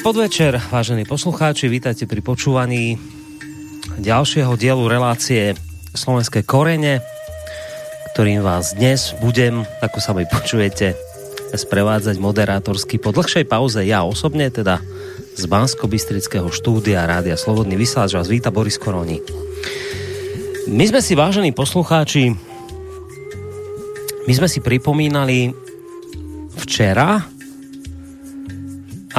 Príjemný podvečer, vážení poslucháči, vítajte pri počúvaní ďalšieho dielu relácie Slovenské korene, ktorým vás dnes budem, ako sa mi počujete, sprevádzať moderátorsky po dlhšej pauze ja osobne, teda z bansko bystrického štúdia Rádia Slobodný vysielač vás víta Boris Koroni. My sme si, vážení poslucháči, my sme si pripomínali včera,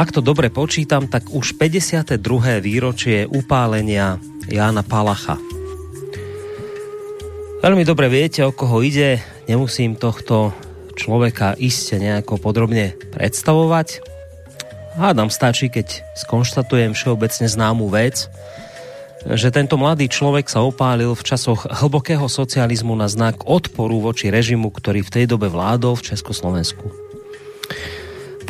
ak to dobre počítam, tak už 52. výročie upálenia Jána Palacha. Veľmi dobre viete, o koho ide, nemusím tohto človeka iste nejako podrobne predstavovať. Hádam stačí, keď skonštatujem všeobecne známú vec, že tento mladý človek sa opálil v časoch hlbokého socializmu na znak odporu voči režimu, ktorý v tej dobe vládol v Československu.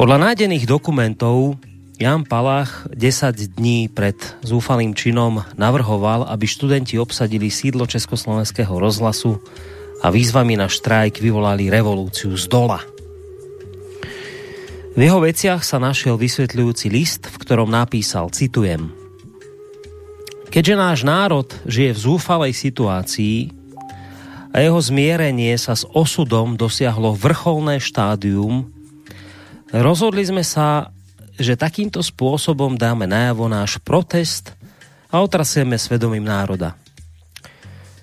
Podľa nájdených dokumentov Jan Palach 10 dní pred zúfalým činom navrhoval, aby študenti obsadili sídlo Československého rozhlasu a výzvami na štrajk vyvolali revolúciu z dola. V jeho veciach sa našiel vysvetľujúci list, v ktorom napísal, citujem, Keďže náš národ žije v zúfalej situácii a jeho zmierenie sa s osudom dosiahlo vrcholné štádium, Rozhodli sme sa, že takýmto spôsobom dáme najavo náš protest a otrasieme svedomím národa.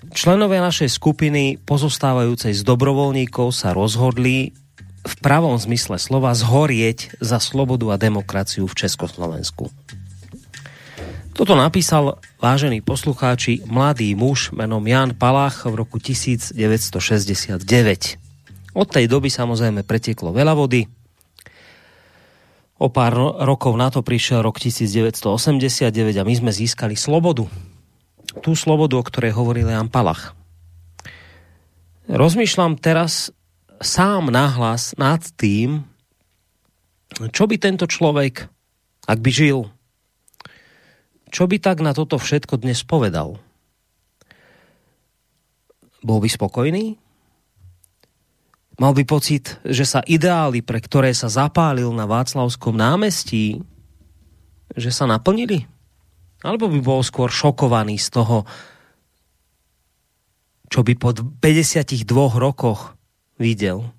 Členovia našej skupiny, pozostávajúcej z dobrovoľníkov, sa rozhodli v pravom zmysle slova zhorieť za slobodu a demokraciu v Československu. Toto napísal, vážení poslucháči, mladý muž menom Jan Palach v roku 1969. Od tej doby samozrejme pretieklo veľa vody, O pár rokov na to prišiel rok 1989 a my sme získali slobodu. Tú slobodu, o ktorej hovoril Jan Palach. Rozmýšľam teraz sám nahlas nad tým, čo by tento človek, ak by žil, čo by tak na toto všetko dnes povedal? Bol by spokojný? Mal by pocit, že sa ideály, pre ktoré sa zapálil na Václavskom námestí, že sa naplnili? Alebo by bol skôr šokovaný z toho, čo by po 52 rokoch videl?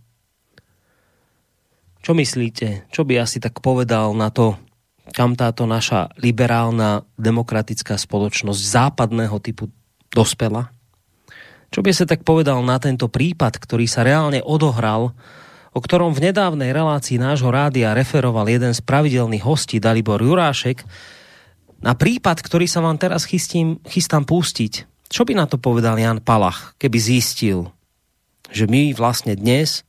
Čo myslíte? Čo by asi tak povedal na to, kam táto naša liberálna demokratická spoločnosť západného typu dospela? Čo by sa tak povedal na tento prípad, ktorý sa reálne odohral, o ktorom v nedávnej relácii nášho rádia referoval jeden z pravidelných hostí, Dalibor Jurášek, na prípad, ktorý sa vám teraz chystím, chystám pustiť. Čo by na to povedal Jan Palach, keby zistil, že my vlastne dnes,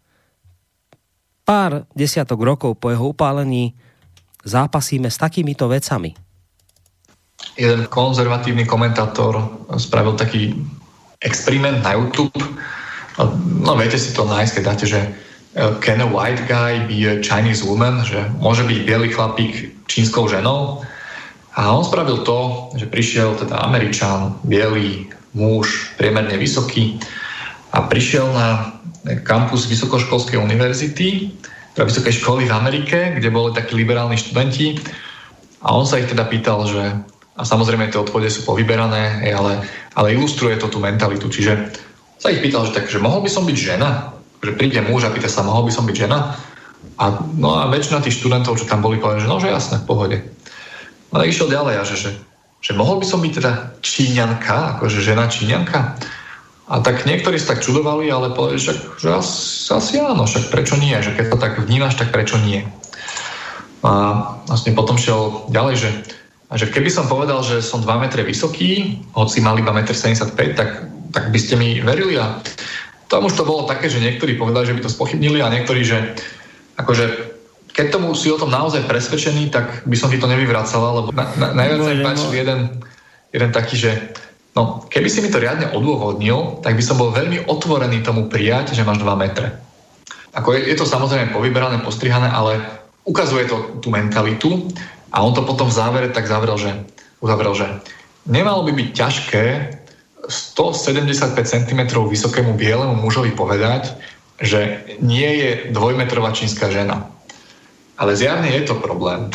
pár desiatok rokov po jeho upálení, zápasíme s takýmito vecami? Jeden konzervatívny komentátor spravil taký experiment na YouTube. No viete si to nájsť, keď dáte, že uh, can a white guy be a Chinese woman, že môže byť biely chlapík čínskou ženou. A on spravil to, že prišiel teda Američan, biely muž, priemerne vysoký a prišiel na kampus Vysokoškolskej univerzity, teda Vysokej školy v Amerike, kde boli takí liberálni študenti a on sa ich teda pýtal, že a samozrejme tie odpovede sú povyberané, ale, ale ilustruje to tú mentalitu. Čiže sa ich pýtal, že, tak, že mohol by som byť žena? Že príde muž a pýta sa, mohol by som byť žena? A, no a väčšina tých študentov, čo tam boli, povedali, že no, že jasné, v pohode. No a išiel ďalej a že, že, že mohol by som byť teda číňanka, akože žena číňanka? A tak niektorí sa tak čudovali, ale povedali, že, že asi, asi áno, však prečo nie? Že keď to tak vnímaš, tak prečo nie? A vlastne potom šiel ďalej, že a že keby som povedal, že som 2 metre vysoký, hoci mal iba 1,75 m, tak, tak by ste mi verili. A tam už to bolo také, že niektorí povedali, že by to spochybnili a niektorí, že akože keď tomu si o tom naozaj presvedčený, tak by som ti to nevyvracala, lebo na, na, najviac sa mi páčil jeden, jeden taký, že no, keby si mi to riadne odôvodnil, tak by som bol veľmi otvorený tomu prijať, že máš 2 metre. Ako je, je to samozrejme povyberané, postrihané, ale ukazuje to tú mentalitu a on to potom v závere tak zavrel, že, uzavrel, že nemalo by byť ťažké 175 cm vysokému bielemu mužovi povedať, že nie je dvojmetrová čínska žena. Ale zjavne je to problém.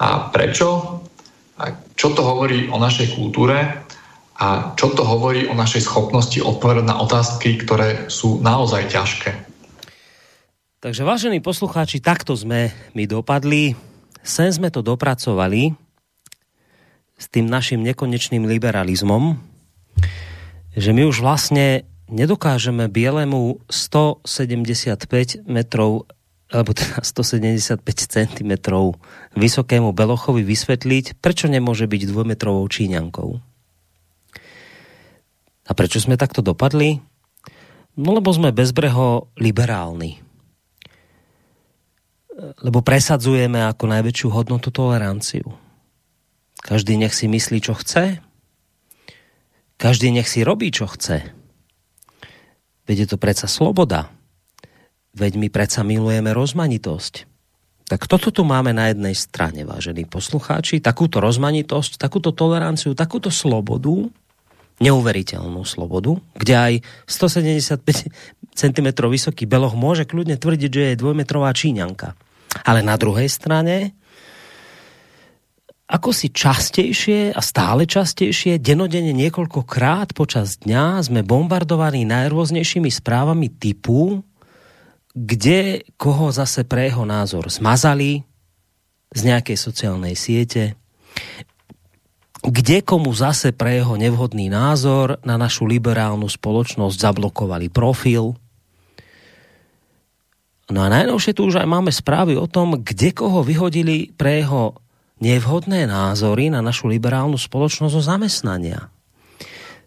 A prečo? A čo to hovorí o našej kultúre? A čo to hovorí o našej schopnosti odpovedať na otázky, ktoré sú naozaj ťažké? Takže vážení poslucháči, takto sme my dopadli. Sem sme to dopracovali s tým našim nekonečným liberalizmom, že my už vlastne nedokážeme bielemu 175 metrov alebo teda 175 cm vysokému Belochovi vysvetliť, prečo nemôže byť dvojmetrovou Číňankou. A prečo sme takto dopadli? No lebo sme bezbreho liberálni. Lebo presadzujeme ako najväčšiu hodnotu toleranciu. Každý nech si myslí, čo chce. Každý nech si robí, čo chce Veď je to predsa sloboda. Veď my predsa milujeme rozmanitosť. Tak toto tu máme na jednej strane, vážení poslucháči, takúto rozmanitosť, takúto toleranciu, takúto slobodu, neuveriteľnú slobodu, kde aj 175 cm vysoký beloch môže kľudne tvrdiť, že je dvojmetrová číňanka. Ale na druhej strane ako si častejšie a stále častejšie, denodene niekoľkokrát počas dňa sme bombardovaní najrôznejšími správami typu, kde koho zase pre jeho názor zmazali z nejakej sociálnej siete, kde komu zase pre jeho nevhodný názor na našu liberálnu spoločnosť zablokovali profil. No a najnovšie tu už aj máme správy o tom, kde koho vyhodili pre jeho nevhodné názory na našu liberálnu spoločnosť o zamestnania.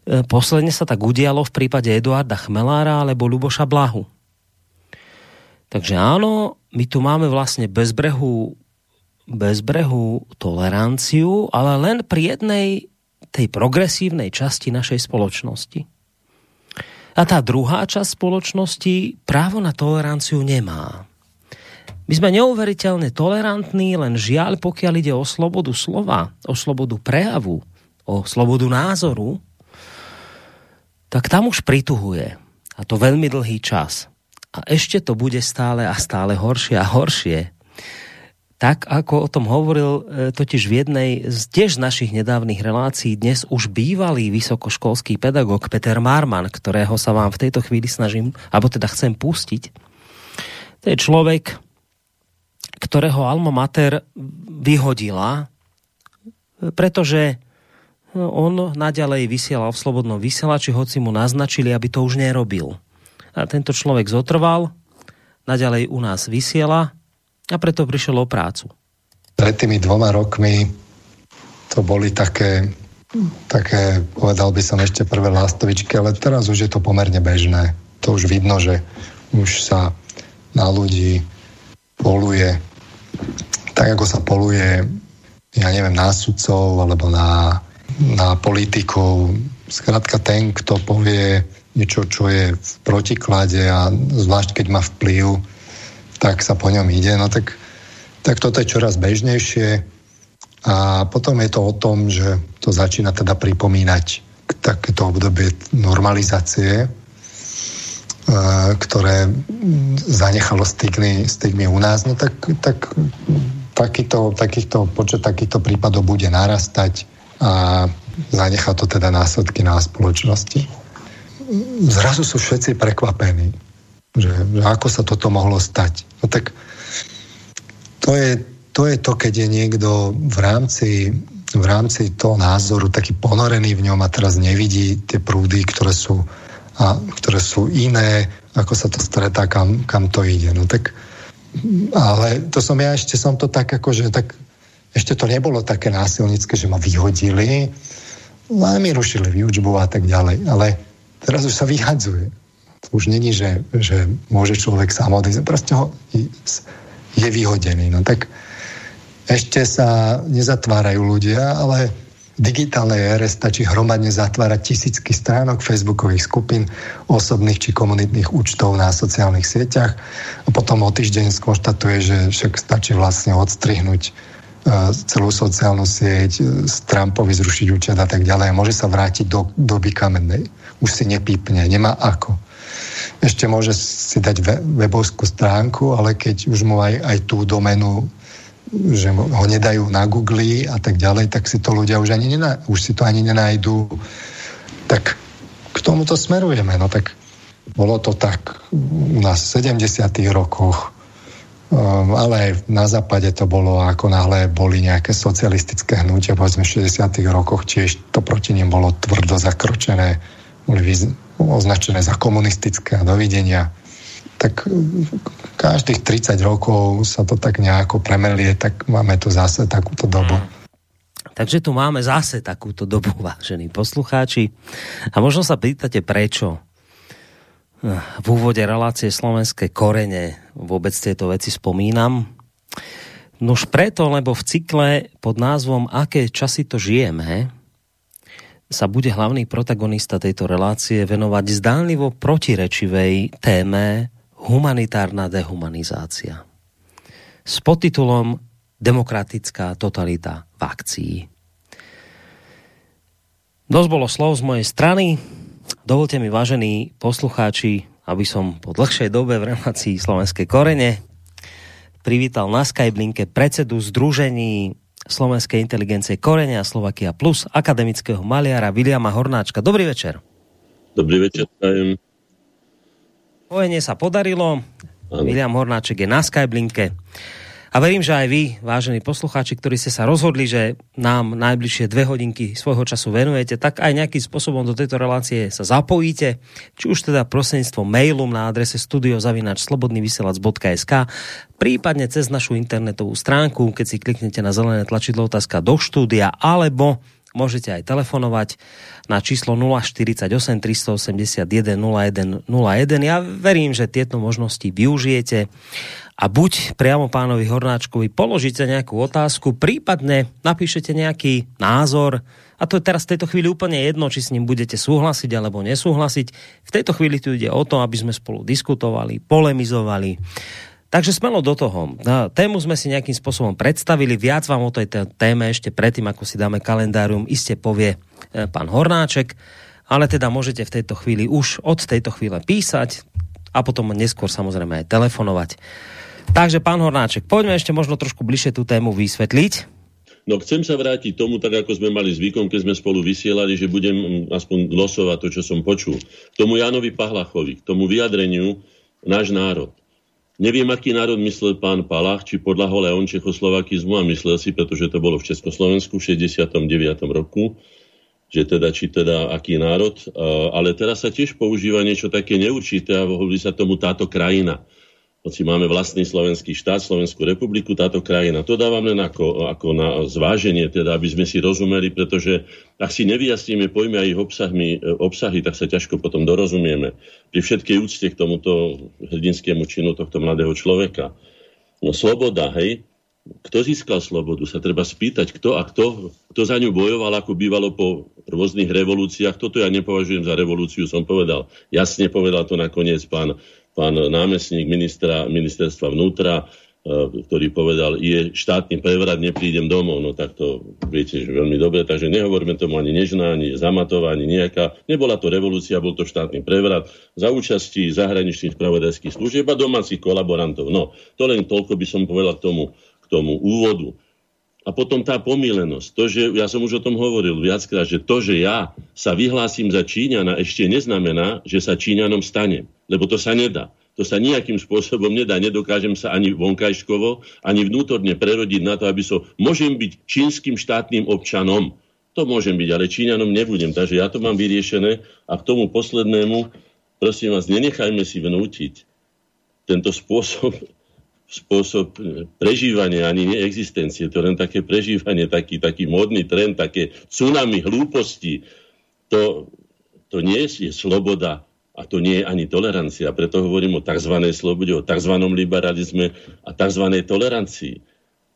E, posledne sa tak udialo v prípade Eduarda Chmelára alebo Luboša Blahu. Takže áno, my tu máme vlastne bezbrehu, bezbrehu toleranciu, ale len pri jednej tej progresívnej časti našej spoločnosti. A tá druhá časť spoločnosti právo na toleranciu nemá. My sme neuveriteľne tolerantní, len žiaľ, pokiaľ ide o slobodu slova, o slobodu prejavu, o slobodu názoru, tak tam už prituhuje. A to veľmi dlhý čas. A ešte to bude stále a stále horšie a horšie. Tak, ako o tom hovoril e, totiž v jednej z tiež našich nedávnych relácií dnes už bývalý vysokoškolský pedagóg Peter Marman, ktorého sa vám v tejto chvíli snažím, alebo teda chcem pustiť. To je človek, ktorého Alma Mater vyhodila, pretože on naďalej vysielal v Slobodnom vysielači, hoci mu naznačili, aby to už nerobil. A tento človek zotrval, naďalej u nás vysiela a preto prišiel o prácu. Pred tými dvoma rokmi to boli také, také, povedal by som ešte prvé lastovičky, ale teraz už je to pomerne bežné. To už vidno, že už sa na ľudí poluje tak ako sa poluje, ja neviem, na sudcov alebo na, na politikov. Skrátka ten, kto povie niečo, čo je v protiklade a zvlášť keď má vplyv, tak sa po ňom ide. No tak, tak toto je čoraz bežnejšie a potom je to o tom, že to začína teda pripomínať takéto obdobie normalizácie, ktoré zanechalo stigmy, stigmy u nás, no tak, tak takýto, takýchto, počet takýchto prípadov bude narastať a zanechá to teda následky na spoločnosti. Zrazu sú všetci prekvapení, že, že ako sa toto mohlo stať. No tak to je, to je to, keď je niekto v rámci, v rámci toho názoru taký ponorený v ňom a teraz nevidí tie prúdy, ktoré sú a ktoré sú iné, ako sa to stretá, kam, kam to ide. No tak, ale to som ja ešte som to tak že tak ešte to nebolo také násilnické, že ma vyhodili, ale mi rušili výučbu a tak ďalej. Ale teraz už sa vyhadzuje. Už není, že, že môže človek sám odísť. Proste ho, je vyhodený. No tak ešte sa nezatvárajú ľudia, ale digitálnej ére stačí hromadne zatvárať tisícky stránok facebookových skupín, osobných či komunitných účtov na sociálnych sieťach a potom o týždeň skonštatuje, že však stačí vlastne odstrihnúť uh, celú sociálnu sieť, z Trumpovi zrušiť účet a tak ďalej môže sa vrátiť do doby kamennej. Už si nepípne, nemá ako. Ešte môže si dať webovskú stránku, ale keď už mu aj, aj tú domenu že ho nedajú na Google a tak ďalej, tak si to ľudia už, ani nená, už si to ani nenájdú. Tak k tomuto smerujeme. No tak bolo to tak u nás v 70. rokoch, um, ale aj na západe to bolo, ako náhle boli nejaké socialistické hnutia, povedzme v 60. rokoch tiež to proti nim bolo tvrdo zakročené, boli označené za komunistické a dovidenia tak každých 30 rokov sa to tak nejako premelie, tak máme tu zase takúto dobu. Hmm. Takže tu máme zase takúto dobu, vážení poslucháči. A možno sa pýtate, prečo v úvode relácie slovenské korene vôbec tieto veci spomínam. Nož preto, lebo v cykle pod názvom Aké časy to žijeme sa bude hlavný protagonista tejto relácie venovať zdánlivo protirečivej téme humanitárna dehumanizácia. S podtitulom Demokratická totalita v akcii. Dosť bolo slov z mojej strany. Dovolte mi, vážení poslucháči, aby som po dlhšej dobe v relácii Slovenskej korene privítal na Skyblinke predsedu Združení Slovenskej inteligencie Korene a Slovakia Plus akademického maliara Viliama Hornáčka. Dobrý večer. Dobrý večer, prajem. Spojenie sa podarilo. Ano. William Hornáček je na Skyblinke. A verím, že aj vy, vážení poslucháči, ktorí ste sa rozhodli, že nám najbližšie dve hodinky svojho času venujete, tak aj nejakým spôsobom do tejto relácie sa zapojíte, či už teda prostredníctvom mailom na adrese studiozavinačslobodnyvysielac.sk prípadne cez našu internetovú stránku, keď si kliknete na zelené tlačidlo otázka do štúdia, alebo môžete aj telefonovať na číslo 048 381 01 01. Ja verím, že tieto možnosti využijete a buď priamo pánovi Hornáčkovi položíte nejakú otázku, prípadne napíšete nejaký názor, a to je teraz v tejto chvíli úplne jedno, či s ním budete súhlasiť alebo nesúhlasiť. V tejto chvíli tu ide o to, aby sme spolu diskutovali, polemizovali, Takže smelo do toho. Tému sme si nejakým spôsobom predstavili. Viac vám o tej téme ešte predtým, ako si dáme kalendárium, iste povie e, pán Hornáček. Ale teda môžete v tejto chvíli už od tejto chvíle písať a potom neskôr samozrejme aj telefonovať. Takže pán Hornáček, poďme ešte možno trošku bližšie tú tému vysvetliť. No chcem sa vrátiť tomu, tak ako sme mali zvykom, keď sme spolu vysielali, že budem aspoň losovať to, čo som počul. K tomu Jánovi Pahlachovi, k tomu vyjadreniu náš národ. Neviem, aký národ myslel pán Palach, či podľahol aj on čechoslovakizmu a myslel si, pretože to bolo v Československu v 69. roku, že teda, či teda aký národ. Ale teraz sa tiež používa niečo také neurčité a hovorí sa tomu táto krajina hoci máme vlastný slovenský štát, Slovenskú republiku, táto krajina. To dávam len ako, ako na zváženie, teda, aby sme si rozumeli, pretože ak si nevyjasníme pojmy a ich obsahmi, obsahy, tak sa ťažko potom dorozumieme. Pri všetkej úcte k tomuto hrdinskému činu tohto mladého človeka. No sloboda, hej, kto získal slobodu, sa treba spýtať, kto a kto, kto za ňu bojoval, ako bývalo po rôznych revolúciách. Toto ja nepovažujem za revolúciu, som povedal. Jasne povedal to nakoniec pán pán námestník ministra, ministerstva vnútra, e, ktorý povedal, je štátny prevrat, neprídem domov. No tak to viete že veľmi dobre, takže nehovoríme tomu ani nežná, ani zamatová, ani nejaká. Nebola to revolúcia, bol to štátny prevrat za účasti zahraničných spravodajských služieb a domácich kolaborantov. No, to len toľko by som povedal k tomu, k tomu úvodu. A potom tá pomílenosť. To, že ja som už o tom hovoril viackrát, že to, že ja sa vyhlásim za Číňana, ešte neznamená, že sa Číňanom stane. Lebo to sa nedá. To sa nejakým spôsobom nedá. Nedokážem sa ani vonkajškovo, ani vnútorne prerodiť na to, aby som... Môžem byť čínskym štátnym občanom. To môžem byť, ale Číňanom nebudem. Takže ja to mám vyriešené. A k tomu poslednému, prosím vás, nenechajme si vnútiť tento spôsob spôsob prežívania, ani neexistencie. To len také prežívanie, taký, taký modný trend, také tsunami hlúposti. To, to nie je sloboda a to nie je ani tolerancia. Preto hovorím o tzv. slobode, o tzv. liberalizme a tzv. tolerancii.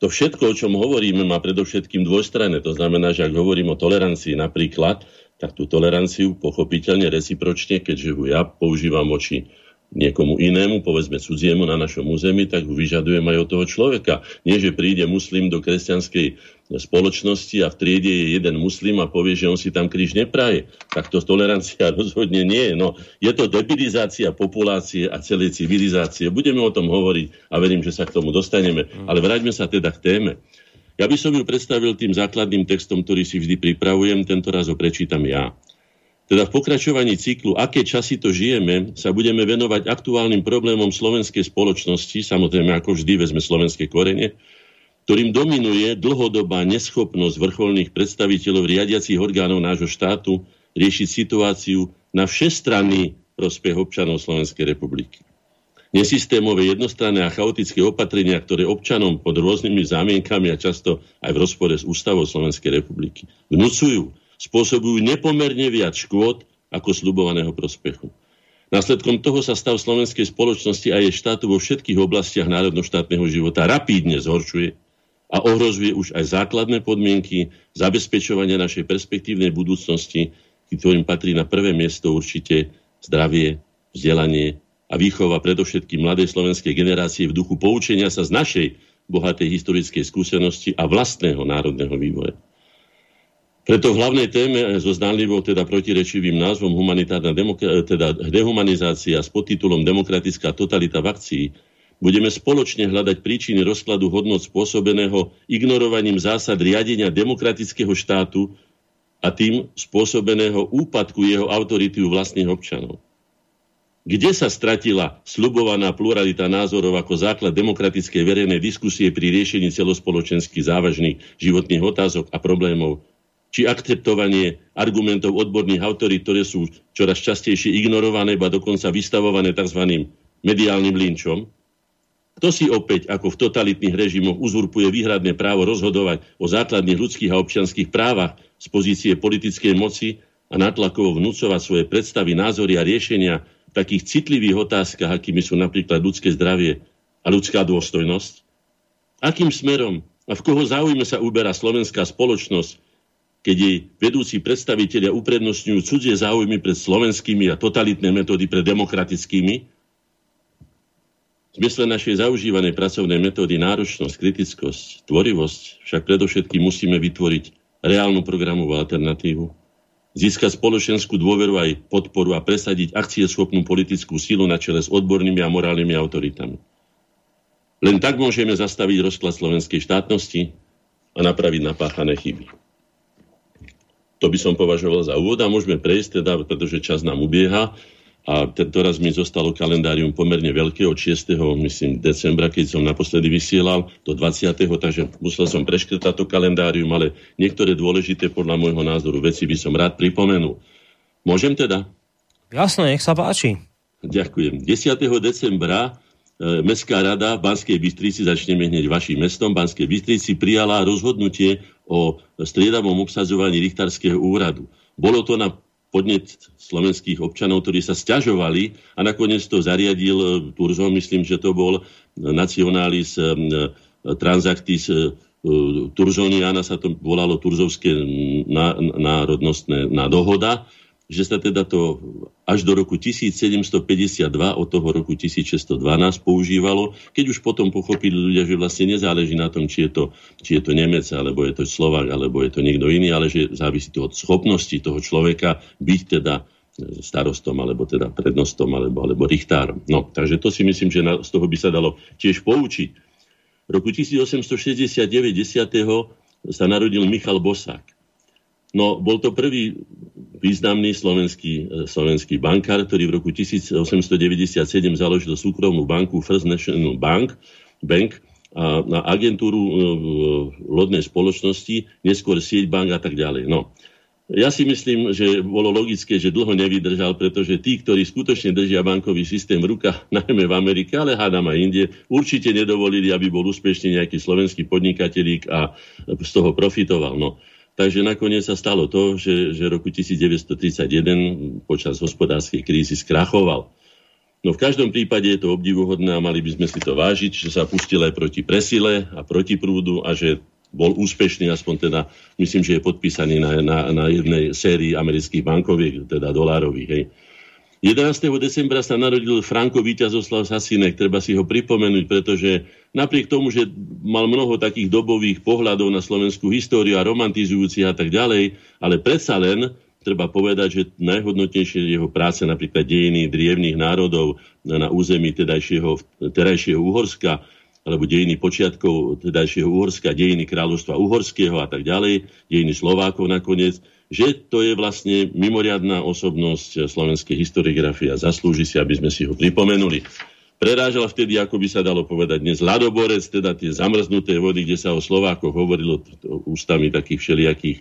To všetko, o čom hovoríme, má predovšetkým dvojstranné. To znamená, že ak hovorím o tolerancii napríklad, tak tú toleranciu pochopiteľne recipročne, keďže ju ja používam voči niekomu inému, povedzme cudziemu na našom území, tak ho vyžadujem aj od toho človeka. Nie, že príde muslim do kresťanskej spoločnosti a v triede je jeden muslim a povie, že on si tam kríž nepraje. Tak to tolerancia rozhodne nie je. No, je to debilizácia populácie a celej civilizácie. Budeme o tom hovoriť a verím, že sa k tomu dostaneme. Ale vráťme sa teda k téme. Ja by som ju predstavil tým základným textom, ktorý si vždy pripravujem, tento raz ho prečítam ja. Teda v pokračovaní cyklu Aké časy to žijeme, sa budeme venovať aktuálnym problémom slovenskej spoločnosti, samozrejme ako vždy vezme slovenské korene, ktorým dominuje dlhodobá neschopnosť vrcholných predstaviteľov riadiacich orgánov nášho štátu riešiť situáciu na všestranný prospech občanov Slovenskej republiky. Nesystémové, jednostranné a chaotické opatrenia, ktoré občanom pod rôznymi zámienkami a často aj v rozpore s ústavou Slovenskej republiky vnúcujú, spôsobujú nepomerne viac škôd ako slubovaného prospechu. Následkom toho sa stav slovenskej spoločnosti a jej štátu vo všetkých oblastiach národno-štátneho života rapídne zhoršuje a ohrozuje už aj základné podmienky zabezpečovania našej perspektívnej budúcnosti, ktorým patrí na prvé miesto určite zdravie, vzdelanie a výchova predovšetkým mladej slovenskej generácie v duchu poučenia sa z našej bohatej historickej skúsenosti a vlastného národného vývoja. Preto v hlavnej téme so zdánlivou teda protirečivým názvom humanitárna demokra- teda dehumanizácia s podtitulom Demokratická totalita v akcii budeme spoločne hľadať príčiny rozkladu hodnot spôsobeného ignorovaním zásad riadenia demokratického štátu a tým spôsobeného úpadku jeho autority u vlastných občanov. Kde sa stratila slubovaná pluralita názorov ako základ demokratickej verejnej diskusie pri riešení celospoločensky závažných životných otázok a problémov či akceptovanie argumentov odborných autorít, ktoré sú čoraz častejšie ignorované, ba dokonca vystavované tzv. mediálnym linčom. Kto si opäť, ako v totalitných režimoch, uzurpuje výhradné právo rozhodovať o základných ľudských a občianských právach z pozície politickej moci a natlakovo vnúcovať svoje predstavy, názory a riešenia v takých citlivých otázkach, akými sú napríklad ľudské zdravie a ľudská dôstojnosť? Akým smerom a v koho záujme sa uberá slovenská spoločnosť, keď jej vedúci predstavitelia uprednostňujú cudzie záujmy pred slovenskými a totalitné metódy pred demokratickými, v zmysle našej zaužívanej pracovnej metódy náročnosť, kritickosť, tvorivosť však predovšetkým musíme vytvoriť reálnu programovú alternatívu, získať spoločenskú dôveru aj podporu a presadiť akcieschopnú politickú sílu na čele s odbornými a morálnymi autoritami. Len tak môžeme zastaviť rozklad slovenskej štátnosti a napraviť napáchané chyby. To by som považoval za úvod a môžeme prejsť teda, pretože čas nám ubieha. A tento raz mi zostalo kalendárium pomerne veľké od 6. myslím decembra, keď som naposledy vysielal do 20. takže musel som preškrtať to kalendárium, ale niektoré dôležité podľa môjho názoru veci by som rád pripomenul. Môžem teda? Jasné, nech sa páči. Ďakujem. 10. decembra e, Mestská rada v Banskej Bystrici, začneme hneď vašim mestom, Banskej Bystrici prijala rozhodnutie o striedavom obsadzovaní Richtarského úradu. Bolo to na podnet slovenských občanov, ktorí sa stiažovali a nakoniec to zariadil eh, Turzo, myslím, že to bol nacionalis eh, transactis Turzoniana sa to volalo Turzovské národnostné na dohoda že sa teda to až do roku 1752 od toho roku 1612 používalo, keď už potom pochopili ľudia, že vlastne nezáleží na tom, či je to, či je to Nemec, alebo je to Slovak, alebo je to niekto iný, ale že závisí to od schopnosti toho človeka byť teda starostom, alebo teda prednostom, alebo, alebo richtárom. No, takže to si myslím, že na, z toho by sa dalo tiež poučiť. V roku 1869 10. sa narodil Michal Bosák. No, bol to prvý významný slovenský, e, slovenský bankár, ktorý v roku 1897 založil súkromnú banku First National Bank, Bank a na agentúru e, lodnej spoločnosti, neskôr sieť bank a tak ďalej. No. Ja si myslím, že bolo logické, že dlho nevydržal, pretože tí, ktorí skutočne držia bankový systém v rukách, najmä v Amerike, ale hádam aj inde, určite nedovolili, aby bol úspešný nejaký slovenský podnikateľík a z toho profitoval. No. Takže nakoniec sa stalo to, že, že roku 1931 počas hospodárskej krízy skrachoval. No v každom prípade je to obdivuhodné a mali by sme si to vážiť, že sa pustil aj proti presile a proti prúdu a že bol úspešný, aspoň teda, myslím, že je podpísaný na, na, na jednej sérii amerických bankoviek, teda dolárových. Hej. 11. decembra sa narodil Franko Víťazoslav Sasinek, treba si ho pripomenúť, pretože napriek tomu, že mal mnoho takých dobových pohľadov na slovenskú históriu a romantizujúcich a tak ďalej, ale predsa len treba povedať, že najhodnotnejšie jeho práce, napríklad dejiny drievných národov na území tedajšieho, terajšieho Uhorska, alebo dejiny počiatkov tedajšieho Uhorska, dejiny kráľovstva Uhorského a tak ďalej, dejiny Slovákov nakoniec, že to je vlastne mimoriadná osobnosť slovenskej historiografie a zaslúži si, aby sme si ho pripomenuli. Prerážal vtedy, ako by sa dalo povedať dnes, ľadoborec, teda tie zamrznuté vody, kde sa o Slovákoch hovorilo ústami takých všelijakých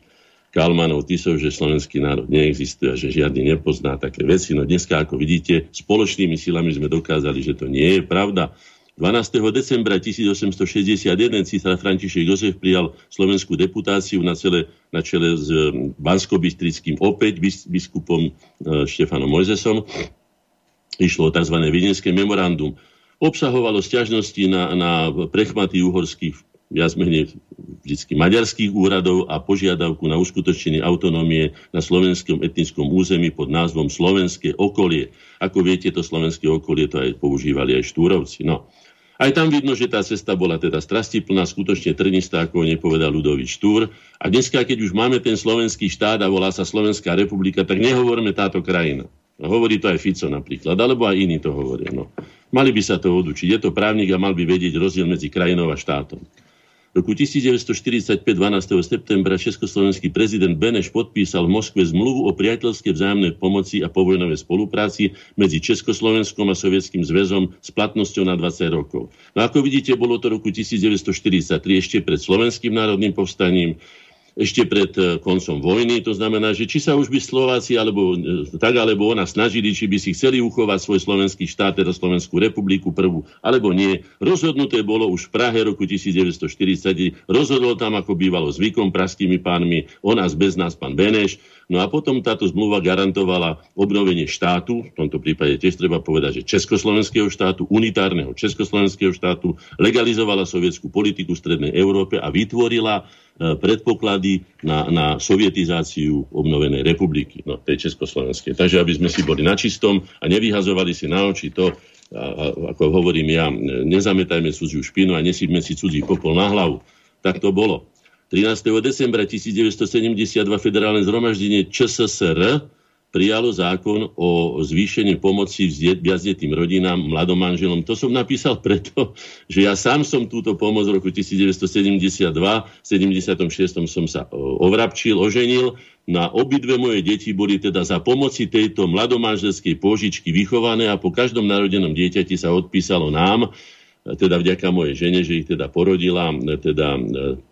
Kalmanov, Tisov, že slovenský národ neexistuje a že žiadny nepozná také veci. No dneska, ako vidíte, spoločnými silami sme dokázali, že to nie je pravda. 12. decembra 1861 císar František Jozef prijal slovenskú deputáciu na, cele, na čele s hm, bansko opäť biskupom e, Štefanom Mojzesom. Išlo o tzv. Viedenské memorandum. Obsahovalo stiažnosti na, na prechmaty uhorských viac menej vždy maďarských úradov a požiadavku na uskutočnenie autonómie na slovenskom etnickom území pod názvom Slovenské okolie. Ako viete, to slovenské okolie to aj používali aj štúrovci. No. Aj tam vidno, že tá cesta bola teda strastiplná, skutočne trnistá, ako nepovedal ľudový Štúr. A dneska, keď už máme ten slovenský štát a volá sa Slovenská republika, tak nehovoríme táto krajina. A hovorí to aj Fico napríklad, alebo aj iní to hovoria. No. Mali by sa to odučiť. Je to právnik a mal by vedieť rozdiel medzi krajinou a štátom. V roku 1945 12. septembra československý prezident Beneš podpísal v Moskve zmluvu o priateľskej vzájomnej pomoci a povojnovej spolupráci medzi Československom a Sovietským zväzom s platnosťou na 20 rokov. No ako vidíte, bolo to roku 1943 ešte pred Slovenským národným povstaním, ešte pred e, koncom vojny. To znamená, že či sa už by Slováci alebo e, tak alebo ona snažili, či by si chceli uchovať svoj slovenský štát, teda Slovenskú republiku prvú, alebo nie. Rozhodnuté bolo už v Prahe roku 1940. Rozhodol tam, ako bývalo zvykom praskými pánmi, o nás bez nás pán Beneš. No a potom táto zmluva garantovala obnovenie štátu, v tomto prípade tiež treba povedať, že Československého štátu, unitárneho Československého štátu, legalizovala sovietskú politiku v Strednej Európe a vytvorila predpoklady na, na sovietizáciu obnovenej republiky, no, tej Československej. Takže aby sme si boli na čistom a nevyhazovali si na oči to, a, a, ako hovorím ja, nezametajme cudziu špinu a nesíme si cudzí popol na hlavu. Tak to bolo. 13. decembra 1972 federálne zhromaždenie ČSSR prijalo zákon o zvýšení pomoci viacdetým rodinám, mladom manželom. To som napísal preto, že ja sám som túto pomoc v roku 1972, v 76. som sa ovrapčil, oženil. Na obidve moje deti boli teda za pomoci tejto mladomanželskej pôžičky vychované a po každom narodenom dieťati sa odpísalo nám, teda vďaka mojej žene, že ich teda porodila, teda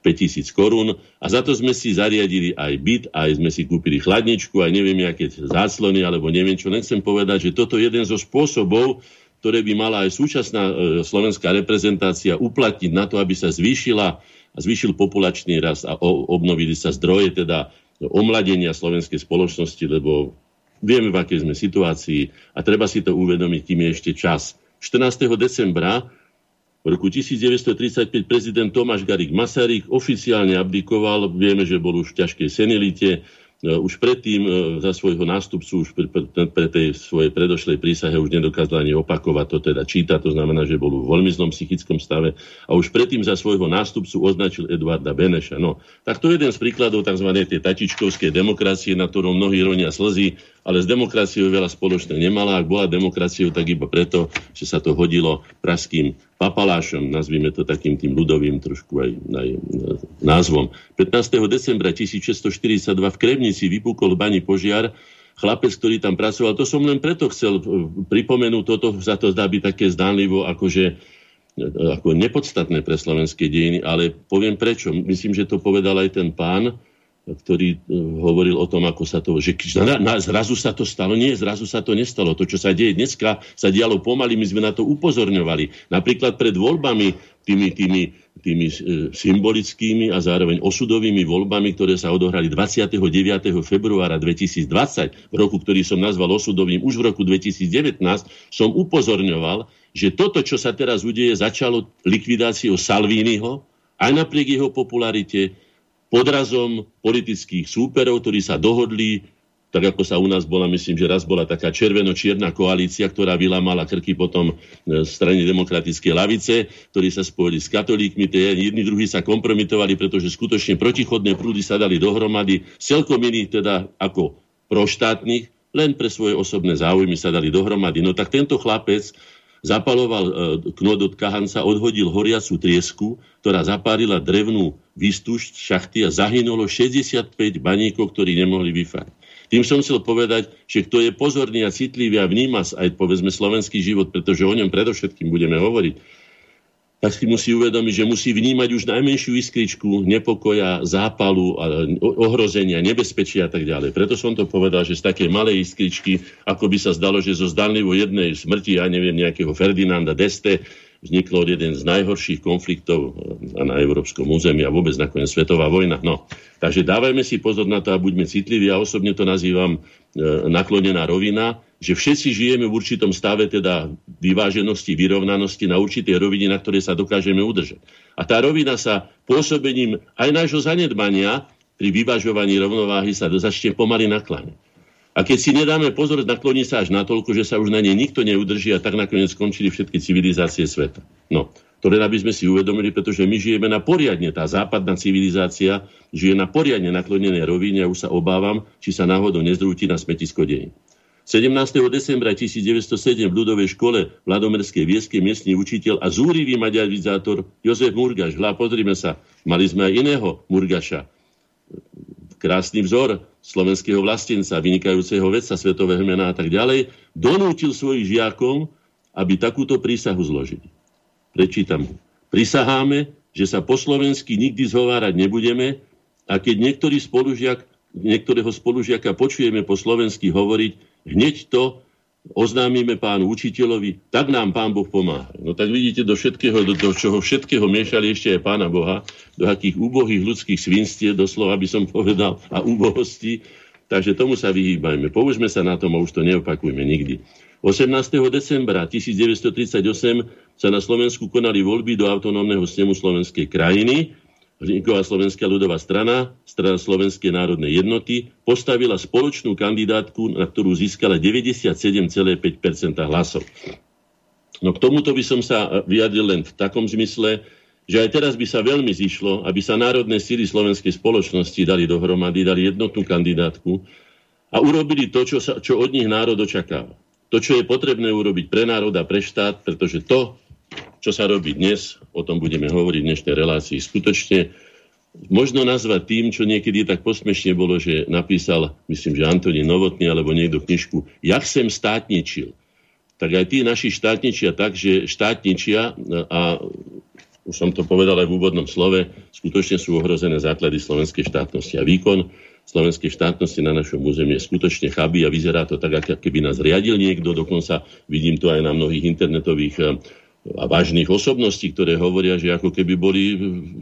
5000 e, korún a za to sme si zariadili aj byt, aj sme si kúpili chladničku, aj neviem, aké záclony, alebo neviem čo. Nechcem povedať, že toto je jeden zo spôsobov, ktoré by mala aj súčasná e, slovenská reprezentácia uplatniť na to, aby sa zvýšila a zvýšil populačný rast a obnovili sa zdroje teda omladenia slovenskej spoločnosti, lebo vieme, v akej sme situácii a treba si to uvedomiť, kým je ešte čas. 14. decembra v roku 1935 prezident Tomáš Garik Masaryk oficiálne abdikoval, vieme, že bol už v ťažkej senilite, E, už predtým e, za svojho nástupcu, už pre, pre, pre tej svojej predošlej prísahe už nedokázal ani opakovať to, teda čítať, to znamená, že bol v veľmi zlom psychickom stave a už predtým za svojho nástupcu označil Eduarda Beneša. No, tak to je jeden z príkladov tzv. tej tatičkovskej demokracie, na ktorom mnohí ronia slzy, ale s demokraciou veľa spoločné nemala. Ak bola demokraciou, tak iba preto, že sa to hodilo praským papalášom, nazvime to takým tým ľudovým trošku aj, e, názvom. 15. decembra 1642 v Krevnici vypukol v bani požiar, chlapec, ktorý tam pracoval. To som len preto chcel e, pripomenúť, toto za to zdá byť také zdánlivo, akože e, ako nepodstatné pre slovenské dejiny, ale poviem prečo. Myslím, že to povedal aj ten pán, ktorý e, hovoril o tom, ako sa to, že na, na, zrazu sa to stalo. Nie, zrazu sa to nestalo. To, čo sa deje dneska, sa dialo pomaly, my sme na to upozorňovali. Napríklad pred voľbami, tými, tými, tými e, symbolickými a zároveň osudovými voľbami, ktoré sa odohrali 29. februára 2020, v roku, ktorý som nazval osudovým, už v roku 2019, som upozorňoval, že toto, čo sa teraz udeje, začalo likvidáciou Salvínyho, aj napriek jeho popularite, podrazom politických súperov, ktorí sa dohodli tak ako sa u nás bola, myslím, že raz bola taká červeno-čierna koalícia, ktorá vylamala krky potom e, strane demokratickej lavice, ktorí sa spojili s katolíkmi, tie jedni druhí sa kompromitovali, pretože skutočne protichodné prúdy sa dali dohromady, celkom iných teda ako proštátnych, len pre svoje osobné záujmy sa dali dohromady. No tak tento chlapec zapaloval e, knod od kahanca, odhodil horiacu triesku, ktorá zapárila drevnú výstuž šachty a zahynulo 65 baníkov, ktorí nemohli vyfať. Tým som chcel povedať, že kto je pozorný a citlivý a vníma aj povedzme slovenský život, pretože o ňom predovšetkým budeme hovoriť, tak si musí uvedomiť, že musí vnímať už najmenšiu iskričku nepokoja, zápalu, ohrozenia, nebezpečia a tak ďalej. Preto som to povedal, že z také malej iskričky, ako by sa zdalo, že zo zdanlivo jednej smrti, ja neviem, nejakého Ferdinanda Deste, vzniklo jeden z najhorších konfliktov eh, na európskom území a vôbec nakoniec svetová vojna. No, takže dávajme si pozor na to a buďme citliví. Ja osobne to nazývam e, naklonená rovina, že všetci žijeme v určitom stave teda vyváženosti, vyrovnanosti na určitej rovine, na ktorej sa dokážeme udržať. A tá rovina sa pôsobením aj nášho zanedbania pri vyvažovaní rovnováhy sa začne pomaly nakláňať. A keď si nedáme pozor, nakloní sa až natoľko, že sa už na nej nikto neudrží a tak nakoniec skončili všetky civilizácie sveta. No, to len aby sme si uvedomili, pretože my žijeme na poriadne, tá západná civilizácia žije na poriadne naklonenej rovine a už sa obávam, či sa náhodou nezrúti na smetisko deň. 17. decembra 1907 v ľudovej škole v Ladomerskej vieske miestny učiteľ a zúrivý maďarizátor Jozef Murgaš, hľa, pozrime sa, mali sme aj iného Murgaša, krásny vzor slovenského vlastenca, vynikajúceho vedca, svetového mena a tak ďalej, donútil svojich žiakom, aby takúto prísahu zložili. Prečítam ho. Prisaháme, že sa po slovensky nikdy zhovárať nebudeme a keď niektorý spolužiak, niektorého spolužiaka počujeme po slovensky hovoriť, hneď to oznámime pánu učiteľovi, tak nám pán Boh pomáha. No tak vidíte, do, všetkého, do, do čoho všetkého miešali ešte aj pána Boha, do akých úbohých ľudských svinstiev, doslova by som povedal, a úbohostí. Takže tomu sa vyhýbajme. Použme sa na tom a už to neopakujme nikdy. 18. decembra 1938 sa na Slovensku konali voľby do autonómneho snemu Slovenskej krajiny Vzniková slovenská ľudová strana, strana Slovenskej národnej jednoty, postavila spoločnú kandidátku, na ktorú získala 97,5% hlasov. No k tomuto by som sa vyjadril len v takom zmysle, že aj teraz by sa veľmi zišlo, aby sa národné síly slovenskej spoločnosti dali dohromady, dali jednotnú kandidátku a urobili to, čo, sa, čo od nich národ očakáva. To, čo je potrebné urobiť pre národ a pre štát, pretože to, čo sa robí dnes, o tom budeme hovoriť v dnešnej relácii, skutočne možno nazvať tým, čo niekedy tak posmešne bolo, že napísal, myslím, že Antonín Novotný alebo niekto knižku, jak sem státničil. Tak aj tí naši štátničia tak, že štátničia a už som to povedal aj v úvodnom slove, skutočne sú ohrozené základy slovenskej štátnosti a výkon slovenskej štátnosti na našom území je skutočne chabý a vyzerá to tak, ako keby nás riadil niekto, dokonca vidím to aj na mnohých internetových eh, a vážnych osobností, ktoré hovoria, že ako keby boli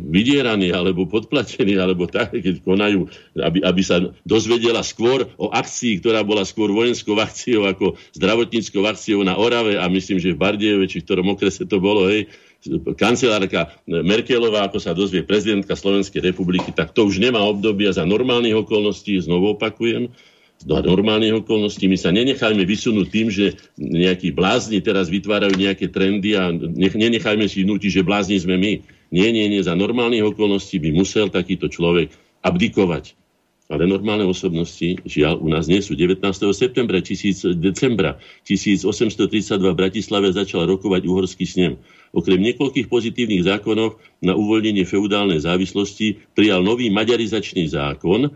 vydieraní alebo podplatení, alebo tak, keď konajú, aby, aby sa dozvedela skôr o akcii, ktorá bola skôr vojenskou akciou ako zdravotníckou akciou na Orave a myslím, že v Bardejove, či v ktorom okrese to bolo, hej, kancelárka Merkelová, ako sa dozvie prezidentka Slovenskej republiky, tak to už nemá obdobia za normálnych okolností, znovu opakujem, do normálnych okolností. My sa nenechajme vysunúť tým, že nejakí blázni teraz vytvárajú nejaké trendy a nech, nenechajme si vnútiť, že blázni sme my. Nie, nie, nie. Za normálnych okolností by musel takýto človek abdikovať. Ale normálne osobnosti, žiaľ, u nás nie sú. 19. septembra, 1000, decembra 1832 v Bratislave začal rokovať uhorský snem. Okrem niekoľkých pozitívnych zákonov na uvoľnenie feudálnej závislosti prijal nový maďarizačný zákon,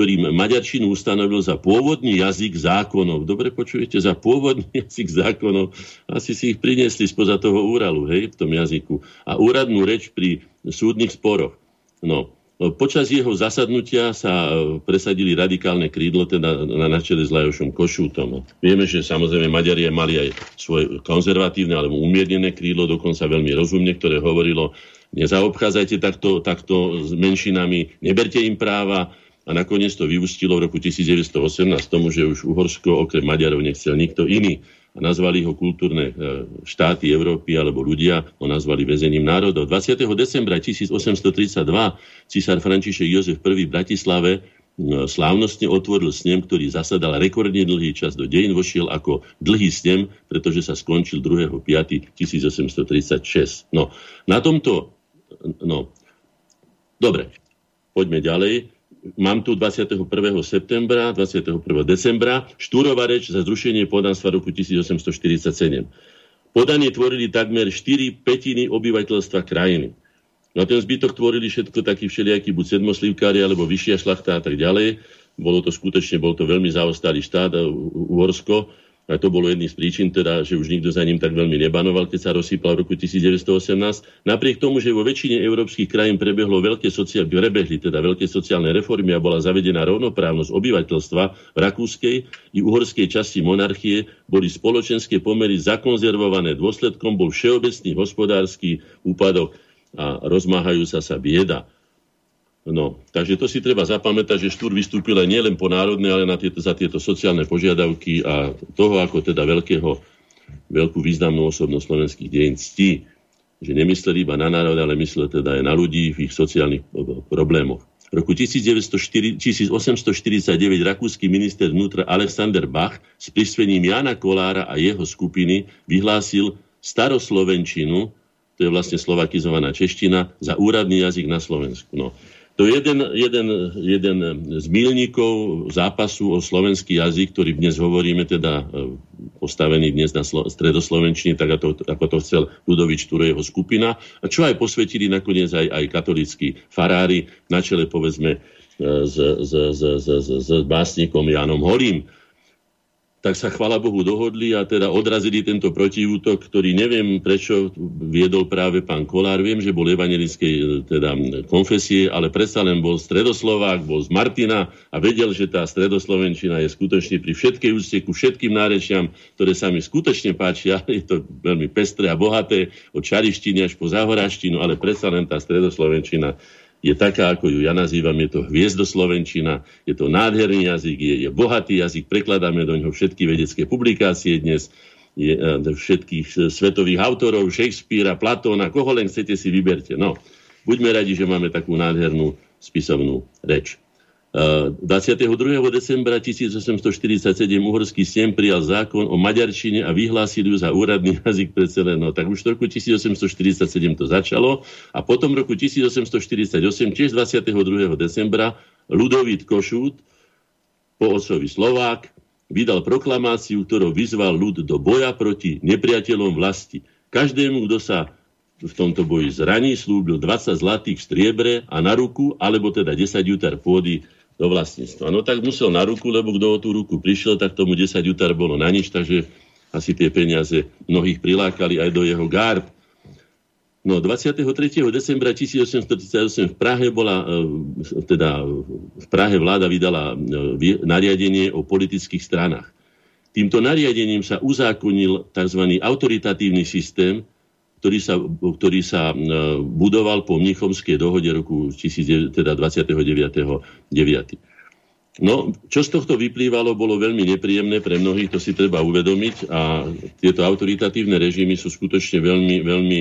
ktorým maďarčinu ustanovil za pôvodný jazyk zákonov. Dobre počujete, za pôvodný jazyk zákonov. Asi si ich priniesli spoza toho úralu, hej, v tom jazyku. A úradnú reč pri súdnych sporoch. No, Počas jeho zasadnutia sa presadili radikálne krídlo, teda na načele s Lajošom Košútom. Vieme, že samozrejme Maďari mali aj svoje konzervatívne alebo umiernené krídlo, dokonca veľmi rozumne, ktoré hovorilo, nezaobchádzajte takto, takto s menšinami, neberte im práva, a nakoniec to vyústilo v roku 1918 tomu, že už Uhorsko okrem Maďarov nechcel nikto iný a nazvali ho kultúrne e, štáty Európy alebo ľudia ho nazvali väzením národov. 20. decembra 1832 císar František Jozef I v Bratislave slávnostne otvoril snem, ktorý zasadal rekordne dlhý čas do dejín, vošiel ako dlhý snem, pretože sa skončil 2.5.1836. No, na tomto, no, dobre, poďme ďalej. Mám tu 21. septembra, 21. decembra, Štúrová reč za zrušenie podanstva roku 1847. Podanie tvorili takmer 4 petiny obyvateľstva krajiny. No a ten zbytok tvorili všetko takí všelijakí, buď sedmoslivkári, alebo vyššia šlachta a tak ďalej. Bolo to skutočne, bol to veľmi zaostalý štát, Uhorsko. A to bolo jedný z príčin, teda, že už nikto za ním tak veľmi nebanoval, keď sa rozsýpal v roku 1918. Napriek tomu, že vo väčšine európskych krajín prebehlo veľké sociál, prebehli teda veľké sociálne reformy a bola zavedená rovnoprávnosť obyvateľstva v rakúskej i uhorskej časti monarchie, boli spoločenské pomery zakonzervované. Dôsledkom bol všeobecný hospodársky úpadok a rozmáhajú sa sa bieda. No, takže to si treba zapamätať, že Štúr vystúpil aj nielen po národné, ale na tieto, za tieto sociálne požiadavky a toho ako teda veľkého, veľkú významnú osobnosť slovenských dejín ctí, že nemysleli iba na národ, ale mysleli teda aj na ľudí v ich sociálnych problémoch. V roku 1849 rakúsky minister vnútra Alexander Bach s prisvením Jana Kolára a jeho skupiny vyhlásil staroslovenčinu to je vlastne slovakizovaná čeština, za úradný jazyk na Slovensku. No. To je jeden, jeden, jeden z milníkov zápasu o slovenský jazyk, ktorý dnes hovoríme, teda e, postavený dnes na slo- stredoslovenčine, tak ako to, ako to chcel Ludovič Turo, jeho skupina, a čo aj posvetili nakoniec aj, aj katolíckí farári, na čele povedzme e, s, s, s, s, s, s básnikom Jánom Holím tak sa chvala Bohu dohodli a teda odrazili tento protiútok, ktorý neviem prečo viedol práve pán Kolár. Viem, že bol evangelickej e, teda, konfesie, ale predsa len bol stredoslovák, bol z Martina a vedel, že tá stredoslovenčina je skutočne pri všetkej úcte ku všetkým nárečiam, ktoré sa mi skutočne páčia. Je to veľmi pestré a bohaté, od čarištiny až po zahoraštinu, ale predsa len tá stredoslovenčina je taká, ako ju ja nazývam, je to hviezdoslovenčina, je to nádherný jazyk, je, je bohatý jazyk, prekladáme do ňoho všetky vedecké publikácie dnes, je, e, všetkých svetových autorov, Shakespearea, Platóna, koho len chcete si vyberte. No, buďme radi, že máme takú nádhernú spisovnú reč. 22. decembra 1847 uhorský snem prijal zákon o maďarčine a vyhlásil ju za úradný jazyk pre celé. No, tak už v roku 1847 to začalo a potom v roku 1848, tiež 22. decembra, Ludovít Košút, po osovi Slovák, vydal proklamáciu, ktorou vyzval ľud do boja proti nepriateľom vlasti. Každému, kto sa v tomto boji zraní, slúbil 20 zlatých v striebre a na ruku, alebo teda 10 jutar pôdy do vlastníctva. No tak musel na ruku, lebo kto o tú ruku prišiel, tak tomu 10 jutar bolo na nič, takže asi tie peniaze mnohých prilákali aj do jeho gárb. No 23. decembra 1838 v Prahe bola, e, teda v Prahe vláda vydala e, nariadenie o politických stranách. Týmto nariadením sa uzákonil tzv. autoritatívny systém, ktorý sa, ktorý sa e, budoval po Mnichomskej dohode roku 19, teda 29.9. No, čo z tohto vyplývalo, bolo veľmi nepríjemné pre mnohých, to si treba uvedomiť a tieto autoritatívne režimy sú skutočne veľmi, veľmi,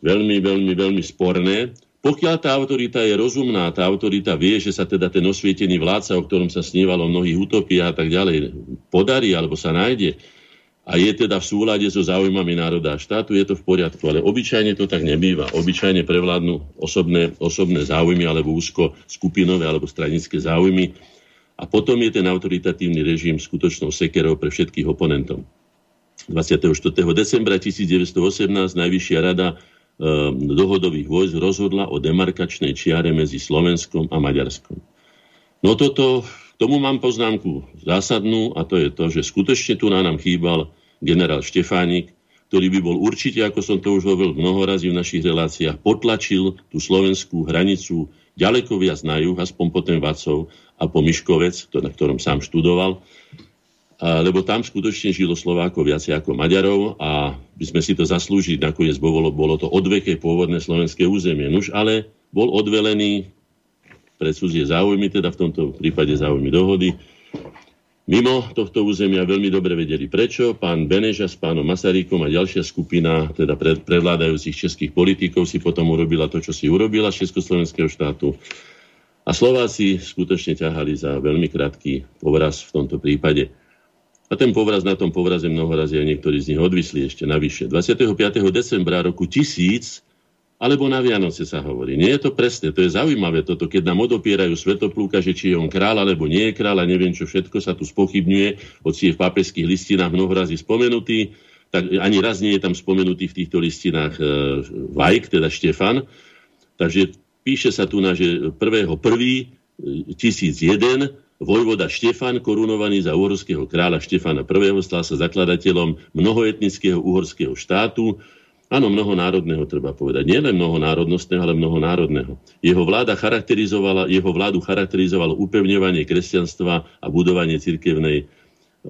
veľmi, veľmi, veľmi sporné. Pokiaľ tá autorita je rozumná, tá autorita vie, že sa teda ten osvietený vládca, o ktorom sa snívalo mnohých utopiách a tak ďalej, podarí alebo sa nájde, a je teda v súlade so záujmami národa a štátu, je to v poriadku. Ale obyčajne to tak nebýva. Obyčajne prevládnu osobné, osobné záujmy alebo úzko skupinové alebo stranické záujmy. A potom je ten autoritatívny režim skutočnou sekerou pre všetkých oponentov. 24. decembra 1918 Najvyššia rada e, dohodových vojsk rozhodla o demarkačnej čiare medzi Slovenskom a Maďarskom. No toto tomu mám poznámku zásadnú a to je to, že skutočne tu na nám chýbal generál Štefánik, ktorý by bol určite, ako som to už hovoril mnoho razy v našich reláciách, potlačil tú slovenskú hranicu ďaleko viac na juh, aspoň po ten Vacov a po Miškovec, na ktorom sám študoval, a, lebo tam skutočne žilo Slovákov viacej ako Maďarov a by sme si to zaslúžili, nakoniec bolo, bolo to odveké pôvodné slovenské územie. Nuž ale bol odvelený pre cudzie záujmy, teda v tomto prípade záujmy dohody. Mimo tohto územia veľmi dobre vedeli prečo. Pán Beneža s pánom Masarykom a ďalšia skupina teda predvládajúcich českých politikov si potom urobila to, čo si urobila z Československého štátu. A Slováci skutočne ťahali za veľmi krátky povraz v tomto prípade. A ten povraz na tom povraze mnoho razy aj niektorí z nich odvisli ešte navyše. 25. decembra roku 1000 alebo na Vianoce sa hovorí. Nie je to presné, to je zaujímavé toto, keď nám odopierajú svetoplúka, že či je on král alebo nie je král a neviem čo všetko sa tu spochybňuje, hoci je v pápežských listinách mnoho razy spomenutý, tak ani raz nie je tam spomenutý v týchto listinách e, Vajk, teda Štefan. Takže píše sa tu na, že 1.1.1001 vojvoda Štefan, korunovaný za uhorského kráľa Štefana I. stal sa zakladateľom mnohoetnického uhorského štátu, Áno, mnohonárodného treba povedať. Nie len mnohonárodnostného, ale mnohonárodného. Jeho, vláda charakterizovala, jeho vládu charakterizovalo upevňovanie kresťanstva a budovanie cirkevnej e,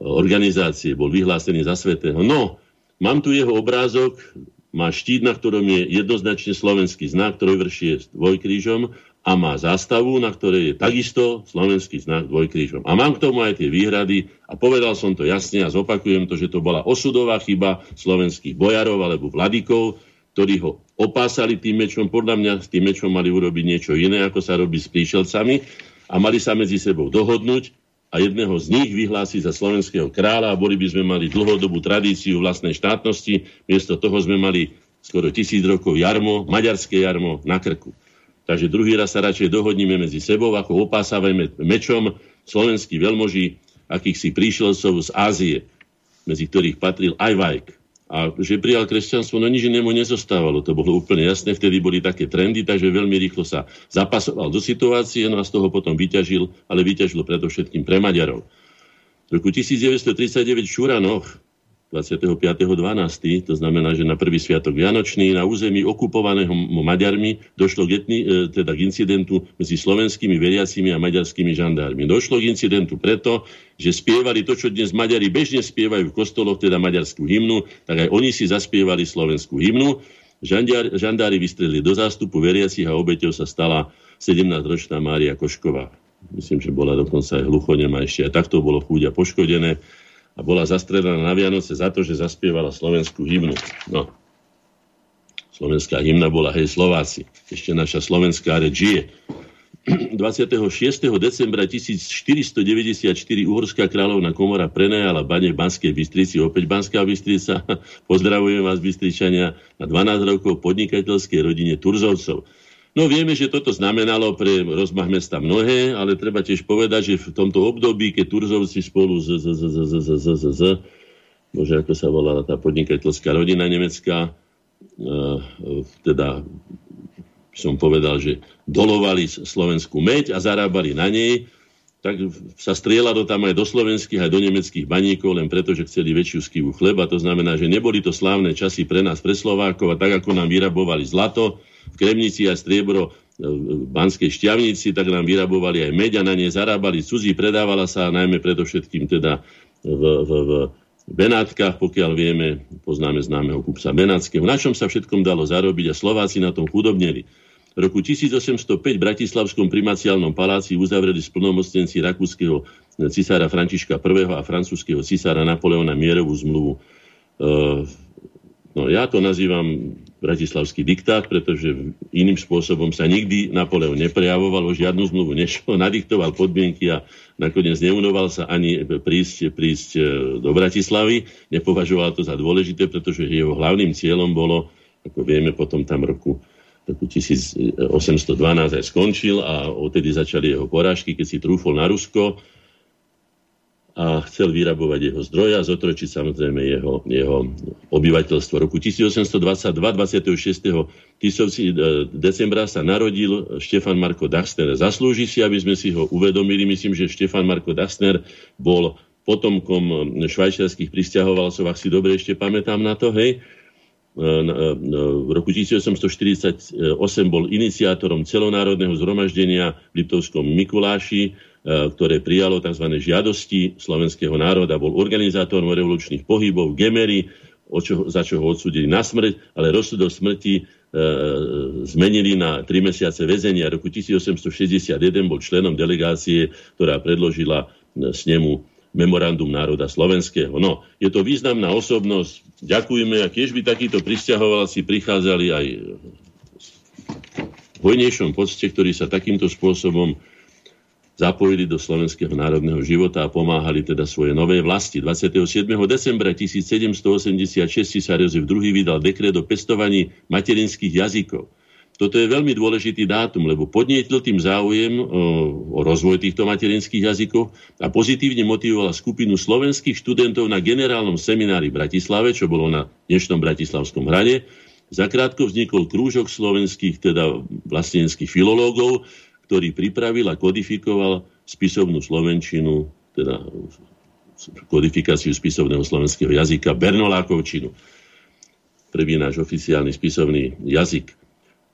organizácie. Bol vyhlásený za svetého. No, mám tu jeho obrázok, má štít, na ktorom je jednoznačne slovenský znak, ktorý vršie dvojkrížom a má zástavu, na ktorej je takisto slovenský znak dvojkrížom. A mám k tomu aj tie výhrady a povedal som to jasne a zopakujem to, že to bola osudová chyba slovenských bojarov alebo vladikov, ktorí ho opásali tým mečom. Podľa mňa s tým mečom mali urobiť niečo iné, ako sa robí s príšelcami a mali sa medzi sebou dohodnúť a jedného z nich vyhlásiť za slovenského kráľa a boli by sme mali dlhodobú tradíciu vlastnej štátnosti. Miesto toho sme mali skoro tisíc rokov jarmo, maďarské jarmo na krku. Takže druhý raz sa radšej dohodníme medzi sebou, ako opásavajme mečom slovenskí veľmoži akýchsi príšelcov z Ázie, medzi ktorých patril aj Vajk. A že prijal kresťanstvo, no nič inému nezostávalo. To bolo úplne jasné, vtedy boli také trendy, takže veľmi rýchlo sa zapasoval do situácie, no a z toho potom vyťažil, ale vyťažil predovšetkým pre Maďarov. V roku 1939 Šuranoch 25.12., to znamená, že na prvý sviatok Vianočný na území okupovaného Maďarmi došlo k, etni, e, teda k incidentu medzi slovenskými veriacimi a maďarskými žandármi. Došlo k incidentu preto, že spievali to, čo dnes Maďari bežne spievajú v kostoloch, teda maďarskú hymnu, tak aj oni si zaspievali slovenskú hymnu. Žandári, žandári vystrelili do zástupu veriacich a obeťou sa stala 17-ročná Mária Košková. Myslím, že bola dokonca aj hluchonem ešte aj takto bolo chúďa poškodené a bola zastrelená na Vianoce za to, že zaspievala slovenskú hymnu. No. Slovenská hymna bola Hej Slováci. Ešte naša slovenská reč žije. 26. decembra 1494 uhorská kráľovná komora prenajala bane v Banskej Bystrici, opäť Banská Bystrica, pozdravujem vás Bystričania, na 12 rokov podnikateľskej rodine Turzovcov. No vieme, že toto znamenalo pre rozmach mesta mnohé, ale treba tiež povedať, že v tomto období, keď Turzovci spolu z, z, z, z, z, z, z, z, z bože, ako sa volala tá podnikateľská rodina nemecká, teda som povedal, že dolovali slovenskú meď a zarábali na nej, tak sa strieľalo tam aj do slovenských, aj do nemeckých baníkov, len preto, že chceli väčšiu skivu chleba. To znamená, že neboli to slávne časy pre nás, pre Slovákov, a tak ako nám vyrabovali zlato, v Kremnici a striebro e, v Banskej šťavnici, tak nám vyrabovali aj meď a na ne zarábali cudzí, predávala sa najmä predovšetkým teda v, v, v Benátkach, pokiaľ vieme, poznáme známeho kupca Benátskeho, na čom sa všetkom dalo zarobiť a Slováci na tom chudobneli. V roku 1805 v Bratislavskom primaciálnom paláci uzavreli splnomocnenci rakúskeho cisára Františka I. a francúzského cisára Napoleona mierovú zmluvu. E, no, ja to nazývam bratislavský diktát, pretože iným spôsobom sa nikdy Napoleon neprejavoval, o žiadnu zmluvu nešlo, nadiktoval podmienky a nakoniec neunoval sa ani prísť, prísť e, do Bratislavy. Nepovažoval to za dôležité, pretože jeho hlavným cieľom bolo, ako vieme, potom tam roku roku 1812 aj skončil a odtedy začali jeho porážky, keď si trúfol na Rusko a chcel vyrabovať jeho zdroje a zotročiť samozrejme jeho, jeho obyvateľstvo. Roku 1822, 26. Tisovci, e, decembra sa narodil Štefan Marko Dachsner. Zaslúži si, aby sme si ho uvedomili. Myslím, že Štefan Marko Dachsner bol potomkom švajčiarských pristahovalcov, ak si dobre ešte pamätám na to, hej. E, e, v roku 1848 bol iniciátorom celonárodného zhromaždenia v Liptovskom Mikuláši, ktoré prijalo tzv. žiadosti slovenského národa, bol organizátorom revolučných pohybov Gemery, čo, za čo ho odsudili na smrť, ale rozsudok smrti e, zmenili na tri mesiace väzenia. Roku 1861 bol členom delegácie, ktorá predložila e, snemu memorandum národa slovenského. No, je to významná osobnosť. Ďakujeme a tiež by takíto pristahovalci prichádzali aj hojnejšom pocte, ktorí sa takýmto spôsobom zapojili do slovenského národného života a pomáhali teda svoje nové vlasti. 27. decembra 1786 sa Jozef II vydal dekret o pestovaní materinských jazykov. Toto je veľmi dôležitý dátum, lebo podnietil tým záujem o, o rozvoj týchto materinských jazykov a pozitívne motivoval skupinu slovenských študentov na generálnom seminári v Bratislave, čo bolo na dnešnom Bratislavskom hrade. Zakrátko vznikol krúžok slovenských, teda vlasteneckých filológov, ktorý pripravil a kodifikoval spisovnú slovenčinu, teda kodifikáciu spisovného slovenského jazyka, Bernolákovčinu. Prvý náš oficiálny spisovný jazyk,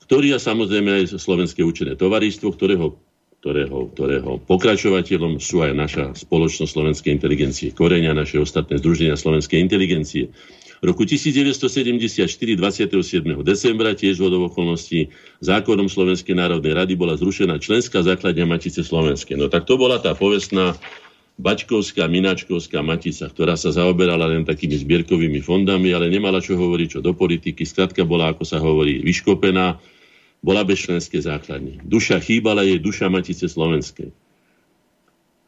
ktorý je samozrejme aj Slovenské učené tovaristvo, ktorého, ktorého, ktorého pokračovateľom sú aj naša spoločnosť slovenskej inteligencie, korenia naše ostatné združenia slovenskej inteligencie roku 1974, 27. decembra, tiež vodov okolností, zákonom Slovenskej národnej rady bola zrušená členská základňa Matice Slovenskej. No tak to bola tá povestná Bačkovská, Mináčkovská matica, ktorá sa zaoberala len takými zbierkovými fondami, ale nemala čo hovoriť čo do politiky. Skrátka bola, ako sa hovorí, vyškopená, bola bez členské základne. Duša chýbala jej duša Matice Slovenskej.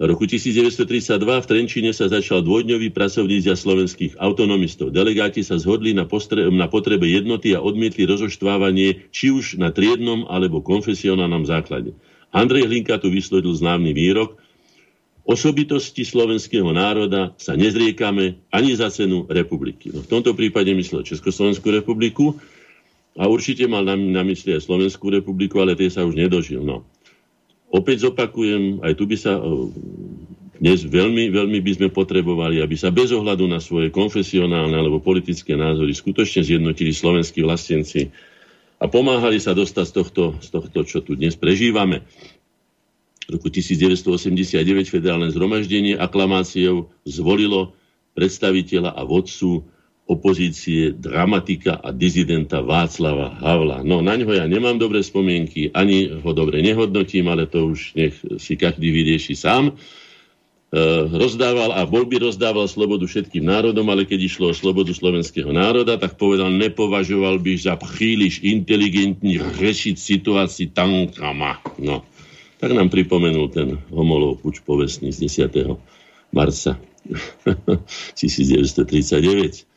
V roku 1932 v Trenčine sa začal dvojdňový pracovný zjazd slovenských autonomistov. Delegáti sa zhodli na, postre- na potrebe jednoty a odmietli rozoštvávanie či už na triednom alebo konfesionálnom základe. Andrej Hlinka tu vyslovil známy výrok Osobitosti slovenského národa sa nezriekame ani za cenu republiky. No, v tomto prípade myslel Československú republiku a určite mal na, na mysli aj Slovenskú republiku, ale tie sa už nedožil. No opäť zopakujem, aj tu by sa dnes veľmi, veľmi by sme potrebovali, aby sa bez ohľadu na svoje konfesionálne alebo politické názory skutočne zjednotili slovenskí vlastenci a pomáhali sa dostať z tohto, z tohto čo tu dnes prežívame. V roku 1989 federálne zhromaždenie aklamáciou zvolilo predstaviteľa a vodcu opozície, dramatika a dizidenta Václava Havla. No, na ňo ja nemám dobré spomienky, ani ho dobre nehodnotím, ale to už nech si každý vyrieši sám. E, rozdával a bol by rozdával slobodu všetkým národom, ale keď išlo o slobodu slovenského národa, tak povedal, nepovažoval by za príliš inteligentní rešiť situácii tankama. No, tak nám pripomenul ten homolov puč povestný z 10. marca 1939.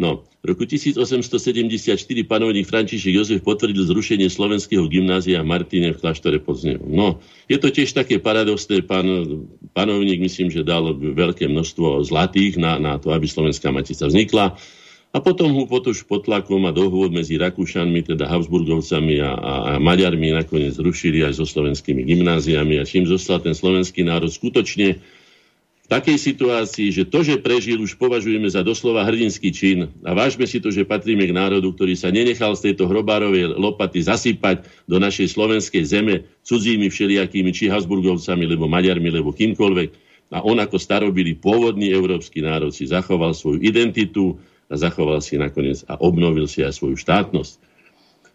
No, v roku 1874 panovník František Jozef potvrdil zrušenie slovenského gymnázia Martine v kláštore pod Znevom. No, je to tiež také paradoxné, pán, panovník myslím, že dal veľké množstvo zlatých na, na to, aby slovenská matica vznikla. A potom ho potom pod tlakom a dohovor medzi Rakúšanmi, teda Habsburgovcami a, a, a Maďarmi nakoniec zrušili aj so slovenskými gymnáziami a čím zostal ten slovenský národ skutočne takej situácii, že to, že prežil, už považujeme za doslova hrdinský čin a vážme si to, že patríme k národu, ktorý sa nenechal z tejto hrobárovej lopaty zasypať do našej slovenskej zeme cudzími všelijakými, či Habsburgovcami, lebo Maďarmi, lebo kýmkoľvek. A on ako starobili pôvodný európsky národ si zachoval svoju identitu a zachoval si nakoniec a obnovil si aj svoju štátnosť.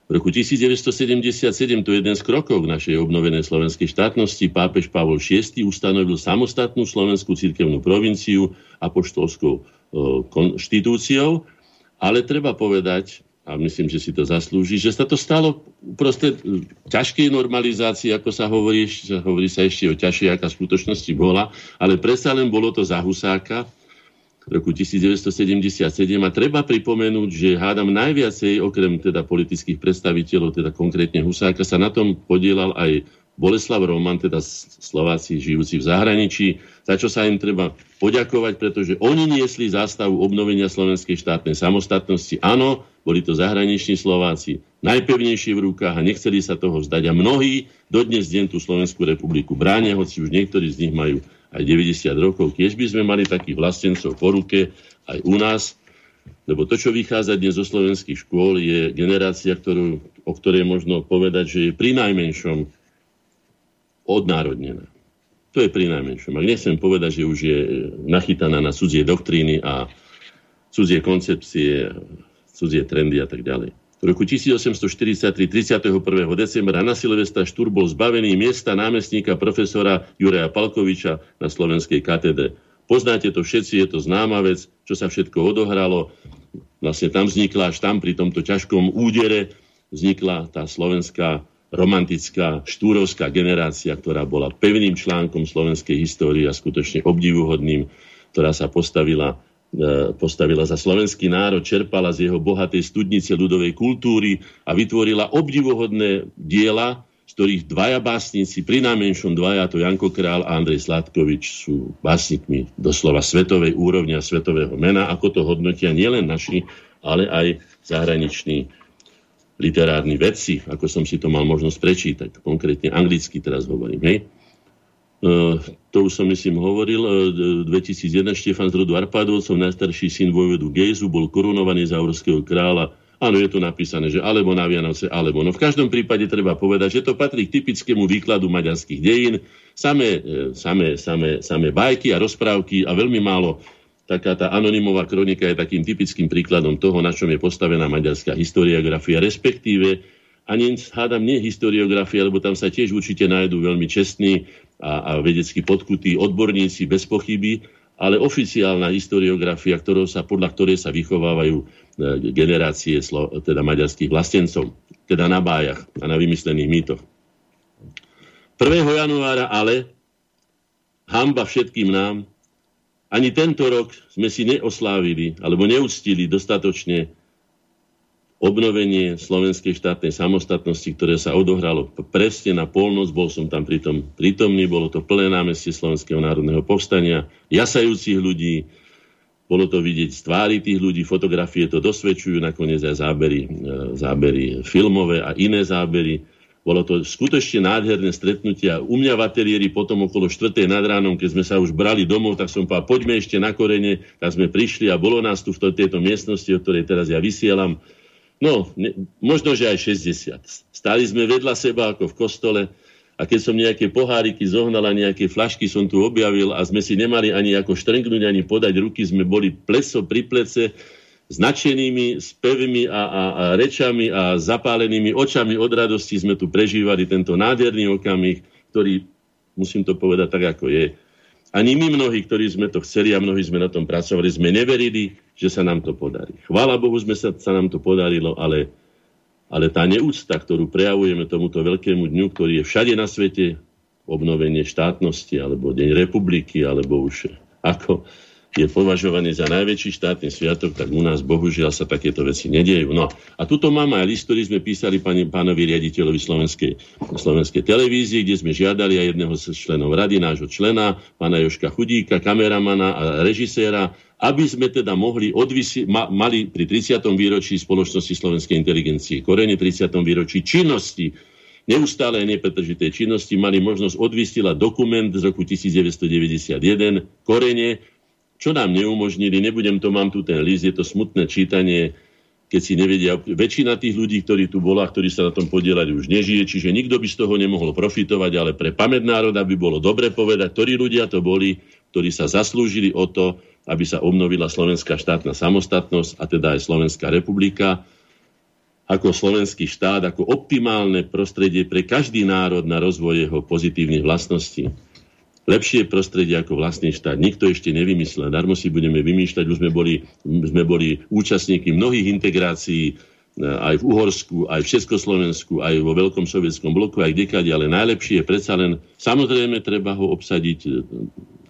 V roku 1977, to je jeden z krokov k našej obnovenej slovenskej štátnosti, pápež Pavol VI ustanovil samostatnú slovenskú cirkevnú provinciu apoštolskou konštitúciou, ale treba povedať, a myslím, že si to zaslúži, že sa to stalo uprostred ťažkej normalizácie, ako sa hovorí, hovorí sa ešte o ťažšej, aká v skutočnosti bola, ale predsa len bolo to za Husáka, roku 1977 a treba pripomenúť, že hádam najviacej, okrem teda politických predstaviteľov, teda konkrétne Husáka, sa na tom podielal aj Boleslav Roman, teda Slováci žijúci v zahraničí, za čo sa im treba poďakovať, pretože oni niesli zástavu obnovenia slovenskej štátnej samostatnosti. Áno, boli to zahraniční Slováci, najpevnejší v rukách a nechceli sa toho vzdať. A mnohí dodnes deň tú Slovenskú republiku bránia, hoci už niektorí z nich majú aj 90 rokov. Tiež by sme mali takých vlastencov po ruke aj u nás, lebo to, čo vychádza dnes zo slovenských škôl, je generácia, ktorú, o ktorej možno povedať, že je pri najmenšom odnárodnená. To je pri najmenšom. Ak nechcem povedať, že už je nachytaná na cudzie doktríny a cudzie koncepcie, cudzie trendy a tak ďalej. V roku 1843, 31. decembra na Silvestra Štúr bol zbavený miesta námestníka profesora Juraja Palkoviča na Slovenskej katedre. Poznáte to všetci, je to známa vec, čo sa všetko odohralo. Vlastne tam vznikla, až tam pri tomto ťažkom údere vznikla tá slovenská romantická štúrovská generácia, ktorá bola pevným článkom slovenskej histórie a skutočne obdivuhodným, ktorá sa postavila, postavila za slovenský národ, čerpala z jeho bohatej studnice ľudovej kultúry a vytvorila obdivuhodné diela, z ktorých dvaja básnici, pri najmenšom dvaja, to Janko Král a Andrej Sladkovič, sú básnikmi doslova svetovej úrovne a svetového mena, ako to hodnotia nielen naši, ale aj zahraniční literárni vedci, ako som si to mal možnosť prečítať. Konkrétne anglicky teraz hovorím. Hej? Uh, to už som myslím hovoril, uh, 2001 Štefan z rodu Arpádovcov, najstarší syn vojvodu Gejzu, bol korunovaný za aurovského kráľa. Áno, je tu napísané, že alebo na Vianoce, alebo. No v každom prípade treba povedať, že to patrí k typickému výkladu maďarských dejín. Samé, e, samé, samé, samé bajky a rozprávky a veľmi málo taká tá anonymová kronika je takým typickým príkladom toho, na čom je postavená maďarská historiografia, respektíve ani hádam nie historiografia, lebo tam sa tiež určite nájdú veľmi čestní a, a vedecky podkutí odborníci bez pochyby, ale oficiálna historiografia, ktorou sa, podľa ktorej sa vychovávajú e, generácie teda maďarských vlastencov, teda na bájach a na vymyslených mýtoch. 1. januára ale hamba všetkým nám, ani tento rok sme si neoslávili alebo neúctili dostatočne obnovenie slovenskej štátnej samostatnosti, ktoré sa odohralo presne na polnoc, bol som tam pritom prítomný, bolo to plné námestie Slovenského národného povstania, jasajúcich ľudí, bolo to vidieť z tvári tých ľudí, fotografie to dosvedčujú, nakoniec aj zábery, e, zábery filmové a iné zábery. Bolo to skutočne nádherné stretnutia. U mňa v ateliéri potom okolo 4. nad ránom, keď sme sa už brali domov, tak som povedal, poďme ešte na korene. Tak sme prišli a bolo nás tu v tejto miestnosti, o ktorej teraz ja vysielam. No, ne, možno, že aj 60. Stáli sme vedľa seba ako v kostole a keď som nejaké poháriky a nejaké flašky som tu objavil a sme si nemali ani ako štrngnúť, ani podať ruky, sme boli pleso pri plece značenými spevmi a, a, a rečami a zapálenými očami od radosti sme tu prežívali tento nádherný okamih, ktorý, musím to povedať tak, ako je. Ani my mnohí, ktorí sme to chceli a mnohí sme na tom pracovali, sme neverili, že sa nám to podarí. Chvála Bohu, sme sa, sa nám to podarilo, ale, ale tá neúcta, ktorú prejavujeme tomuto veľkému dňu, ktorý je všade na svete, obnovenie štátnosti, alebo Deň republiky, alebo už ako je považovaný za najväčší štátny sviatok, tak u nás bohužiaľ sa takéto veci nediejú. No a tuto mám aj list, ktorý sme písali pani, pánovi riaditeľovi Slovenskej, Slovenskej televízie, kde sme žiadali aj jedného z členov rady, nášho člena, pána Joška Chudíka, kameramana a režiséra, aby sme teda mohli odvisi- ma- mali pri 30. výročí spoločnosti Slovenskej inteligencie, korene 30. výročí činnosti neustále nepretržitej činnosti mali možnosť odvysielať dokument z roku 1991, korene, čo nám neumožnili, nebudem to, mám tu ten list, je to smutné čítanie, keď si nevedia, väčšina tých ľudí, ktorí tu bola, ktorí sa na tom podielali, už nežije, čiže nikto by z toho nemohol profitovať, ale pre pamäť národa by bolo dobre povedať, ktorí ľudia to boli, ktorí sa zaslúžili o to, aby sa obnovila slovenská štátna samostatnosť a teda aj Slovenská republika ako slovenský štát, ako optimálne prostredie pre každý národ na rozvoj jeho pozitívnych vlastností lepšie prostredie ako vlastný štát. Nikto ešte nevymyslel. Darmo si budeme vymýšľať. Už sme boli, sme boli účastníky mnohých integrácií e, aj v Uhorsku, aj v Československu, aj vo Veľkom sovietskom bloku, aj kdekade, ale najlepšie je predsa len, samozrejme, treba ho obsadiť e,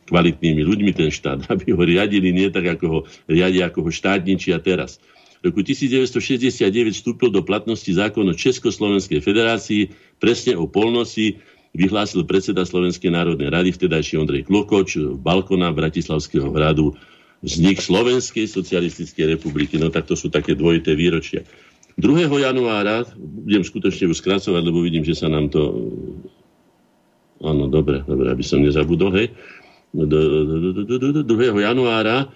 kvalitnými ľuďmi ten štát, aby ho riadili nie tak, ako ho riadia, ako ho štátničia teraz. V roku 1969 vstúpil do platnosti zákon o Československej federácii presne o polnoci vyhlásil predseda Slovenskej národnej rady, vtedajší Ondrej Klokoč, v balkona Bratislavského hradu vznik Slovenskej socialistickej republiky. No tak to sú také dvojité výročia. 2. januára, budem skutočne už skracovať, lebo vidím, že sa nám to... Áno, dobre, dobre, aby som nezabudol, hej. 2. januára e,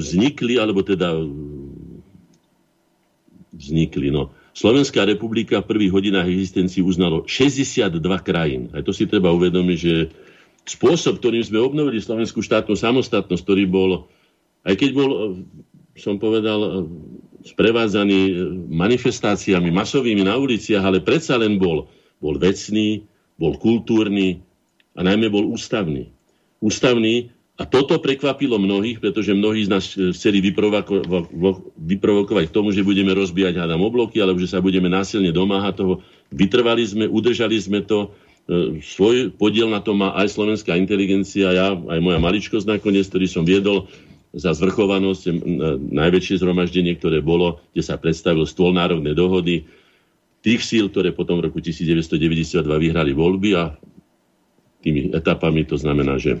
vznikli, alebo teda vznikli, no, Slovenská republika v prvých hodinách existencii uznalo 62 krajín. Aj to si treba uvedomiť, že spôsob, ktorým sme obnovili slovenskú štátnu samostatnosť, ktorý bol, aj keď bol, som povedal, sprevádzaný manifestáciami masovými na uliciach, ale predsa len bol, bol vecný, bol kultúrny a najmä bol ústavný. Ústavný. A toto prekvapilo mnohých, pretože mnohí z nás chceli vyprovoko- vyprovokovať k tomu, že budeme rozbíjať hádam obloky, alebo že sa budeme násilne domáhať toho. vytrvali sme, udržali sme to, e, svoj podiel na to má aj slovenská inteligencia, ja, aj moja maličkosť nakoniec, ktorý som viedol za zvrchovanosť, najväčšie zhromaždenie, ktoré bolo, kde sa predstavil stôl národnej dohody, tých síl, ktoré potom v roku 1992 vyhrali voľby a tými etapami to znamená, že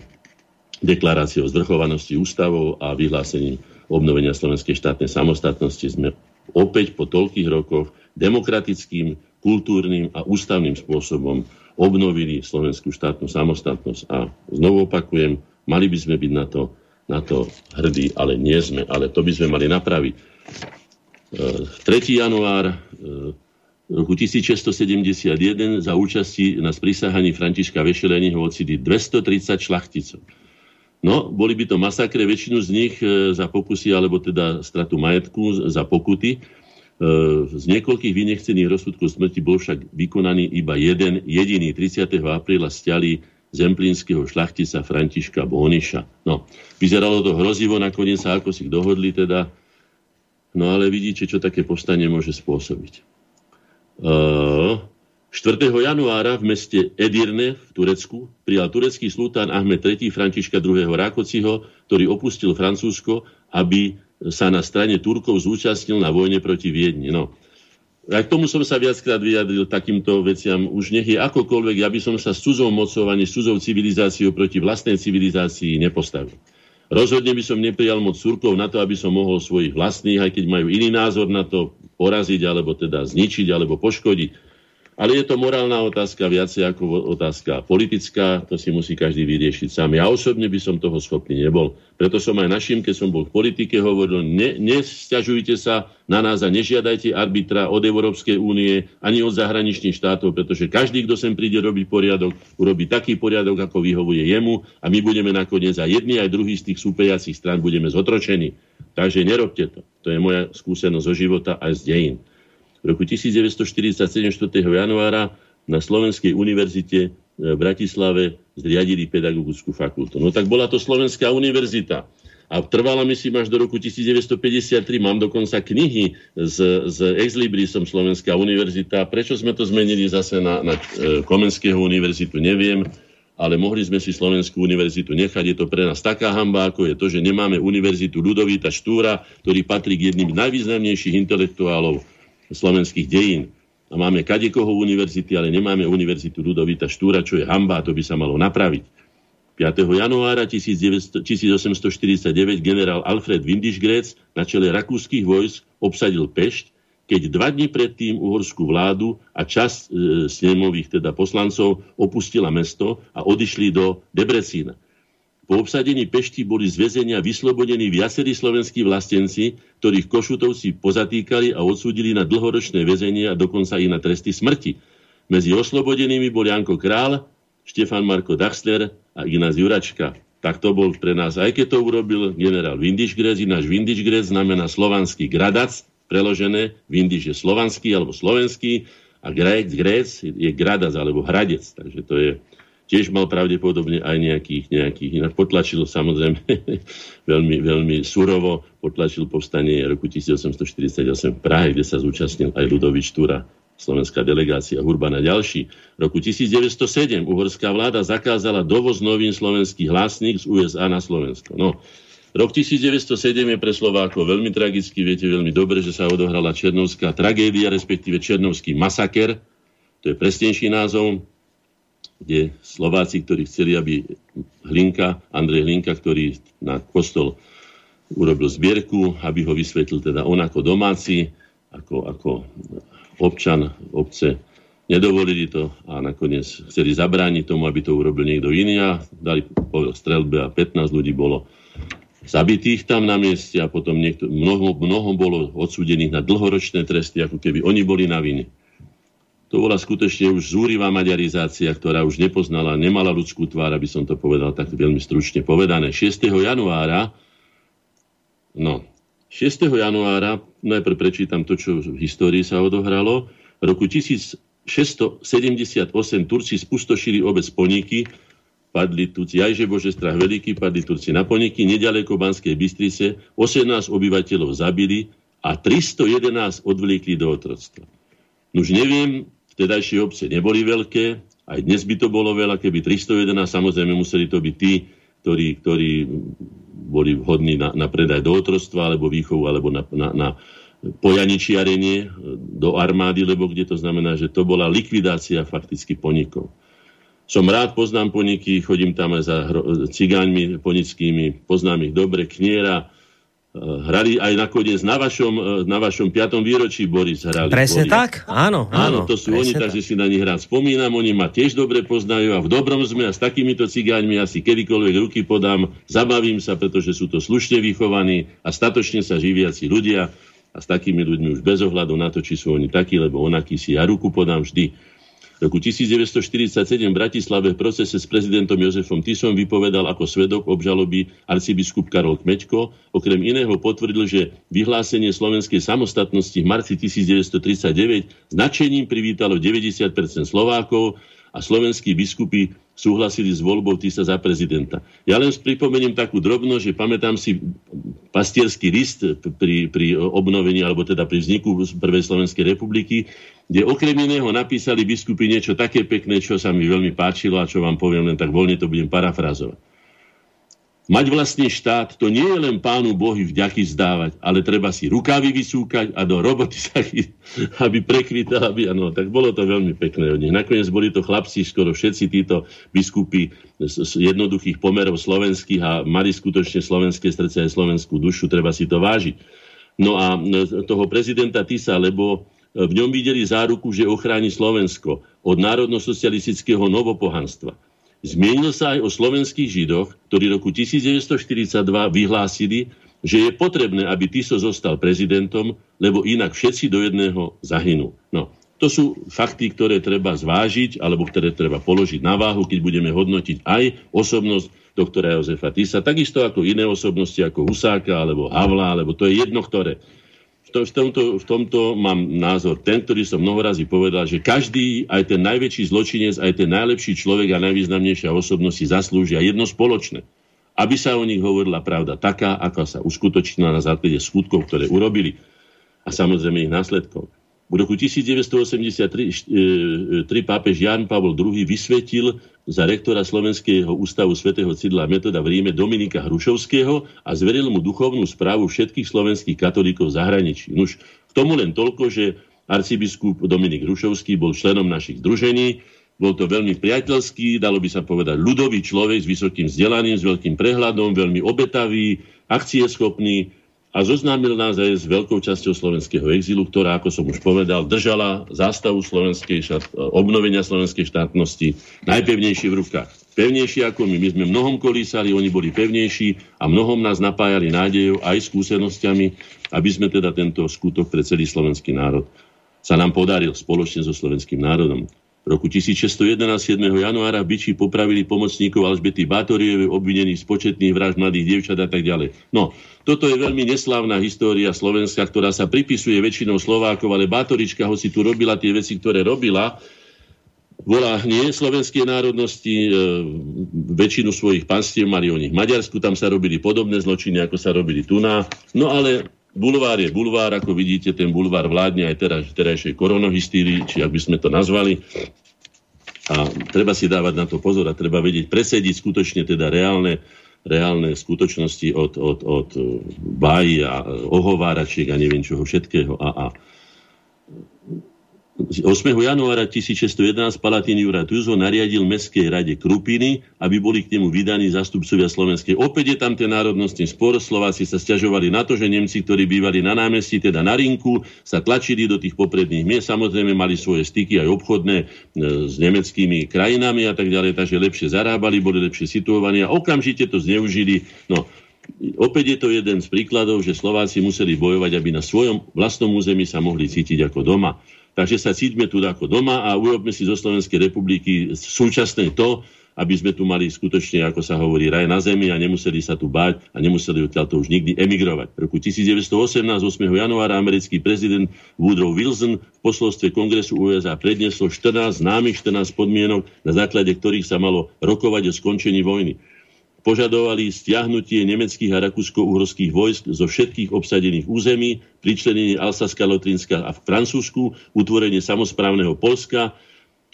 deklaráciou zvrchovanosti ústavou a vyhlásením obnovenia slovenskej štátnej samostatnosti sme opäť po toľkých rokoch demokratickým, kultúrnym a ústavným spôsobom obnovili slovenskú štátnu samostatnosť. A znovu opakujem, mali by sme byť na to, na to hrdí, ale nie sme. Ale to by sme mali napraviť. 3. E, január e, roku 1671 za účasti na sprísahaní Františka Vešeleniho ocidi 230 šlachticov. No, boli by to masakre, väčšinu z nich e, za pokusy, alebo teda stratu majetku za pokuty. E, z niekoľkých vynechcených rozsudkov smrti bol však vykonaný iba jeden, jediný 30. apríla stiali zemplínskeho šlachtica Františka Bóniša. No, vyzeralo to hrozivo, nakoniec sa ako si dohodli teda, no ale vidíte, čo také povstanie môže spôsobiť. 4. januára v meste Edirne v Turecku prijal turecký sultán Ahmed III. Františka II. Rákociho, ktorý opustil Francúzsko, aby sa na strane Turkov zúčastnil na vojne proti Viedni. No. A k tomu som sa viackrát vyjadril takýmto veciam. Už nech je akokoľvek, ja som sa s cudzou mocou ani s civilizáciou proti vlastnej civilizácii nepostavil. Rozhodne by som neprijal moc Turkov na to, aby som mohol svojich vlastných, aj keď majú iný názor na to, poraziť, alebo teda zničiť, alebo poškodiť. Ale je to morálna otázka viacej ako otázka politická, to si musí každý vyriešiť sám. Ja osobne by som toho schopný nebol. Preto som aj našim, keď som bol v politike, hovoril, ne, nesťažujte sa na nás a nežiadajte arbitra od Európskej únie ani od zahraničných štátov, pretože každý, kto sem príde robiť poriadok, urobí taký poriadok, ako vyhovuje jemu a my budeme nakoniec aj jedni, aj druhý z tých súpejacích strán budeme zotročení. Takže nerobte to. To je moja skúsenosť zo života aj z dejín. V roku 1947, 4. januára na Slovenskej univerzite e, v Bratislave zriadili pedagogickú fakultu. No tak bola to Slovenská univerzita. A trvala myslím až do roku 1953. Mám dokonca knihy z, z Exlibrisom Slovenská univerzita. Prečo sme to zmenili zase na, na e, Komenského univerzitu, neviem ale mohli sme si Slovenskú univerzitu nechať. Je to pre nás taká hamba, ako je to, že nemáme univerzitu Ludovíta Štúra, ktorý patrí k jedným z najvýznamnejších intelektuálov slovenských dejín. A máme kadekoho univerzity, ale nemáme univerzitu Ludovita Štúra, čo je hamba, to by sa malo napraviť. 5. januára 1849 generál Alfred Windischgrätz na čele rakúskych vojsk obsadil Pešť, keď dva dní predtým uhorskú vládu a časť e, snemových teda poslancov opustila mesto a odišli do Debrecína. Po obsadení Pešti boli z väzenia vyslobodení viacerí slovenskí vlastenci, ktorých Košutovci pozatýkali a odsúdili na dlhoročné väzenie a dokonca i na tresty smrti. Medzi oslobodenými bol Janko Král, Štefan Marko Dachsler a Ignaz Juračka. Tak to bol pre nás, aj keď to urobil generál Vindišgrez, ináč Vindišgrez znamená slovanský gradac, preložené, Vindiš je slovanský alebo slovenský a Gréc je gradac alebo hradec, takže to je tiež mal pravdepodobne aj nejakých, nejakých inak potlačil samozrejme veľmi, veľmi surovo, potlačil povstanie roku 1848 v Prahe, kde sa zúčastnil aj Ludovič Túra, slovenská delegácia, Hurban a ďalší. V roku 1907 uhorská vláda zakázala dovoz novín slovenských hlasník z USA na Slovensko. No, Rok 1907 je pre Slovákov veľmi tragický, viete veľmi dobre, že sa odohrala Černovská tragédia, respektíve Černovský masaker, to je presnejší názov, kde Slováci, ktorí chceli, aby Hlinka, Andrej Hlinka, ktorý na kostol urobil zbierku, aby ho vysvetlil teda on ako domáci, ako, ako občan obce, nedovolili to a nakoniec chceli zabrániť tomu, aby to urobil niekto iný a dali po strelbe a 15 ľudí bolo zabitých tam na mieste a potom niekto, mnoho, mnoho bolo odsúdených na dlhoročné tresty, ako keby oni boli na vine. To bola skutočne už zúrivá maďarizácia, ktorá už nepoznala, nemala ľudskú tvár, aby som to povedal tak veľmi stručne povedané. 6. januára, no, 6. januára, najprv prečítam to, čo v histórii sa odohralo, roku 1678 Turci spustošili obec Poníky, padli Turci, ajže Bože strach veľký, padli Turci na Poniky, nedaleko Banskej Bystrice, 18 obyvateľov zabili a 311 odvliekli do otroctva. Už neviem, vtedajšie obce neboli veľké, aj dnes by to bolo veľa, keby 311, samozrejme museli to byť tí, ktorí, ktorí boli vhodní na, na predaj do otrostva, alebo výchovu, alebo na, na, na pojaničiarenie do armády, lebo kde to znamená, že to bola likvidácia fakticky ponikov. Som rád, poznám poniky, chodím tam aj za cigáňmi ponickými, poznám ich dobre, kniera, hrali aj nakoniec na vašom, eh, na vašom piatom výročí Boris hrali. Presne Boris. tak? Áno, áno. Áno, to sú oni, tak. takže si na nich rád spomínam. Oni ma tiež dobre poznajú a v dobrom sme a s takýmito cigáňmi asi kedykoľvek ruky podám. Zabavím sa, pretože sú to slušne vychovaní a statočne sa živiaci ľudia a s takými ľuďmi už bez ohľadu na to, či sú oni takí, lebo onakí si ja ruku podám vždy roku 1947 v Bratislave v procese s prezidentom Jozefom Tisom vypovedal ako svedok obžaloby arcibiskup Karol Kmeďko. Okrem iného potvrdil, že vyhlásenie slovenskej samostatnosti v marci 1939 značením privítalo 90% Slovákov a slovenskí biskupy súhlasili s voľbou Tisa za prezidenta. Ja len pripomeniem takú drobnosť, že pamätám si pastierský list pri, pri obnovení, alebo teda pri vzniku Prvej Slovenskej republiky, kde okrem iného napísali biskupy niečo také pekné, čo sa mi veľmi páčilo a čo vám poviem len tak voľne, to budem parafrazovať. Mať vlastný štát, to nie je len pánu Bohy vďaky zdávať, ale treba si rukávy vysúkať a do roboty sa aby prekrytal, aby ano, tak bolo to veľmi pekné od nich. Nakoniec boli to chlapci, skoro všetci títo biskupy z, z jednoduchých pomerov slovenských a mali skutočne slovenské srdce aj slovenskú dušu, treba si to vážiť. No a e, toho prezidenta Tisa, lebo e, v ňom videli záruku, že ochráni Slovensko od národno-socialistického novopohanstva Zmienil sa aj o slovenských židoch, ktorí roku 1942 vyhlásili, že je potrebné, aby Tiso zostal prezidentom, lebo inak všetci do jedného zahynú. No, to sú fakty, ktoré treba zvážiť, alebo ktoré treba položiť na váhu, keď budeme hodnotiť aj osobnosť doktora Jozefa Tisa, takisto ako iné osobnosti, ako Husáka, alebo Havla, alebo to je jedno, ktoré to, v, tomto, v tomto mám názor ten, ktorý som mnohorazí povedal, že každý, aj ten najväčší zločinec, aj ten najlepší človek a najvýznamnejšia osobnosť si zaslúžia jedno spoločné. Aby sa o nich hovorila pravda taká, ako sa uskutočnila na základe skutkov, ktoré urobili a samozrejme ich následkov. V roku 1983 e, pápež Jan Pavol II vysvetil za rektora Slovenského ústavu svätého Cidla Metoda v Ríme Dominika Hrušovského a zveril mu duchovnú správu všetkých slovenských katolíkov v zahraničí. Nuž, k tomu len toľko, že arcibiskup Dominik Hrušovský bol členom našich združení, bol to veľmi priateľský, dalo by sa povedať ľudový človek s vysokým vzdelaním, s veľkým prehľadom, veľmi obetavý, akcieschopný, a zoznámil nás aj s veľkou časťou slovenského exilu, ktorá, ako som už povedal, držala zástavu slovenskej šat, obnovenia slovenskej štátnosti najpevnejšie v rukách. Pevnejšie ako my. My sme mnohom kolísali, oni boli pevnejší a mnohom nás napájali nádejou aj skúsenosťami, aby sme teda tento skutok pre celý slovenský národ sa nám podaril spoločne so slovenským národom. V roku 1611 7. januára v Biči popravili pomocníkov Alžbety Bátorievej obvinených z početných vražd mladých dievčat a tak ďalej. No, toto je veľmi neslávna história Slovenska, ktorá sa pripisuje väčšinou Slovákov, ale Bátorička, hoci tu robila tie veci, ktoré robila, bola nie slovenskej národnosti, e, väčšinu svojich panstiev mali o nich Maďarsku, tam sa robili podobné zločiny, ako sa robili tu na. No ale bulvár je bulvár, ako vidíte, ten bulvár vládne aj teraz, terajšej koronohystírii, či ak by sme to nazvali. A treba si dávať na to pozor a treba vedieť presediť skutočne teda reálne reálne skutočnosti od, od, od bájí a ohováračiek a neviem čoho všetkého. A, a 8. januára 1611 Palatín Jura Tuzo nariadil Mestskej rade Krupiny, aby boli k nemu vydaní zastupcovia slovenskej. Opäť je tam ten národnostný spor. Slováci sa stiažovali na to, že Nemci, ktorí bývali na námestí, teda na rinku, sa tlačili do tých popredných miest. Samozrejme mali svoje styky aj obchodné e, s nemeckými krajinami a tak ďalej, takže lepšie zarábali, boli lepšie situovaní a okamžite to zneužili. No, Opäť je to jeden z príkladov, že Slováci museli bojovať, aby na svojom vlastnom území sa mohli cítiť ako doma. Takže sa cítme tu ako doma a urobme si zo Slovenskej republiky súčasné to, aby sme tu mali skutočne, ako sa hovorí, raj na zemi a nemuseli sa tu báť a nemuseli odtiaľ to už nikdy emigrovať. V roku 1918, 8. januára, americký prezident Woodrow Wilson v posolstve Kongresu USA predniesol 14 známych 14 podmienok, na základe ktorých sa malo rokovať o skončení vojny. Požadovali stiahnutie nemeckých a rakúsko-uhorských vojsk zo všetkých obsadených území, pričlenenie Alsaska, Lotrinska a v Francúzsku, utvorenie samozprávneho Polska,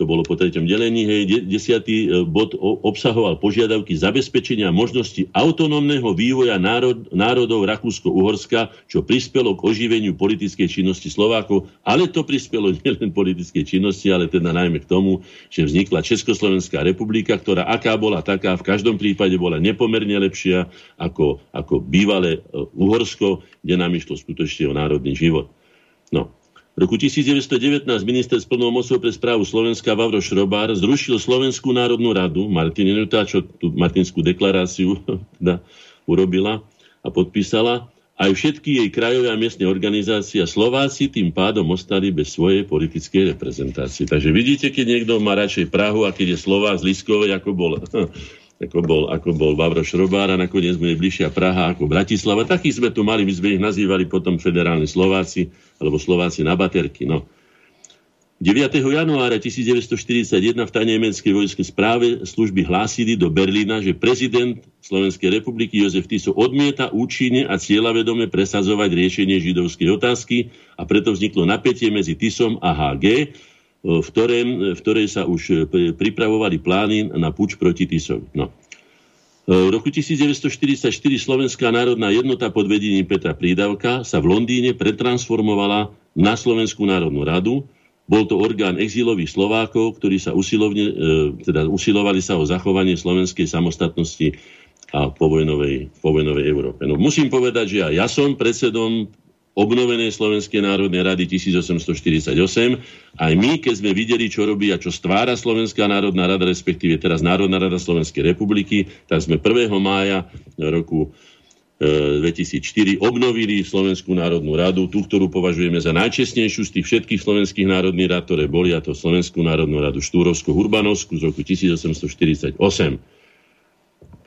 to bolo po treťom delení, hej, desiatý e, bod obsahoval požiadavky zabezpečenia možnosti autonómneho vývoja národ, národov Rakúsko-Uhorska, čo prispelo k oživeniu politickej činnosti Slovákov, ale to prispelo nielen politickej činnosti, ale teda najmä k tomu, že vznikla Československá republika, ktorá aká bola taká, v každom prípade bola nepomerne lepšia ako, ako bývalé e, Uhorsko, kde nám išlo skutočne o národný život. No, v roku 1919 minister s plnou mocou pre správu Slovenska Vavro Šrobár zrušil Slovenskú národnú radu, Martin Nenuta, čo tú Martinskú deklaráciu teda urobila a podpísala, aj všetky jej krajové a miestne organizácie a Slováci tým pádom ostali bez svojej politickej reprezentácie. Takže vidíte, keď niekto má radšej Prahu a keď je Slovák z Liskovej, ako bol ako bol, ako bol Vavro Šrobár a nakoniec mu je bližšia Praha ako Bratislava. Takí sme tu mali, my sme ich nazývali potom federálni Slováci, alebo Slováci na baterky. No. 9. januára 1941 v tajnej nemeckej vojskej správe služby hlásili do Berlína, že prezident Slovenskej republiky Jozef Tiso odmieta účinne a cieľavedome presadzovať riešenie židovskej otázky a preto vzniklo napätie medzi Tisom a HG, v, ktorém, v ktorej sa už e, pripravovali plány na puč proti Tisovi. No. E, v roku 1944 Slovenská národná jednota pod vedením Petra Prídavka sa v Londýne pretransformovala na Slovenskú národnú radu. Bol to orgán exilových Slovákov, ktorí sa usilovne, e, teda usilovali sa o zachovanie slovenskej samostatnosti a povojnovej, povojnovej Európe. No, musím povedať, že ja som predsedom obnovenej Slovenskej národnej rady 1848. Aj my, keď sme videli, čo robí a čo stvára Slovenská národná rada, respektíve teraz Národná rada Slovenskej republiky, tak sme 1. mája roku 2004 e, obnovili Slovenskú národnú radu, tú, ktorú považujeme za najčestnejšiu z tých všetkých slovenských národných rád, ktoré boli, a to Slovenskú národnú radu Štúrovsko-Hurbanovskú z roku 1848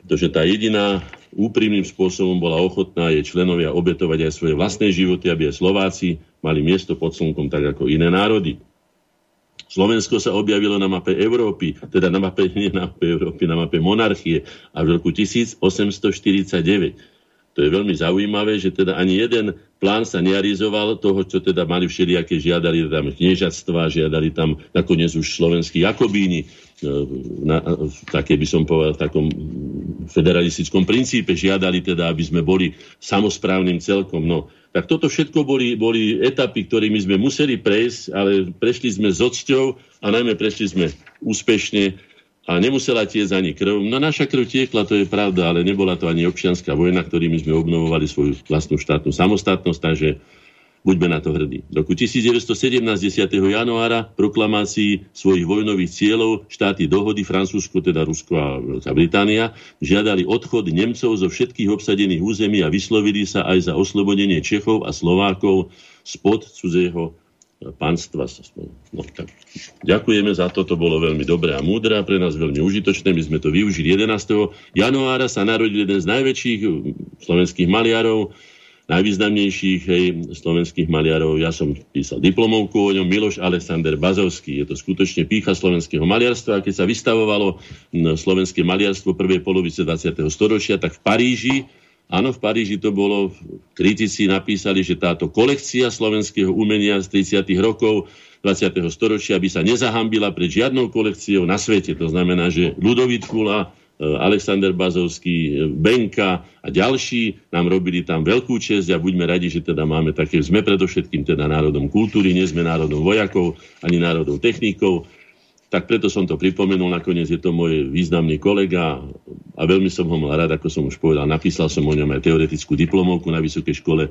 pretože tá jediná úprimným spôsobom bola ochotná jej členovia obetovať aj svoje vlastné životy, aby aj Slováci mali miesto pod slnkom tak ako iné národy. Slovensko sa objavilo na mape Európy, teda na mape, nie na mape Európy, na mape monarchie a v roku 1849 to je veľmi zaujímavé, že teda ani jeden plán sa nearizoval toho, čo teda mali všelijaké, žiadali tam kniežatstva, žiadali tam nakoniec už slovenskí Jakobíni, e, na, také by som povedal, v takom federalistickom princípe žiadali teda, aby sme boli samozprávnym celkom. No, tak toto všetko boli, boli etapy, ktorými sme museli prejsť, ale prešli sme s odsťou a najmä prešli sme úspešne a nemusela tiecť ani krv. No naša krv tiekla, to je pravda, ale nebola to ani občianská vojna, ktorými sme obnovovali svoju vlastnú štátnu samostatnosť, takže buďme na to hrdí. V roku 1917, 10. januára, proklamácii svojich vojnových cieľov štáty dohody, Francúzsko, teda Rusko a Veľká Británia, žiadali odchod Nemcov zo všetkých obsadených území a vyslovili sa aj za oslobodenie Čechov a Slovákov spod cudzieho pánstva. No, tak ďakujeme za to, to bolo veľmi dobré a múdre a pre nás veľmi užitočné. My sme to využili 11. januára sa narodil jeden z najväčších hm, slovenských maliarov, najvýznamnejších hej, slovenských maliarov. Ja som písal diplomovku o ňom, Miloš Alexander Bazovský. Je to skutočne pícha slovenského maliarstva. A keď sa vystavovalo hm, slovenské maliarstvo prvej polovice 20. storočia, tak v Paríži Áno, v Paríži to bolo, kritici napísali, že táto kolekcia slovenského umenia z 30. rokov 20. storočia by sa nezahambila pred žiadnou kolekciou na svete. To znamená, že Ludovít Kula, e, Alexander Bazovský, e, Benka a ďalší nám robili tam veľkú česť a buďme radi, že teda máme také, sme predovšetkým teda národom kultúry, nie sme národom vojakov ani národom technikov tak preto som to pripomenul. Nakoniec je to môj významný kolega a veľmi som ho mal rád, ako som už povedal. Napísal som o ňom aj teoretickú diplomovku na Vysokej škole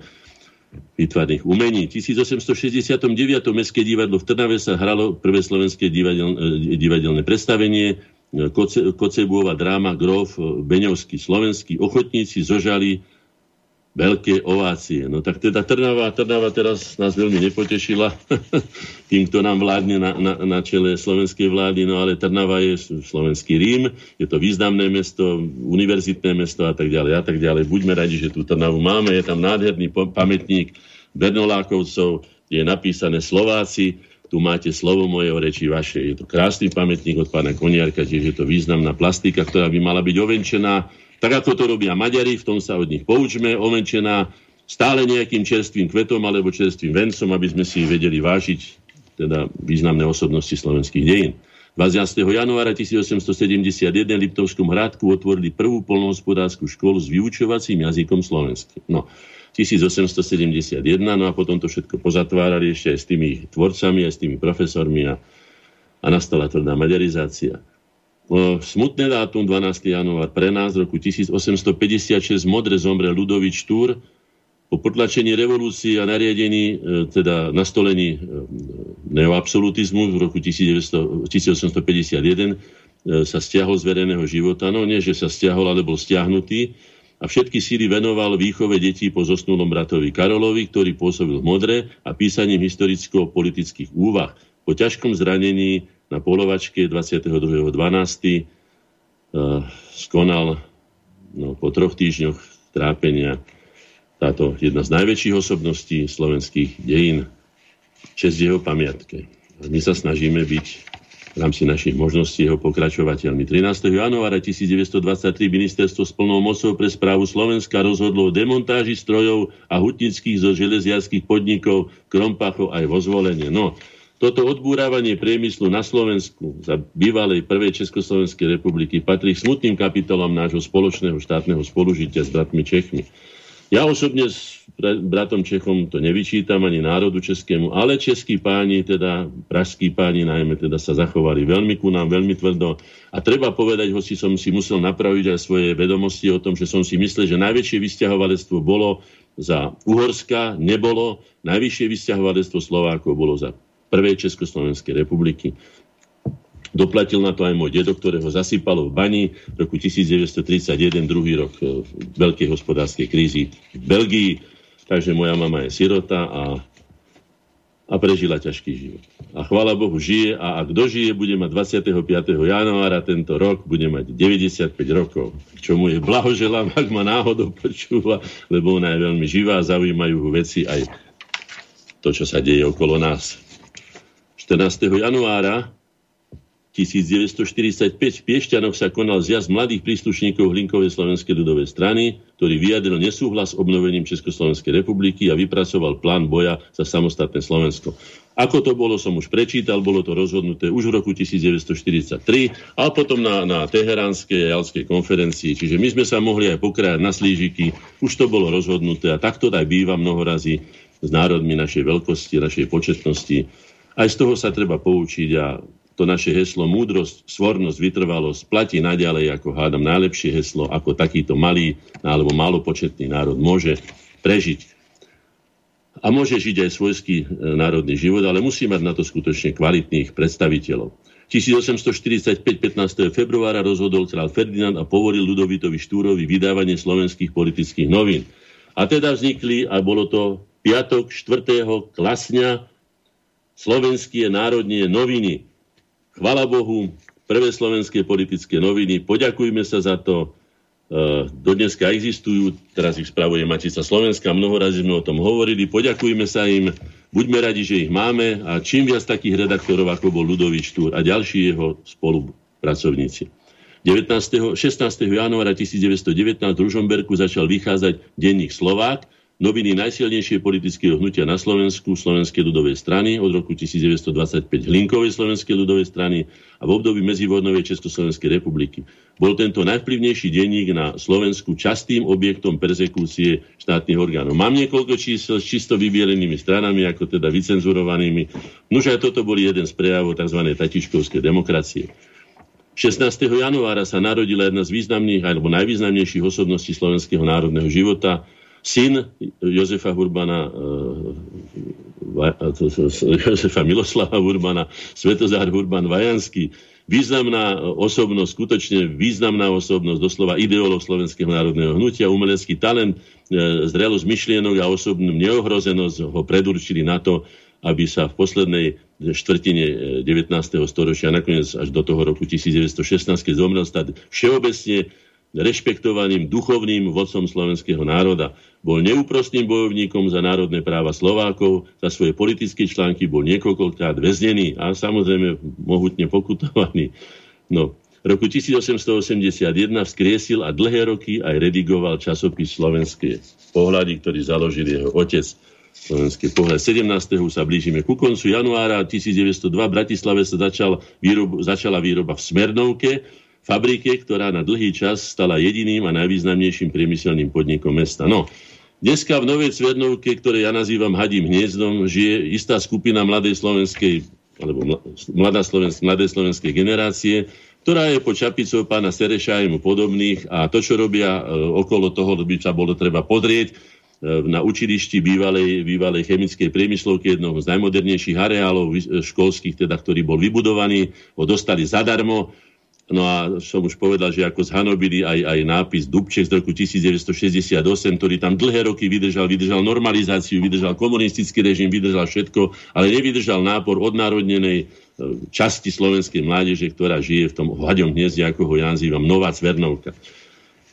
výtvarných umení. V 1869. Mestské divadlo v Trnave sa hralo prvé slovenské divadelné, divadelné predstavenie. Koce, Kocebúova dráma Grof Beňovský slovenský ochotníci zožali veľké ovácie. No tak teda Trnava, Trnava teraz nás veľmi nepotešila tým, kto nám vládne na, na, na čele slovenskej vlády, no ale Trnava je slovenský Rím, je to významné mesto, univerzitné mesto a tak ďalej a tak ďalej. Buďme radi, že tú Trnavu máme, je tam nádherný pamätník Bernolákovcov, je napísané Slováci, tu máte slovo moje o reči vaše. Je to krásny pamätník od pána Koniarka, tiež je to významná plastika, ktorá by mala byť ovenčená Tak ako to robia Maďari, v tom sa od nich poučme, omenčená stále nejakým čerstvým kvetom alebo čerstvým vencom, aby sme si vedeli vážiť teda významné osobnosti slovenských dejín. 20. januára 1871 v Liptovskom Hradku otvorili prvú polnohospodárskú školu s vyučovacím jazykom slovenským. No, 1871, no a potom to všetko pozatvárali ešte aj s tými tvorcami, aj s tými profesormi a, a nastala tvrdá maďarizácia. Smutné dátum 12. január pre nás v roku 1856 modre zomrel Ludovič Túr po potlačení revolúcie a nariadení, e, teda nastolení e, neoabsolutizmu v roku 1900, 1851 e, sa stiahol z verejného života. No nie, že sa stiahol, ale bol stiahnutý a všetky síly venoval výchove detí po zosnulom bratovi Karolovi, ktorý pôsobil v Modre a písaním historicko-politických úvah. Po ťažkom zranení na polovačke 22.12. Uh, skonal no, po troch týždňoch trápenia táto jedna z najväčších osobností slovenských dejín. Čest jeho pamiatke. A my sa snažíme byť v rámci našich možností jeho pokračovateľmi. 13. januára 1923 ministerstvo s plnou mocou pre správu Slovenska rozhodlo o demontáži strojov a hutnických zo železiarských podnikov Krompachov aj vo zvolenie. No, toto odbúravanie priemyslu na Slovensku za bývalej prvej Československej republiky patrí smutným kapitolom nášho spoločného štátneho spolužitia s bratmi Čechmi. Ja osobne s bratom Čechom to nevyčítam ani národu českému, ale českí páni, teda pražskí páni najmä, teda sa zachovali veľmi ku nám, veľmi tvrdo. A treba povedať, hoci som si musel napraviť aj svoje vedomosti o tom, že som si myslel, že najväčšie vysťahovalectvo bolo za Uhorska, nebolo. Najvyššie vysťahovalectvo Slovákov bolo za prvej Československej republiky. Doplatil na to aj môj dedo, ktorého zasypalo v bani v roku 1931, druhý rok e, veľkej hospodárskej krízy v Belgii. Takže moja mama je sirota a, a prežila ťažký život. A chvála Bohu žije a ak dožije, bude mať 25. januára tento rok, bude mať 95 rokov. K čomu je blahoželám, ak ma náhodou počúva, lebo ona je veľmi živá, zaujímajú veci aj to, čo sa deje okolo nás. 14. januára 1945 v Piešťanoch sa konal zjazd mladých príslušníkov Hlinkovej slovenskej ľudovej strany, ktorý vyjadril nesúhlas s obnovením Československej republiky a vypracoval plán boja za samostatné Slovensko. Ako to bolo, som už prečítal, bolo to rozhodnuté už v roku 1943, a potom na, na Teheránskej a Jalskej konferencii. Čiže my sme sa mohli aj pokrajať na slížiky, už to bolo rozhodnuté a takto aj býva mnohorazí s národmi našej veľkosti, našej početnosti aj z toho sa treba poučiť a to naše heslo múdrosť, svornosť, vytrvalosť platí naďalej ako hádam najlepšie heslo, ako takýto malý alebo malopočetný národ môže prežiť. A môže žiť aj svojský e, národný život, ale musí mať na to skutočne kvalitných predstaviteľov. 1845 15. februára rozhodol král Ferdinand a povoril Ludovitovi Štúrovi vydávanie slovenských politických novín. A teda vznikli, a bolo to piatok 4. klasňa slovenské národnie noviny. Chvala Bohu, prvé slovenské politické noviny, poďakujme sa za to. E, dodneska existujú, teraz ich spravuje Matica Slovenska, mnoho razy sme o tom hovorili, poďakujme sa im, buďme radi, že ich máme a čím viac takých redaktorov, ako bol Ludovič Štúr a ďalší jeho spolupracovníci. 19. 16. januára 1919 v Ružomberku začal vychádzať denník Slovák, noviny najsilnejšie politického hnutia na Slovensku, Slovenskej ľudovej strany od roku 1925 Hlinkovej Slovenskej ľudovej strany a v období medzivojnovej Československej republiky. Bol tento najvplyvnejší denník na Slovensku častým objektom persekúcie štátnych orgánov. Mám niekoľko čísel s čisto vybielenými stranami, ako teda vycenzurovanými. Nož aj toto boli jeden z prejavov tzv. tatičkovskej demokracie. 16. januára sa narodila jedna z významných alebo najvýznamnejších osobností slovenského národného života, syn Jozefa Urbana, eh, Jozefa Miloslava Urbana, Svetozár Urban Vajanský, významná osobnosť, skutočne významná osobnosť, doslova ideolog Slovenského národného hnutia, umelecký talent, eh, zrelosť myšlienok a osobnú neohrozenosť ho predurčili na to, aby sa v poslednej štvrtine 19. Eh, storočia, nakoniec až do toho roku 1916, keď zomrel stať všeobecne rešpektovaným duchovným vodcom slovenského národa. Bol neúprostným bojovníkom za národné práva Slovákov, za svoje politické články bol niekoľkokrát väznený a samozrejme mohutne pokutovaný. No, V roku 1881 vzkriesil a dlhé roky aj redigoval časopis Slovenské pohľady, ktorý založil jeho otec. Slovenský pohľad. 17. sa blížime ku koncu januára 1902 v Bratislave sa začal výrob, začala výroba v Smernovke, fabrike, ktorá na dlhý čas stala jediným a najvýznamnejším priemyselným podnikom mesta. No, dneska v Novej Cvernovke, ktoré ja nazývam Hadím hniezdom, žije istá skupina mladej slovenskej alebo mladá slovensk, mladé slovenskej generácie, ktorá je pod čapicou pána Sereša mu podobných a to, čo robia e, okolo toho, by sa bolo treba podrieť, e, na učilišti bývalej, bývalej chemickej priemyslovky, jednoho z najmodernejších areálov školských, teda, ktorý bol vybudovaný, ho dostali zadarmo. No a som už povedal, že ako zhanobili aj, aj nápis Dubček z roku 1968, ktorý tam dlhé roky vydržal, vydržal normalizáciu, vydržal komunistický režim, vydržal všetko, ale nevydržal nápor odnárodnenej časti slovenskej mládeže, ktorá žije v tom hľadom hniezde, ako ho ja nazývam, Nová Cvernovka.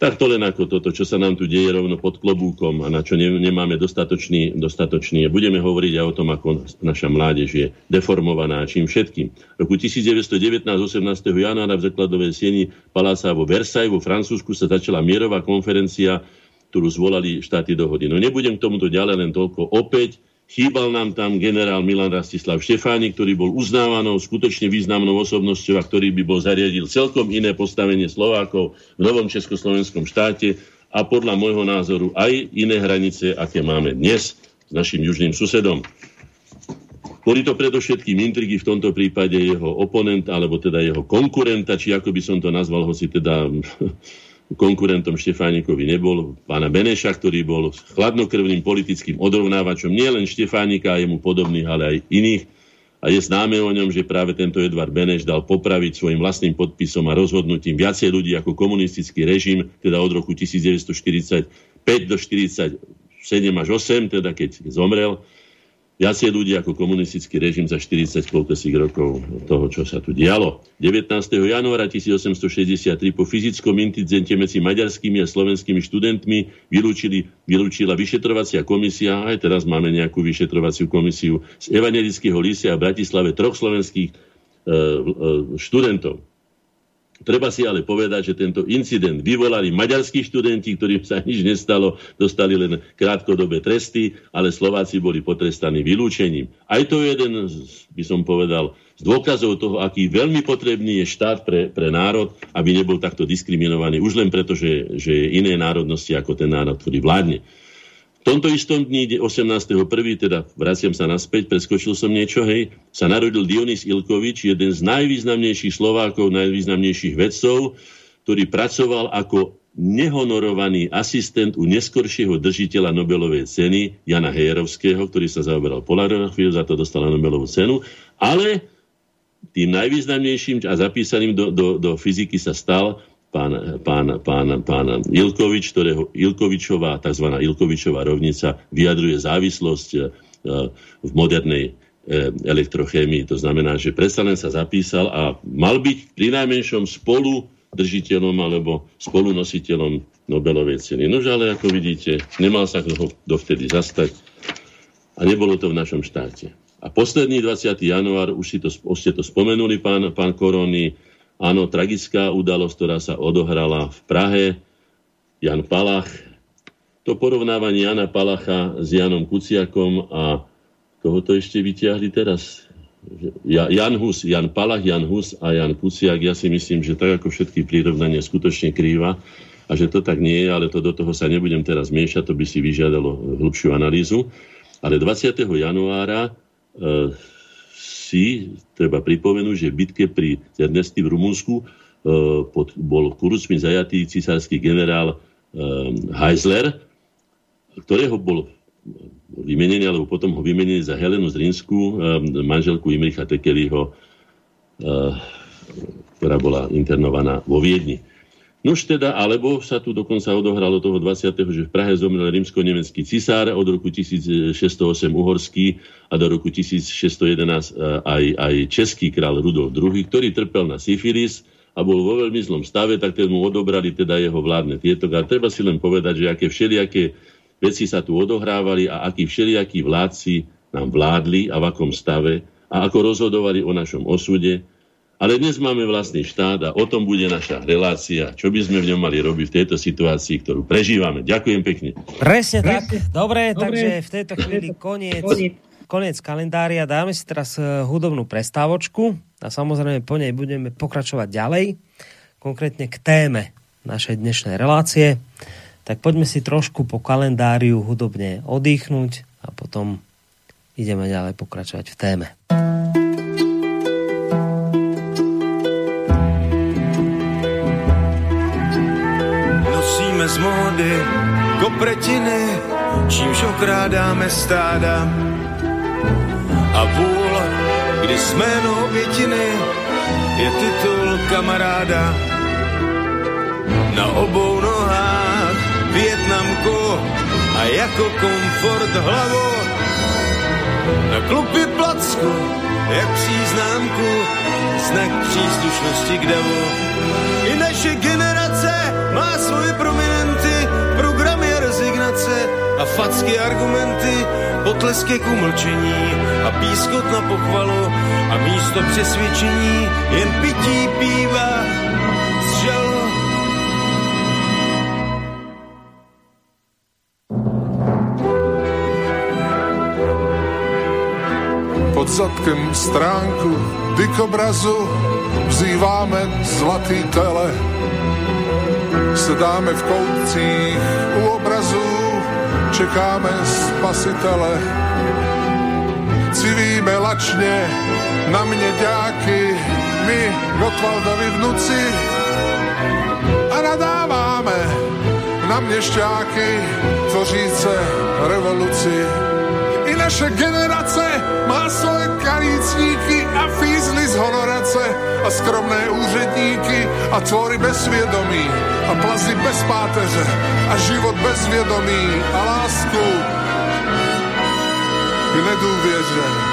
Tak to len ako toto, čo sa nám tu deje rovno pod klobúkom a na čo nemáme dostatočný, dostatočný. Budeme hovoriť aj o tom, ako naša mládež je deformovaná čím všetkým. V roku 1919, 18. januára v zakladovej sieni Paláca vo Versailles vo Francúzsku sa začala mierová konferencia, ktorú zvolali štáty dohody. No nebudem k tomuto ďalej len toľko. Opäť Chýbal nám tam generál Milan Rastislav Štefáni, ktorý bol uznávanou, skutočne významnou osobnosťou a ktorý by bol zariadil celkom iné postavenie Slovákov v novom československom štáte a podľa môjho názoru aj iné hranice, aké máme dnes s našim južným susedom. Boli to predovšetkým intrigy v tomto prípade jeho oponent, alebo teda jeho konkurenta, či ako by som to nazval, hoci teda konkurentom Štefánikovi nebol, pána Beneša, ktorý bol chladnokrvným politickým odrovnávačom nielen Štefánika a jemu podobných, ale aj iných. A je známe o ňom, že práve tento Edvard Beneš dal popraviť svojim vlastným podpisom a rozhodnutím viacej ľudí ako komunistický režim, teda od roku 1945 do 1947 až 8, teda keď zomrel viacej ľudí ako komunistický režim za 40 koľkosích rokov toho, čo sa tu dialo. 19. januára 1863 po fyzickom incidente medzi maďarskými a slovenskými študentmi vylúčili, vylúčila vyšetrovacia komisia, aj teraz máme nejakú vyšetrovaciu komisiu z Evangelického lísia v Bratislave troch slovenských e, e, študentov. Treba si ale povedať, že tento incident vyvolali maďarskí študenti, ktorým sa nič nestalo, dostali len krátkodobé tresty, ale Slováci boli potrestaní vylúčením. Aj to je jeden, by som povedal, z dôkazov toho, aký veľmi potrebný je štát pre, pre národ, aby nebol takto diskriminovaný, už len preto, že, že je iné národnosti ako ten národ, ktorý vládne. V tomto istom dni, 18.1., teda vraciam sa naspäť, preskočil som niečo, hej, sa narodil Dionys Ilkovič, jeden z najvýznamnejších Slovákov, najvýznamnejších vedcov, ktorý pracoval ako nehonorovaný asistent u neskoršieho držiteľa Nobelovej ceny Jana Hejerovského, ktorý sa zaoberal polarografiou, za to dostal Nobelovú cenu, ale tým najvýznamnejším a zapísaným do, do, do fyziky sa stal pán, pán, pán, pán Ilkovič, ktorého Ilkovičová, tzv. Ilkovičová rovnica vyjadruje závislosť e, v modernej e, elektrochémii. To znamená, že predsa len sa zapísal a mal byť pri najmenšom spolu držiteľom alebo spolunositeľom Nobelovej ceny. Nož ale ako vidíte, nemal sa ho dovtedy zastať a nebolo to v našom štáte. A posledný 20. január, už, si to, už ste to spomenuli, pán, pán Korony, Áno, tragická udalosť, ktorá sa odohrala v Prahe, Jan Palach. To porovnávanie Jana Palacha s Janom Kuciakom a koho to ešte vyťahli teraz? Jan Hus, Jan Palach, Jan Hus a Jan Kuciak, ja si myslím, že tak ako všetky prirovnanie skutočne krýva a že to tak nie je, ale to do toho sa nebudem teraz miešať, to by si vyžiadalo hĺbšiu analýzu. Ale 20. januára e, si treba pripomenúť, že v bitke pri Zernesti v Rumunsku e, pod, bol kurucmi zajatý cisársky generál e, Heisler, ktorého bol vymenený, alebo potom ho vymenili za Helenu Zrinsku, e, manželku Imricha Tekeliho, e, ktorá bola internovaná vo Viedni. Nož teda, alebo sa tu dokonca odohralo toho 20. že v Prahe zomrel rímsko-nemecký cisár od roku 1608 uhorský a do roku 1611 e, aj, aj český král Rudolf II, ktorý trpel na syfilis a bol vo veľmi zlom stave, tak mu odobrali teda jeho vládne tieto. A treba si len povedať, že aké všelijaké veci sa tu odohrávali a akí všelijakí vládci nám vládli a v akom stave a ako rozhodovali o našom osude Ale dnes máme vlastný štát a o tom bude naša relácia, čo by sme v ňom mali robiť v tejto situácii, ktorú prežívame. Ďakujem pekne. Presne tak. Dobre, Dobre. takže v tejto chvíli koniec, koniec kalendária. Dáme si teraz eh, hudobnú prestávočku a samozrejme po nej budeme pokračovať ďalej, konkrétne k téme našej dnešnej relácie. Tak poďme si trošku po kalendáriu hudobne oddychnúť a potom ideme ďalej pokračovať v téme. Z módy kopretiny, čímž okrádáme stáda. A půl, kdy jsme jméno obětiny, je titul kamaráda. Na obou nohách Větnamku a jako komfort hlavu na klupy placku, jak příznámku, znak příslušnosti k davu. I naše generace má svoje prominenty, programy a rezignace a facky argumenty, potlesky k umlčení a pískot na pochvalu a místo přesvědčení jen pití píva zadkem stránku dikobrazu vzýváme zlatý tele. Sedáme v koutcích u obrazu, čekáme spasitele. Civíme lačně na mě ďáky, my Gotwaldovi vnuci a nadáváme na měšťáky tvoříce revoluci naše generace má svoje karícníky a fízly z honorace a skromné úředníky a tvory bez svědomí a plazy bez páteře a život bez vědomí a lásku k nedůvěře.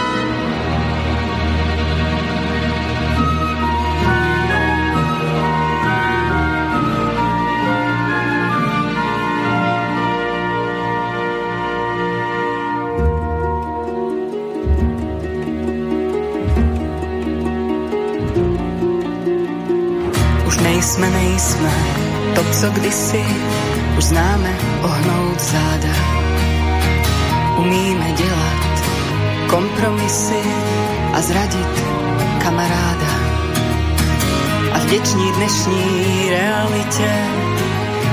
Nejsme, nejsme to, co kdysi už známe ohnout záda. Umíme dělat kompromisy a zradit kamaráda. A vděční dnešní realitě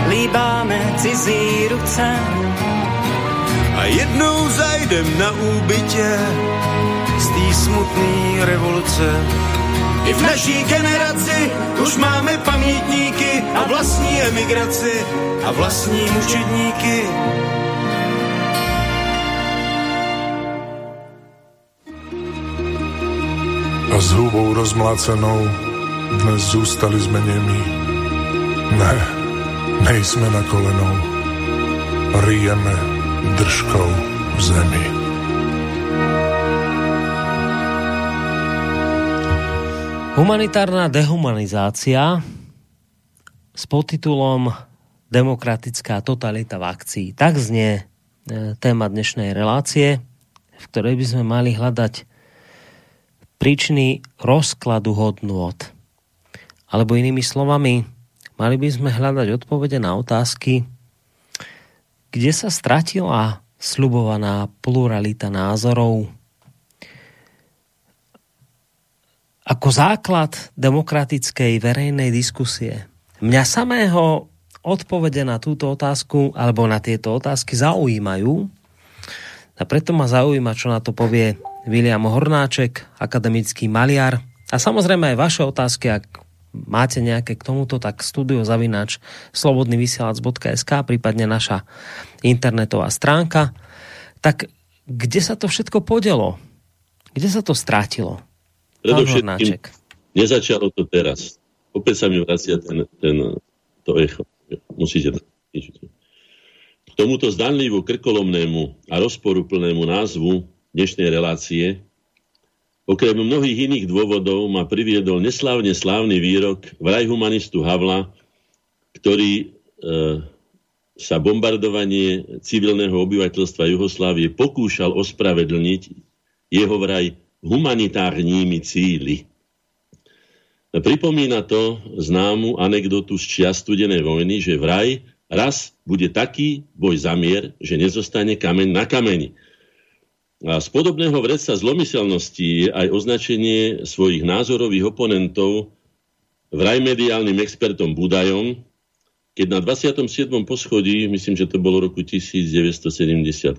líbáme cizí ruce. A jednou zajdem na úbytě z té smutné revoluce i v naší generaci už máme pamětníky a vlastní emigraci a vlastní mučedníky. A s hubou rozmlácenou dnes zůstali jsme němí. Ne, nejsme na kolenou. Rijeme držkou v zemi. Humanitárna dehumanizácia s podtitulom Demokratická totalita v akcii. Tak znie e, téma dnešnej relácie, v ktorej by sme mali hľadať príčiny rozkladu hodnôt. Alebo inými slovami, mali by sme hľadať odpovede na otázky, kde sa stratila slubovaná pluralita názorov, ako základ demokratickej verejnej diskusie. Mňa samého odpovede na túto otázku alebo na tieto otázky zaujímajú a preto ma zaujíma, čo na to povie William Hornáček, akademický maliar. A samozrejme aj vaše otázky, ak máte nejaké k tomuto, tak studiozavinač slobodnyvysielac.sk, prípadne naša internetová stránka. Tak kde sa to všetko podelo? Kde sa to strátilo? Predovšetkým nezačalo to teraz. Opäť sa mi vracia ten, ten, to echo. Musíte K tomuto zdanlivo krkolomnému a rozporuplnému názvu dnešnej relácie okrem mnohých iných dôvodov ma priviedol neslávne slávny výrok vraj humanistu Havla, ktorý e, sa bombardovanie civilného obyvateľstva Jugoslávie pokúšal ospravedlniť jeho vraj humanitárními cíly. Pripomína to známu anekdotu z čia studenej vojny, že vraj raz bude taký boj za mier, že nezostane kameň na kameni. A z podobného vrecca zlomyselnosti je aj označenie svojich názorových oponentov vraj mediálnym expertom Budajom, keď na 27. poschodí, myslím, že to bolo roku 1978-9,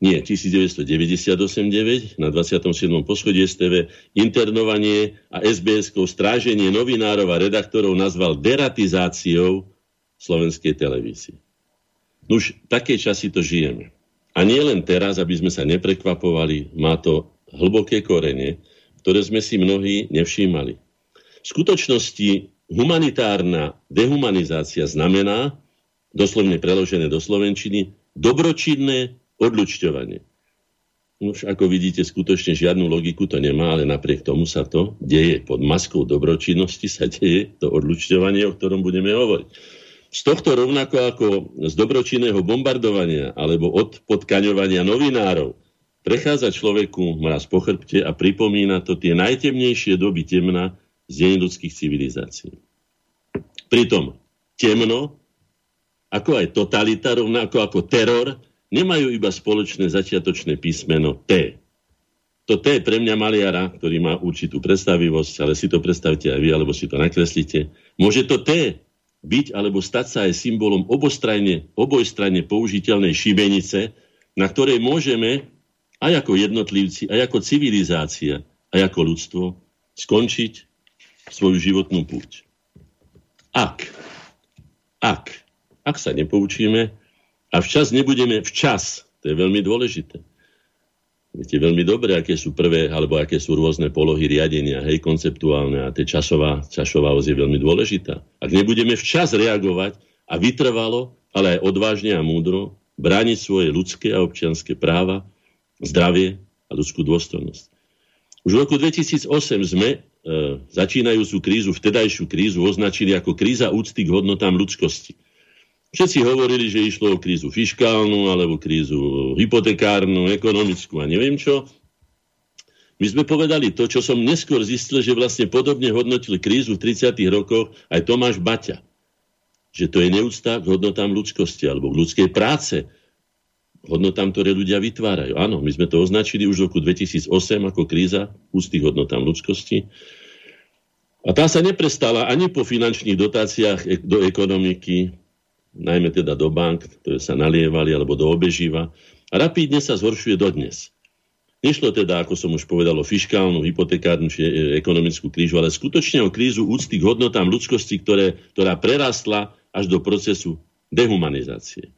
nie, 1998-9, na 27. poschodí STV, internovanie a SBS-kou stráženie novinárov a redaktorov nazval deratizáciou slovenskej televízie. Už také časy to žijeme. A nie len teraz, aby sme sa neprekvapovali, má to hlboké korene, ktoré sme si mnohí nevšímali. V skutočnosti humanitárna dehumanizácia znamená, doslovne preložené do slovenčiny, dobročinné odlučťovanie. Už ako vidíte, skutočne žiadnu logiku to nemá, ale napriek tomu sa to deje. Pod maskou dobročinnosti sa deje to odlučťovanie, o ktorom budeme hovoriť. Z tohto rovnako ako z dobročinného bombardovania alebo od podkaňovania novinárov prechádza človeku mraz po chrbte a pripomína to tie najtemnejšie doby temna z deň ľudských civilizácií. Pritom temno, ako aj totalita, rovnako ako teror, nemajú iba spoločné začiatočné písmeno T. To T pre mňa maliara, ktorý má určitú predstavivosť, ale si to predstavte aj vy, alebo si to nakreslíte. Môže to T byť alebo stať sa aj symbolom obojstranne, obojstranne použiteľnej šibenice, na ktorej môžeme aj ako jednotlivci, aj ako civilizácia, aj ako ľudstvo skončiť svoju životnú púť. Ak, ak, ak sa nepoučíme, a včas nebudeme včas. To je veľmi dôležité. Viete veľmi dobre, aké sú prvé, alebo aké sú rôzne polohy riadenia, hej, konceptuálne a tie časová, časová os je veľmi dôležitá. Ak nebudeme včas reagovať a vytrvalo, ale aj odvážne a múdro, brániť svoje ľudské a občianské práva, zdravie a ľudskú dôstojnosť. Už v roku 2008 sme e, začínajúcu krízu, vtedajšiu krízu označili ako kríza úcty k hodnotám ľudskosti. Všetci hovorili, že išlo o krízu fiskálnu, alebo krízu hypotekárnu, ekonomickú a neviem čo. My sme povedali to, čo som neskôr zistil, že vlastne podobne hodnotil krízu v 30. rokoch aj Tomáš Baťa. Že to je neúcta k hodnotám ľudskosti alebo k ľudskej práce, hodnotám, ktoré ľudia vytvárajú. Áno, my sme to označili už v roku 2008 ako kríza ústy hodnotám ľudskosti. A tá sa neprestala ani po finančných dotáciách do ekonomiky, najmä teda do bank, ktoré sa nalievali, alebo do obežíva. A rapídne sa zhoršuje dodnes. Nešlo teda, ako som už povedal, o fiskálnu, hypotekárnu či e, ekonomickú krížu, ale skutočne o krízu úcty k hodnotám ľudskosti, ktoré, ktorá prerastla až do procesu dehumanizácie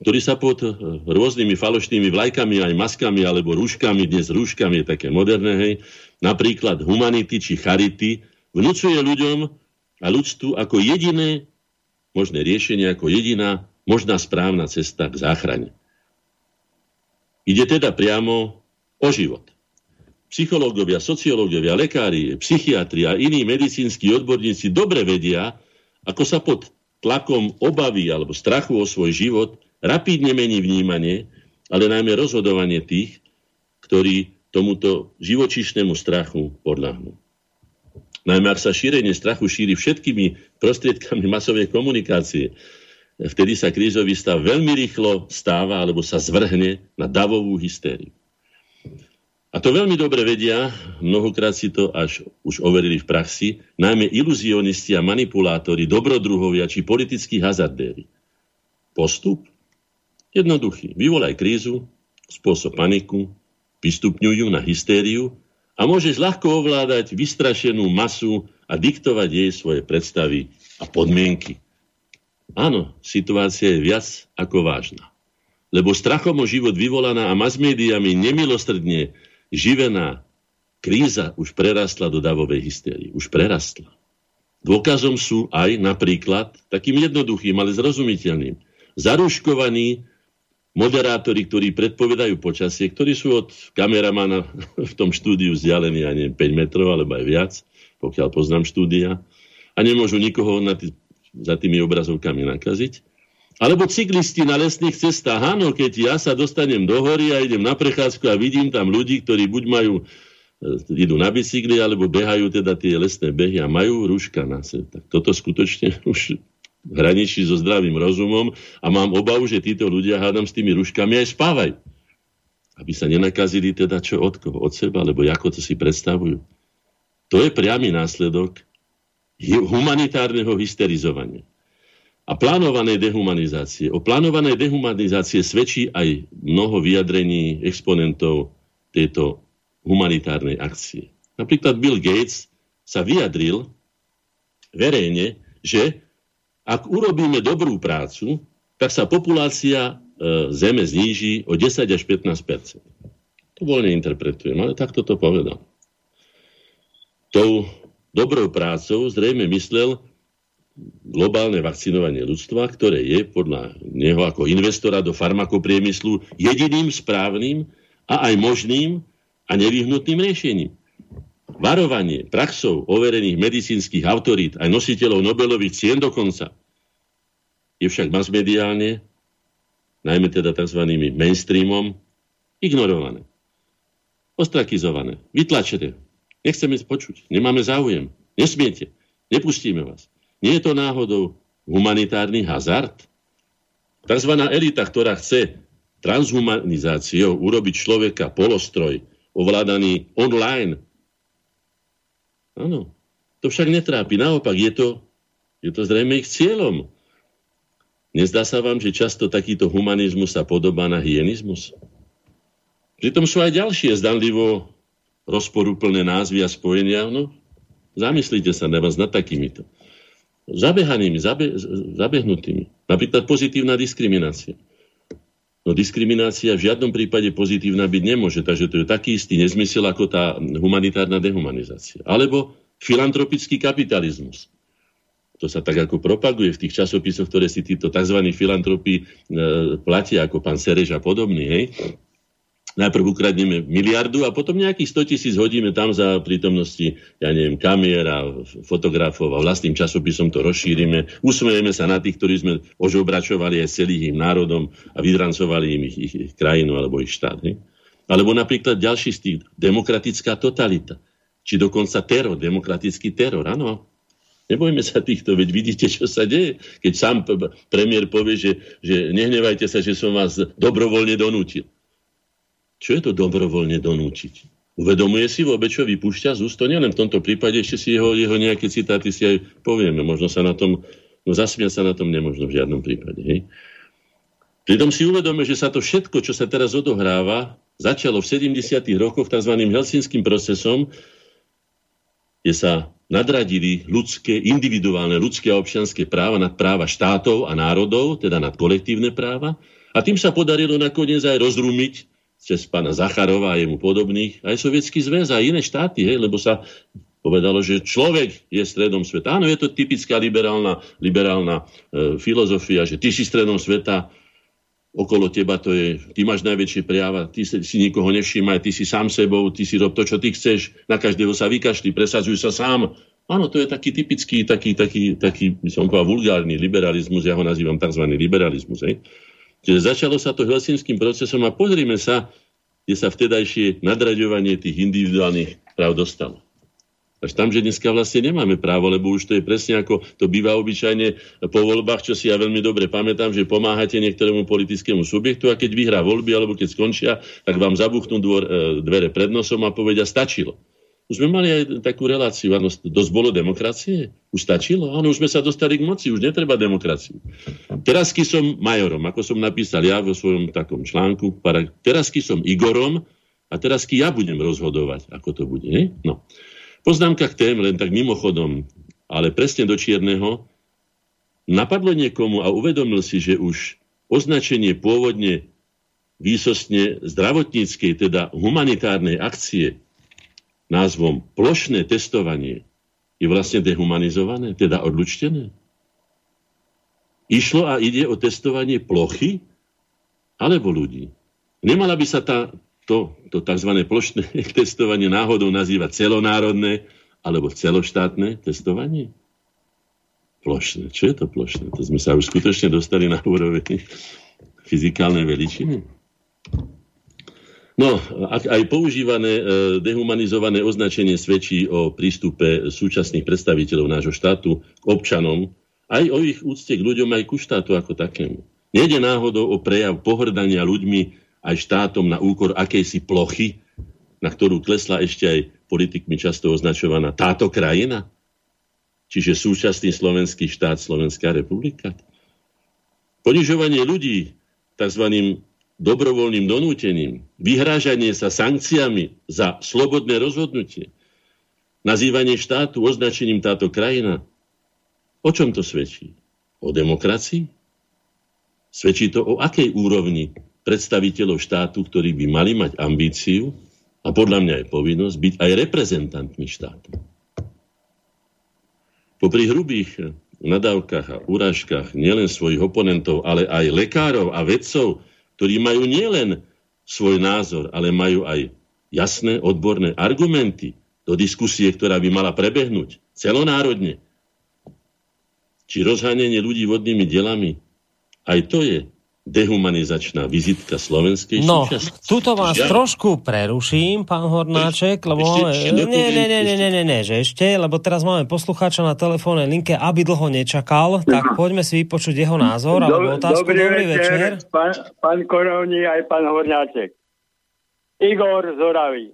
ktorý sa pod e, rôznymi falošnými vlajkami, aj maskami alebo rúškami, dnes rúškami je také moderné, hej, napríklad humanity či charity, vnúcuje ľuďom a ľudstvu ako jediné možné riešenie ako jediná možná správna cesta k záchrane. Ide teda priamo o život. Psychológovia, sociológovia, lekári, psychiatri a iní medicínsky odborníci dobre vedia, ako sa pod tlakom obavy alebo strachu o svoj život rapídne mení vnímanie, ale najmä rozhodovanie tých, ktorí tomuto živočišnému strachu podľahnú. Najmä ak sa šírenie strachu šíri všetkými prostriedkami masovej komunikácie, vtedy sa krízový stav veľmi rýchlo stáva alebo sa zvrhne na davovú hystériu. A to veľmi dobre vedia, mnohokrát si to až už overili v praxi, najmä iluzionisti a manipulátori, dobrodruhovia či politickí hazardéri. Postup? Jednoduchý. Vyvolaj krízu, spôsob paniku, vystupňujú na hystériu a môžeš ľahko ovládať vystrašenú masu a diktovať jej svoje predstavy a podmienky. Áno, situácia je viac ako vážna. Lebo strachom o život vyvolaná a masmédiami nemilostredne živená kríza už prerastla do davovej hystérie. Už prerastla. Dôkazom sú aj napríklad takým jednoduchým, ale zrozumiteľným zaruškovaní moderátori, ktorí predpovedajú počasie, ktorí sú od kameramana v tom štúdiu vzdialení, ja neviem, 5 metrov alebo aj viac, pokiaľ poznám štúdia, a nemôžu nikoho na tý, za tými obrazovkami nakaziť. Alebo cyklisti na lesných cestách. Áno, keď ja sa dostanem do hory a idem na prechádzku a vidím tam ľudí, ktorí buď majú idú na bicykli alebo behajú teda tie lesné behy a majú rúška na sebe. Tak toto skutočne už hraničí so zdravým rozumom a mám obavu, že títo ľudia hádam s tými rúškami aj spávajú. Aby sa nenakazili teda čo od koho? Od seba, alebo ako to si predstavujú. To je priamy následok humanitárneho hysterizovania a plánovanej dehumanizácie. O plánovanej dehumanizácie svedčí aj mnoho vyjadrení exponentov tejto humanitárnej akcie. Napríklad Bill Gates sa vyjadril verejne, že ak urobíme dobrú prácu, tak sa populácia e, Zeme zníži o 10 až 15% To voľne interpretujem, ale takto to povedal. Tou dobrou prácou zrejme myslel globálne vakcinovanie ľudstva, ktoré je podľa neho ako investora do farmakopriemyslu jediným správnym a aj možným a nevyhnutným riešením. Varovanie praxou overených medicínskych autorít aj nositeľov Nobelových cien dokonca je však masmediálne, najmä teda tzv. mainstreamom, ignorované. Ostrakizované, vytlačené. Nechceme počuť, nemáme záujem, nesmiete, nepustíme vás. Nie je to náhodou humanitárny hazard? Takzvaná elita, ktorá chce transhumanizáciou urobiť človeka polostroj, ovládaný online. Áno, to však netrápi. Naopak, je to, je to zrejme ich cieľom Nezdá sa vám, že často takýto humanizmus sa podobá na hyenizmus? Pritom sú aj ďalšie zdanlivo rozporúplné názvy a spojenia. No, zamyslite sa na vás nad takýmito. Zabehanými, zabe, zabehnutými. Napríklad pozitívna diskriminácia. No diskriminácia v žiadnom prípade pozitívna byť nemôže, takže to je taký istý nezmysel ako tá humanitárna dehumanizácia. Alebo filantropický kapitalizmus to sa tak ako propaguje v tých časopisoch, ktoré si títo tzv. filantropi e, platia, ako pán Sereš a podobný, hej. Najprv ukradneme miliardu a potom nejakých 100 tisíc hodíme tam za prítomnosti, ja neviem, kamier a fotografov a vlastným časopisom to rozšírime. Usmejeme sa na tých, ktorí sme ožobračovali aj celým ich národom a vydrancovali im ich, ich, ich krajinu alebo ich štát. Hej. Alebo napríklad ďalší z tých, demokratická totalita. Či dokonca teror, demokratický teror. Áno, Nebojme sa týchto, veď vidíte, čo sa deje. Keď sám premiér povie, že, že nehnevajte sa, že som vás dobrovoľne donútil. Čo je to dobrovoľne donútiť? Uvedomuje si vôbec, čo vypúšťa z úst? To nielen v tomto prípade, ešte si jeho, jeho nejaké citáty si aj povieme. Možno sa na tom, no zasmiať sa na tom nemožno v žiadnom prípade. Hej? Pritom si uvedome, že sa to všetko, čo sa teraz odohráva, začalo v 70. rokoch tzv. helsinským procesom, kde sa nadradili ľudské, individuálne ľudské a občianské práva nad práva štátov a národov, teda nad kolektívne práva. A tým sa podarilo nakoniec aj rozrumiť cez pána Zacharova a jemu podobných aj Sovietský zväz a iné štáty, hej, lebo sa povedalo, že človek je stredom sveta. Áno, je to typická liberálna, liberálna e, filozofia, že ty si stredom sveta, okolo teba to je, ty máš najväčšie prejava, ty si, si nikoho nevšímaj, ty si sám sebou, ty si rob to, čo ty chceš, na každého sa vykašli, presadzuj sa sám. Áno, to je taký typický, taký, taký, taký by som povedal, vulgárny liberalizmus, ja ho nazývam tzv. liberalizmus. Hej. Čiže začalo sa to helsinským procesom a pozrime sa, kde sa vtedajšie nadraďovanie tých individuálnych práv dostalo. Až tam, že dneska vlastne nemáme právo, lebo už to je presne ako to býva obyčajne po voľbách, čo si ja veľmi dobre pamätám, že pomáhate niektorému politickému subjektu a keď vyhrá voľby alebo keď skončia, tak vám zabuchnú dvor, e, dvere pred nosom a povedia stačilo. Už sme mali aj takú reláciu, áno, dosť bolo demokracie? Už stačilo? Áno, už sme sa dostali k moci, už netreba demokraciu. Terasky som majorom, ako som napísal ja vo svojom takom článku. Terasky som Igorom a terasky ja budem rozhodovať, ako to bude. Ne? No. Poznámka k tém, len tak mimochodom, ale presne do čierneho, napadlo niekomu a uvedomil si, že už označenie pôvodne výsostne zdravotníckej, teda humanitárnej akcie názvom plošné testovanie je vlastne dehumanizované, teda odlučtené. Išlo a ide o testovanie plochy alebo ľudí. Nemala by sa tá, to, to tzv. plošné testovanie náhodou nazýva celonárodné alebo celoštátne testovanie? Plošné. Čo je to plošné? To sme sa už skutočne dostali na úroveň fyzikálnej veličiny. No, aj používané dehumanizované označenie svedčí o prístupe súčasných predstaviteľov nášho štátu k občanom, aj o ich úcte k ľuďom, aj ku štátu ako takému. Nejde náhodou o prejav pohrdania ľuďmi aj štátom na úkor akejsi plochy, na ktorú klesla ešte aj politikmi často označovaná táto krajina? Čiže súčasný slovenský štát, Slovenská republika? Ponižovanie ľudí tzv. Dobrovoľným donútením, vyhrážanie sa sankciami za slobodné rozhodnutie, nazývanie štátu označením táto krajina, o čom to svedčí? O demokracii? Svedčí to o akej úrovni predstaviteľov štátu, ktorí by mali mať ambíciu a podľa mňa je povinnosť byť aj reprezentantmi štátu. Popri hrubých nadávkach a urážkach nielen svojich oponentov, ale aj lekárov a vedcov, ktorí majú nielen svoj názor, ale majú aj jasné odborné argumenty do diskusie, ktorá by mala prebehnúť celonárodne. Či rozhánenie ľudí vodnými delami, aj to je dehumanizačná vizitka slovenskej No, tuto vás Žiaľ. trošku preruším, pán Hornáček, lebo máme... Nie, nie, nie, nie, nie, nie, nie, že ešte, lebo teraz máme poslucháča na telefónnej linke, aby dlho nečakal, tak poďme si vypočuť jeho názor alebo otázku. Dobrý, Dobrý večer, večer. Pán, pán Korovni aj pán Hornáček. Igor Zoravý.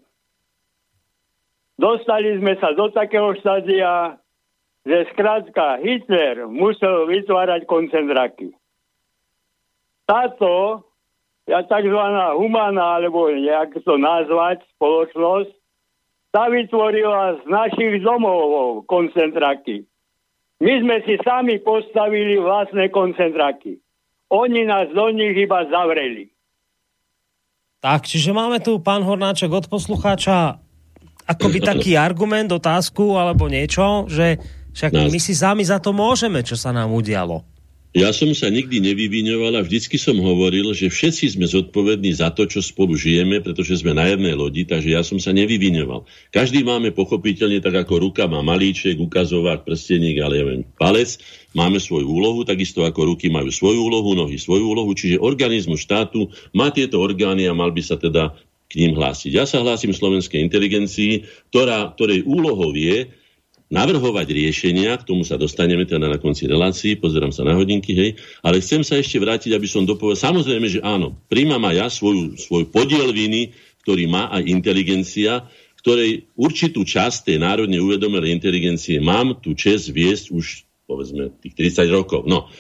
Dostali sme sa do takého štádia, že skrátka Hitler musel vytvárať koncentráky táto tzv. humana, alebo nejak to nazvať, spoločnosť, sa vytvorila z našich domov koncentráky. My sme si sami postavili vlastné koncentráky. Oni nás do nich iba zavreli. Tak, čiže máme tu, pán Hornáček, od poslucháča akoby taký argument, otázku alebo niečo, že však my si sami za to môžeme, čo sa nám udialo. Ja som sa nikdy nevyvinoval a vždycky som hovoril, že všetci sme zodpovední za to, čo spolu žijeme, pretože sme na jednej lodi, takže ja som sa nevyvinoval. Každý máme pochopiteľne tak ako ruka má malíček, ukazovák, prsteník, ale ja viem, palec, máme svoju úlohu, takisto ako ruky majú svoju úlohu, nohy svoju úlohu, čiže organizmus štátu má tieto orgány a mal by sa teda k ním hlásiť. Ja sa hlásim slovenskej inteligencii, ktorá, ktorej úlohou je navrhovať riešenia, k tomu sa dostaneme teda na konci relácií, pozerám sa na hodinky, hej, ale chcem sa ešte vrátiť, aby som dopovedal, samozrejme, že áno, príjmam aj ja svoju, svoj podiel viny, ktorý má aj inteligencia, ktorej určitú časť tej národne uvedomelej inteligencie mám tu čest viesť už, povedzme, tých 30 rokov. No,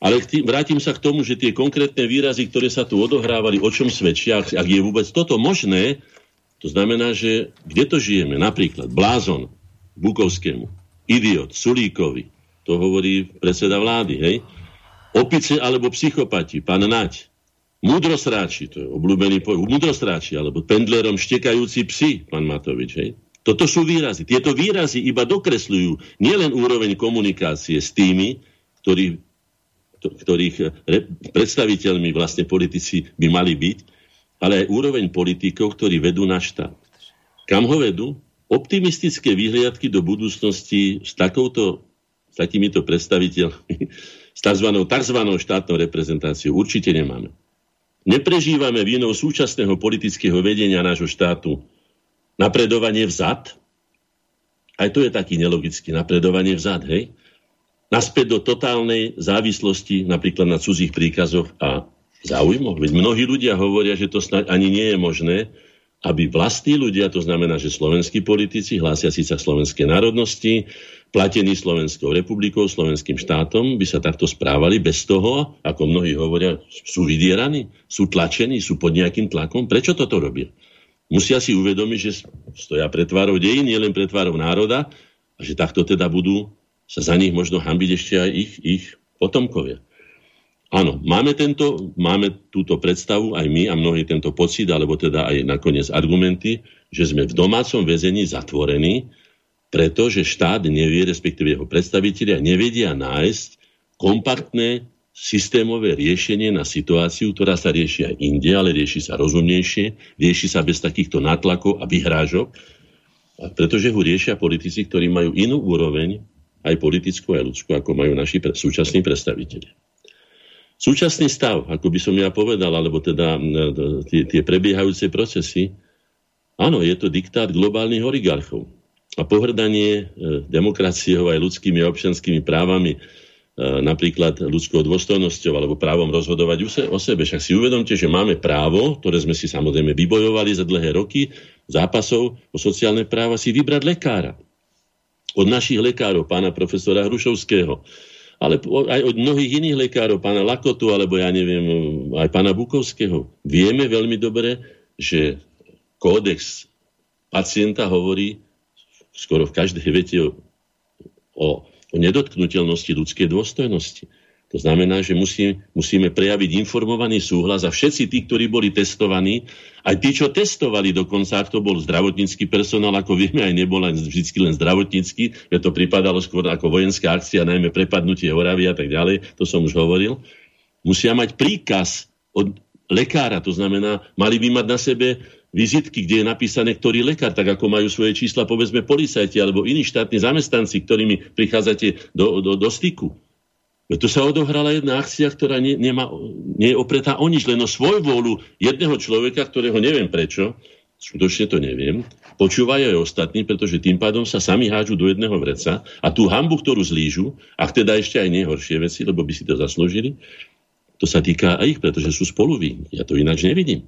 ale tým, vrátim sa k tomu, že tie konkrétne výrazy, ktoré sa tu odohrávali, o čom svedčia, ak, ak je vôbec toto možné, to znamená, že kde to žijeme? Napríklad blázon, Bukovskému, idiot, Sulíkovi, to hovorí predseda vlády, hej? Opice alebo psychopati, pán Nať, múdrosráči, to je obľúbený pojem, múdrosráči, alebo pendlerom štekajúci psi, pán Matovič, hej? Toto sú výrazy. Tieto výrazy iba dokresľujú nielen úroveň komunikácie s tými, ktorí, ktorých predstaviteľmi vlastne politici by mali byť, ale aj úroveň politikov, ktorí vedú na štát. Kam ho vedú? Optimistické výhliadky do budúcnosti s, takouto, s takýmito predstaviteľmi, s tzv. tzv. štátnou reprezentáciou určite nemáme. Neprežívame vínou súčasného politického vedenia nášho štátu napredovanie vzad, aj to je taký nelogický napredovanie vzad, hej? Naspäť do totálnej závislosti napríklad na cudzích príkazoch a záujmoch. Veď mnohí ľudia hovoria, že to snáď ani nie je možné, aby vlastní ľudia, to znamená, že slovenskí politici, hlásia sa slovenskej národnosti, platení Slovenskou republikou, slovenským štátom, by sa takto správali bez toho, ako mnohí hovoria, sú vydieraní, sú tlačení, sú pod nejakým tlakom. Prečo toto robia? Musia si uvedomiť, že stoja pred tvárou dejín, nielen pred tvárou národa, a že takto teda budú sa za nich možno hambiť ešte aj ich, ich potomkovia. Áno, máme, tento, máme túto predstavu, aj my a mnohí tento pocit, alebo teda aj nakoniec argumenty, že sme v domácom väzení zatvorení, pretože štát nevie, respektíve jeho predstavitelia nevedia nájsť kompaktné systémové riešenie na situáciu, ktorá sa rieši aj inde, ale rieši sa rozumnejšie, rieši sa bez takýchto nátlakov a vyhrážok, pretože ho riešia politici, ktorí majú inú úroveň, aj politickú, aj ľudskú, ako majú naši súčasní predstavitelia. Súčasný stav, ako by som ja povedal, alebo teda tie, tie prebiehajúce procesy, áno, je to diktát globálnych oligarchov. A pohrdanie e, demokraciou aj ľudskými a občianskými právami, e, napríklad ľudskou dôstojnosťou alebo právom rozhodovať o sebe. Však si uvedomte, že máme právo, ktoré sme si samozrejme vybojovali za dlhé roky, zápasov o sociálne práva, si vybrať lekára. Od našich lekárov, pána profesora Hrušovského, ale aj od mnohých iných lekárov, pána Lakotu, alebo ja neviem, aj pána Bukovského. Vieme veľmi dobre, že kódex pacienta hovorí skoro v každej vete o, o, nedotknutelnosti ľudskej dôstojnosti. To znamená, že musí, musíme prejaviť informovaný súhlas a všetci tí, ktorí boli testovaní, aj tí, čo testovali dokonca, ak to bol zdravotnícky personál, ako vieme, aj nebol len, vždy len zdravotnícky, že to pripadalo skôr ako vojenská akcia, najmä prepadnutie Horavy a tak ďalej, to som už hovoril, musia mať príkaz od lekára, to znamená, mali by mať na sebe vizitky, kde je napísané, ktorý lekár, tak ako majú svoje čísla, povedzme, policajti alebo iní štátni zamestnanci, ktorými prichádzate do, do, do styku. Tu sa odohrala jedna akcia, ktorá nie, nemá, nie je opretá o nič, len o svoj vôľu jedného človeka, ktorého neviem prečo, skutočne to neviem, počúvajú aj ostatní, pretože tým pádom sa sami hážu do jedného vreca a tú hambu, ktorú zlížu, ak teda ešte aj nehoršie veci, lebo by si to zaslúžili, to sa týka aj ich, pretože sú spoluví. Ja to ináč nevidím.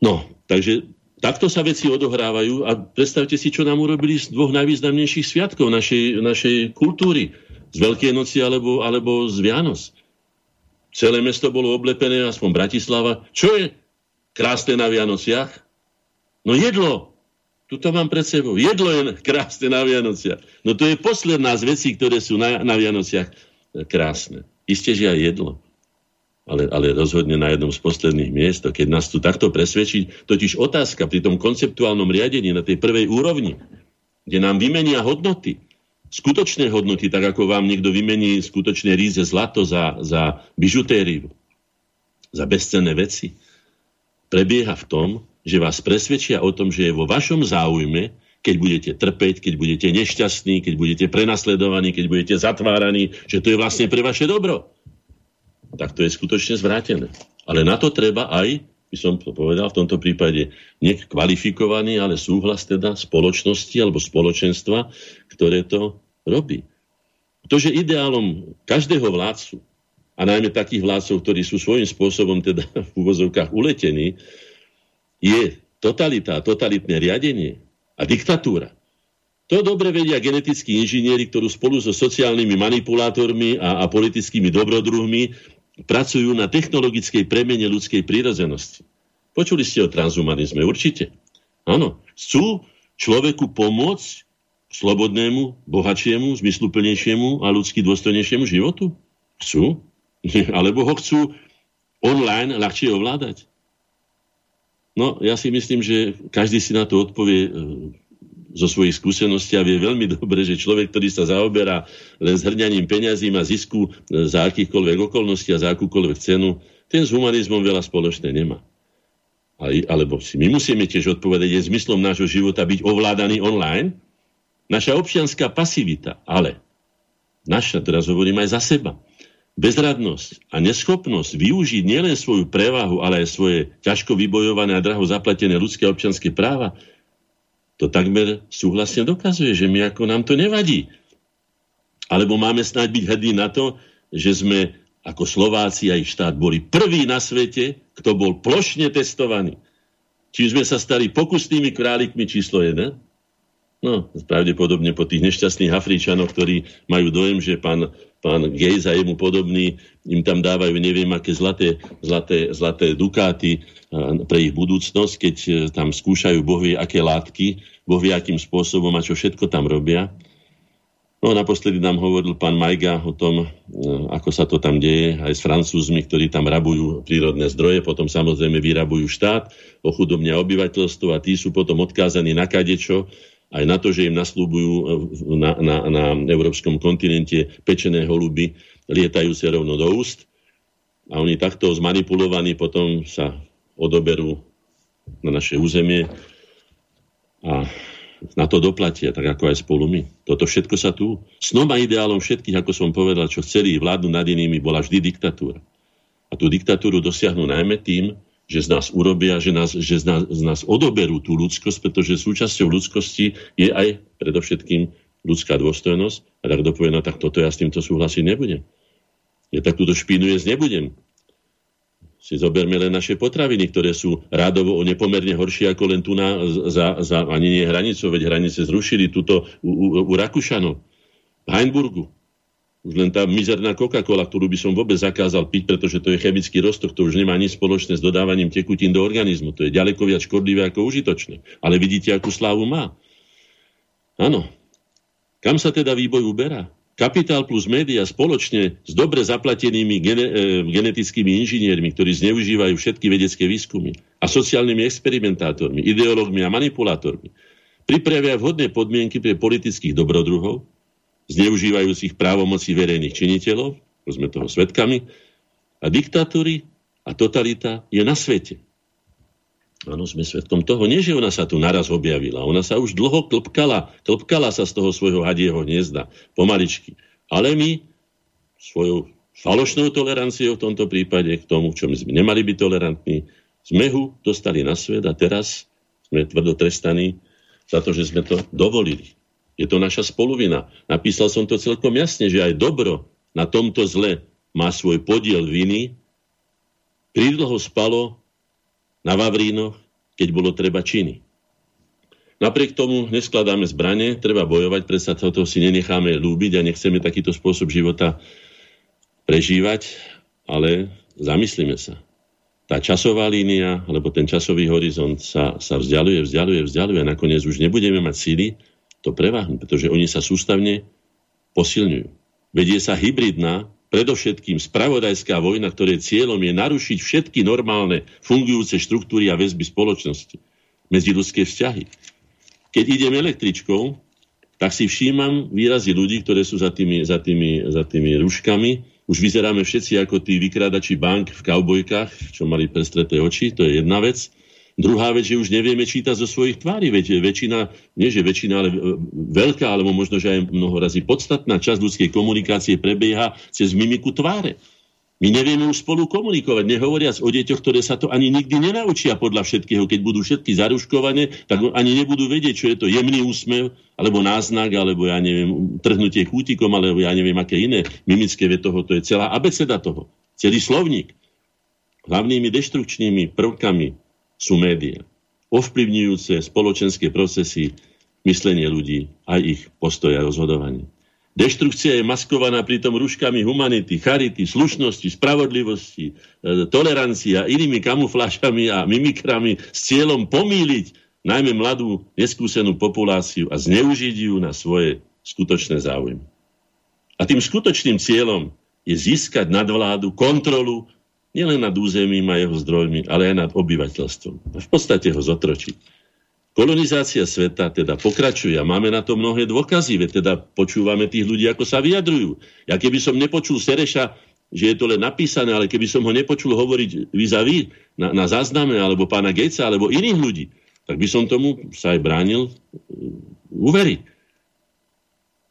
No, takže takto sa veci odohrávajú a predstavte si, čo nám urobili z dvoch najvýznamnejších sviatkov našej, našej kultúry z Veľkej noci alebo, alebo z Vianoc. Celé mesto bolo oblepené, aspoň Bratislava. Čo je krásne na Vianociach? No jedlo. Tuto mám pred sebou. Jedlo je krásne na Vianociach. No to je posledná z vecí, ktoré sú na, na Vianociach krásne. Isté, že aj jedlo. Ale, ale rozhodne na jednom z posledných miest, keď nás tu takto presvedčí, totiž otázka pri tom konceptuálnom riadení na tej prvej úrovni, kde nám vymenia hodnoty, skutočné hodnoty, tak ako vám niekto vymení skutočné ríze zlato za, za bižutériu, za bezcenné veci, prebieha v tom, že vás presvedčia o tom, že je vo vašom záujme, keď budete trpeť, keď budete nešťastní, keď budete prenasledovaní, keď budete zatváraní, že to je vlastne pre vaše dobro. Tak to je skutočne zvrátené. Ale na to treba aj by som to povedal, v tomto prípade nekvalifikovaný, ale súhlas teda spoločnosti alebo spoločenstva, ktoré to robí. To, že ideálom každého vládcu, a najmä takých vládcov, ktorí sú svojím spôsobom teda v úvozovkách uletení, je totalita, totalitné riadenie a diktatúra. To dobre vedia genetickí inžinieri, ktorí spolu so sociálnymi manipulátormi a, a politickými dobrodruhmi pracujú na technologickej premene ľudskej prírodzenosti. Počuli ste o transhumanizme, určite. Áno, chcú človeku pomôcť slobodnému, bohatšiemu, zmysluplnejšiemu a ľudsky dôstojnejšiemu životu? Chcú? Alebo ho chcú online ľahšie ovládať? No, ja si myslím, že každý si na to odpovie e, zo svojich skúseností a vie veľmi dobre, že človek, ktorý sa zaoberá len zhrňaním peňazí a zisku e, za akýchkoľvek okolností a za akúkoľvek cenu, ten s humanizmom veľa spoločné nemá. Alebo si my musíme tiež odpovedať, je zmyslom nášho života byť ovládaný online? Naša občianská pasivita, ale naša, teraz hovorím aj za seba, bezradnosť a neschopnosť využiť nielen svoju prevahu, ale aj svoje ťažko vybojované a draho zaplatené ľudské a občianské práva, to takmer súhlasne dokazuje, že my ako nám to nevadí. Alebo máme snáď byť hrdí na to, že sme ako Slováci a ich štát boli prví na svete, kto bol plošne testovaný. Či sme sa stali pokusnými králikmi číslo 1? No, pravdepodobne po tých nešťastných Afričanoch, ktorí majú dojem, že pán, pán Gejs a jemu podobný im tam dávajú neviem aké zlaté, zlaté, zlaté dukáty pre ich budúcnosť, keď e, tam skúšajú bohvie aké látky, bohvie akým spôsobom a čo všetko tam robia. No naposledy nám hovoril pán Majga o tom, e, ako sa to tam deje, aj s francúzmi, ktorí tam rabujú prírodné zdroje, potom samozrejme vyrabujú štát, ochudobnia obyvateľstvo a tí sú potom odkázaní na kadečo, aj na to, že im naslúbujú e, na, na, na európskom kontinente pečené holuby, lietajú sa rovno do úst a oni takto zmanipulovaní potom sa odoberú na naše územie a na to doplatia, tak ako aj spolu my. Toto všetko sa tu... Snom a ideálom všetkých, ako som povedal, čo chceli vládnu nad inými, bola vždy diktatúra. A tú diktatúru dosiahnu najmä tým, že z nás urobia, že, nás, že z, nás, z nás odoberú tú ľudskosť, pretože súčasťou ľudskosti je aj predovšetkým ľudská dôstojnosť. A tak dopovie, tak toto ja s týmto súhlasiť nebudem. Ja tak túto špínu jesť nebudem si zoberme len naše potraviny, ktoré sú rádovo o nepomerne horšie ako len tu na, za, za ani nie hranicou, veď hranice zrušili tuto u, u, u Rakúšanov. V Heinburgu. Už len tá mizerná Coca-Cola, ktorú by som vôbec zakázal piť, pretože to je chemický roztok, to už nemá nič spoločné s dodávaním tekutín do organizmu. To je ďaleko viac škodlivé ako užitočné. Ale vidíte, akú slávu má. Áno. Kam sa teda výboj uberá? Kapitál plus média spoločne s dobre zaplatenými e, genetickými inžiniermi, ktorí zneužívajú všetky vedecké výskumy a sociálnymi experimentátormi, ideológmi a manipulátormi, pripravia vhodné podmienky pre politických dobrodruhov, zneužívajúcich právomocí verejných činiteľov, sme toho svetkami, a diktatúry a totalita je na svete. Áno, sme svetkom toho. Nie, že ona sa tu naraz objavila. Ona sa už dlho klpkala. Klpkala sa z toho svojho hadieho hniezda. Pomaličky. Ale my svojou falošnou toleranciou v tomto prípade k tomu, čo my sme nemali byť tolerantní, sme ho dostali na svet a teraz sme tvrdo trestaní za to, že sme to dovolili. Je to naša spoluvina. Napísal som to celkom jasne, že aj dobro na tomto zle má svoj podiel viny. Prídloho spalo na Vavrínoch, keď bolo treba činy. Napriek tomu neskladáme zbranie, treba bojovať, predsa toto si nenecháme lúbiť a nechceme takýto spôsob života prežívať, ale zamyslíme sa. Tá časová línia, alebo ten časový horizont sa, sa vzdialuje, vzdialuje, vzdialuje a nakoniec už nebudeme mať síly to preváhnuť, pretože oni sa sústavne posilňujú. Vedie sa hybridná predovšetkým spravodajská vojna, ktoré cieľom je narušiť všetky normálne fungujúce štruktúry a väzby spoločnosti, medziludské vzťahy. Keď idem električkou, tak si všímam výrazy ľudí, ktoré sú za tými, za tými, za tými ruškami. Už vyzeráme všetci ako tí vykrádači bank v kaubojkách, čo mali prestreté oči, to je jedna vec. Druhá vec, že už nevieme čítať zo svojich tvári. Veď väčšina, nie že väčšina, ale veľká, alebo možno, že aj mnoho razy podstatná časť ľudskej komunikácie prebieha cez mimiku tváre. My nevieme už spolu komunikovať, nehovoriac o deťoch, ktoré sa to ani nikdy nenaučia podľa všetkého. Keď budú všetky zaruškované, tak ani nebudú vedieť, čo je to jemný úsmev, alebo náznak, alebo ja neviem, trhnutie kútikom, alebo ja neviem, aké iné mimické vie toho. To je celá abeceda toho. Celý slovník. Hlavnými deštrukčnými prvkami sú médiá. Ovplyvňujúce spoločenské procesy, myslenie ľudí a ich postoj a rozhodovanie. Deštrukcia je maskovaná pritom rúškami humanity, charity, slušnosti, spravodlivosti, e, tolerancie a inými kamuflášami a mimikrami s cieľom pomýliť najmä mladú, neskúsenú populáciu a zneužiť ju na svoje skutočné záujmy. A tým skutočným cieľom je získať nadvládu, kontrolu nielen nad územím a jeho zdrojmi, ale aj nad obyvateľstvom. A v podstate ho zotročiť. Kolonizácia sveta teda pokračuje a máme na to mnohé dôkazy, veď teda počúvame tých ľudí, ako sa vyjadrujú. Ja keby som nepočul Sereša, že je to len napísané, ale keby som ho nepočul hovoriť vis-a-vis na, na zázname, alebo pána Gejca, alebo iných ľudí, tak by som tomu sa aj bránil uh, uveriť.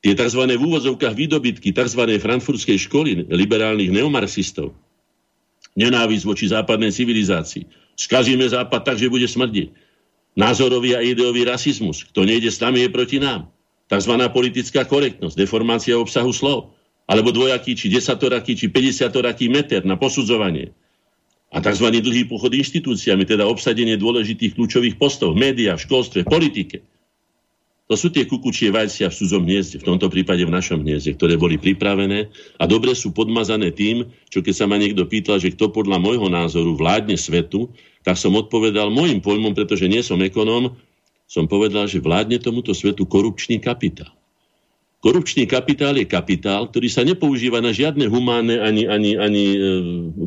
Tie tzv. v úvodzovkách výdobytky tzv. frankfurtskej školy liberálnych neomarxistov, nenávisť voči západnej civilizácii. Skazíme západ tak, že bude smrdiť. Názorový a ideový rasizmus. Kto nejde s nami, je proti nám. Takzvaná politická korektnosť, deformácia obsahu slov. Alebo dvojaký, či desatoraký, či 50 meter na posudzovanie. A tzv. dlhý pochod inštitúciami, teda obsadenie dôležitých kľúčových postov v médiách, v školstve, v politike. To sú tie kukučie vajcia v cudzom hniezde, v tomto prípade v našom hniezde, ktoré boli pripravené a dobre sú podmazané tým, čo keď sa ma niekto pýtal, že kto podľa môjho názoru vládne svetu, tak som odpovedal môjim pojmom, pretože nie som ekonóm, som povedal, že vládne tomuto svetu korupčný kapitál. Korupčný kapitál je kapitál, ktorý sa nepoužíva na žiadne humánne ani, ani, ani e,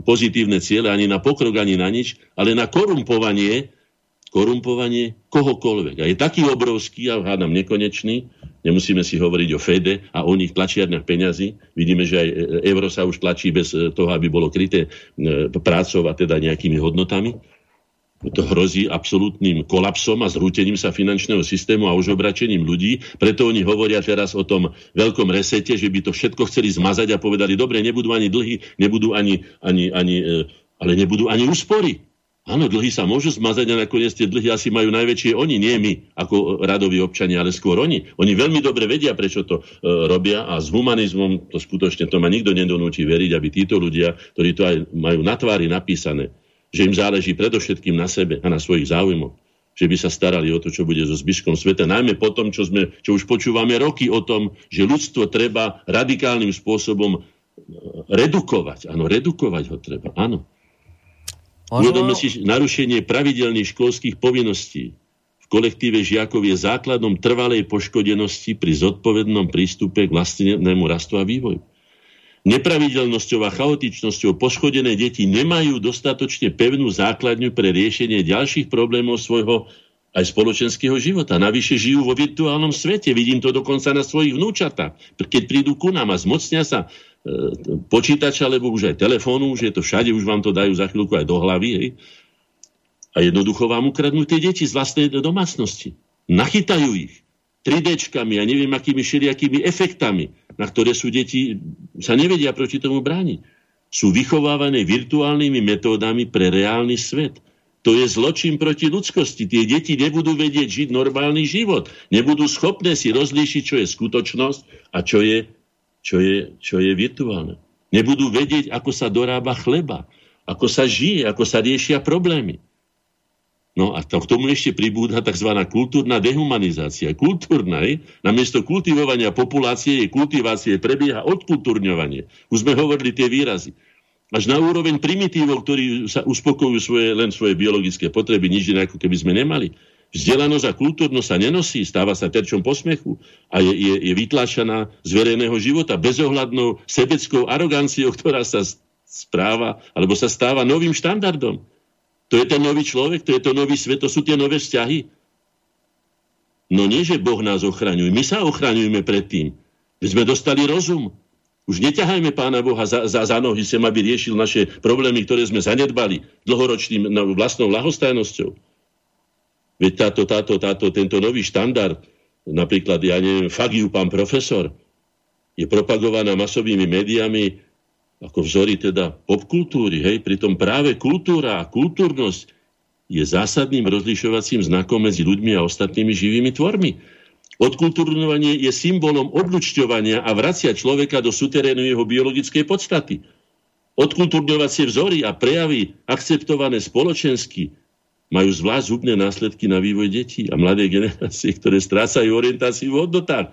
pozitívne ciele, ani na pokrok, ani na nič, ale na korumpovanie korumpovanie kohokoľvek. A je taký obrovský a hádam nekonečný, nemusíme si hovoriť o Fede a o nich tlačiarniach peňazí. Vidíme, že aj euro sa už tlačí bez toho, aby bolo kryté e, prácou a teda nejakými hodnotami. to hrozí absolútnym kolapsom a zrútením sa finančného systému a už obračením ľudí. Preto oni hovoria teraz o tom veľkom resete, že by to všetko chceli zmazať a povedali, dobre, nebudú ani dlhy, nebudú ani, ani, ani e, ale nebudú ani úspory. Áno, dlhy sa môžu zmazať a nakoniec tie dlhy asi majú najväčšie oni, nie my, ako radoví občania, ale skôr oni. Oni veľmi dobre vedia, prečo to e, robia a s humanizmom to skutočne to ma nikto nedonúči veriť, aby títo ľudia, ktorí to aj majú na tvári napísané, že im záleží predovšetkým na sebe a na svojich záujmoch, že by sa starali o to, čo bude so zbyškom sveta. Najmä po tom, čo, sme, čo už počúvame roky o tom, že ľudstvo treba radikálnym spôsobom e, redukovať. Áno, redukovať ho treba, áno. Uvedome si narušenie pravidelných školských povinností v kolektíve žiakov je základom trvalej poškodenosti pri zodpovednom prístupe k vlastnému rastu a vývoju nepravidelnosťou a chaotičnosťou poškodené deti nemajú dostatočne pevnú základňu pre riešenie ďalších problémov svojho aj spoločenského života. Navyše žijú vo virtuálnom svete. Vidím to dokonca na svojich vnúčatách. Keď prídu ku nám a zmocnia sa počítača, alebo už aj telefónu, už je to všade, už vám to dajú za chvíľku aj do hlavy. Hej. A jednoducho vám ukradnú tie deti z vlastnej domácnosti. Nachytajú ich 3Dčkami a neviem akými všelijakými efektami, na ktoré sú deti, sa nevedia proti tomu brániť. Sú vychovávané virtuálnymi metódami pre reálny svet. To je zločin proti ľudskosti. Tie deti nebudú vedieť žiť normálny život. Nebudú schopné si rozlíšiť, čo je skutočnosť a čo je, čo je, čo je virtuálne. Nebudú vedieť, ako sa dorába chleba, ako sa žije, ako sa riešia problémy. No a to, k tomu ešte pribúda tzv. kultúrna dehumanizácia. Kultúrna, namiesto kultivovania populácie je kultivácie, prebieha odkultúrňovanie. Už sme hovorili tie výrazy. Až na úroveň primitívov, ktorí sa uspokojujú svoje, len svoje biologické potreby, nič iné, ako keby sme nemali. Vzdelanosť a kultúrnosť sa nenosí, stáva sa terčom posmechu a je, je, je vytlačená z verejného života bezohľadnou sebeckou aroganciou, ktorá sa správa alebo sa stáva novým štandardom. To je ten nový človek, to je to nový svet, to sú tie nové vzťahy. No nie, že Boh nás ochraňuje. My sa ochraňujeme pred tým. Veď sme dostali rozum. Už neťahajme Pána Boha za, za, za nohy sem, aby riešil naše problémy, ktoré sme zanedbali dlhoročným no, vlastnou lahostajnosťou. Veď táto, táto, táto, tento nový štandard, napríklad, ja neviem, fagiu pán profesor, je propagovaná masovými médiami ako vzory teda popkultúry, hej, pritom práve kultúra a kultúrnosť je zásadným rozlišovacím znakom medzi ľuďmi a ostatnými živými tvormi. Odkultúrnovanie je symbolom odlučťovania a vracia človeka do suterénu jeho biologickej podstaty. Odkultúrňovacie vzory a prejavy akceptované spoločensky majú zvlášť zubné následky na vývoj detí a mladé generácie, ktoré strácajú orientáciu v hodnotách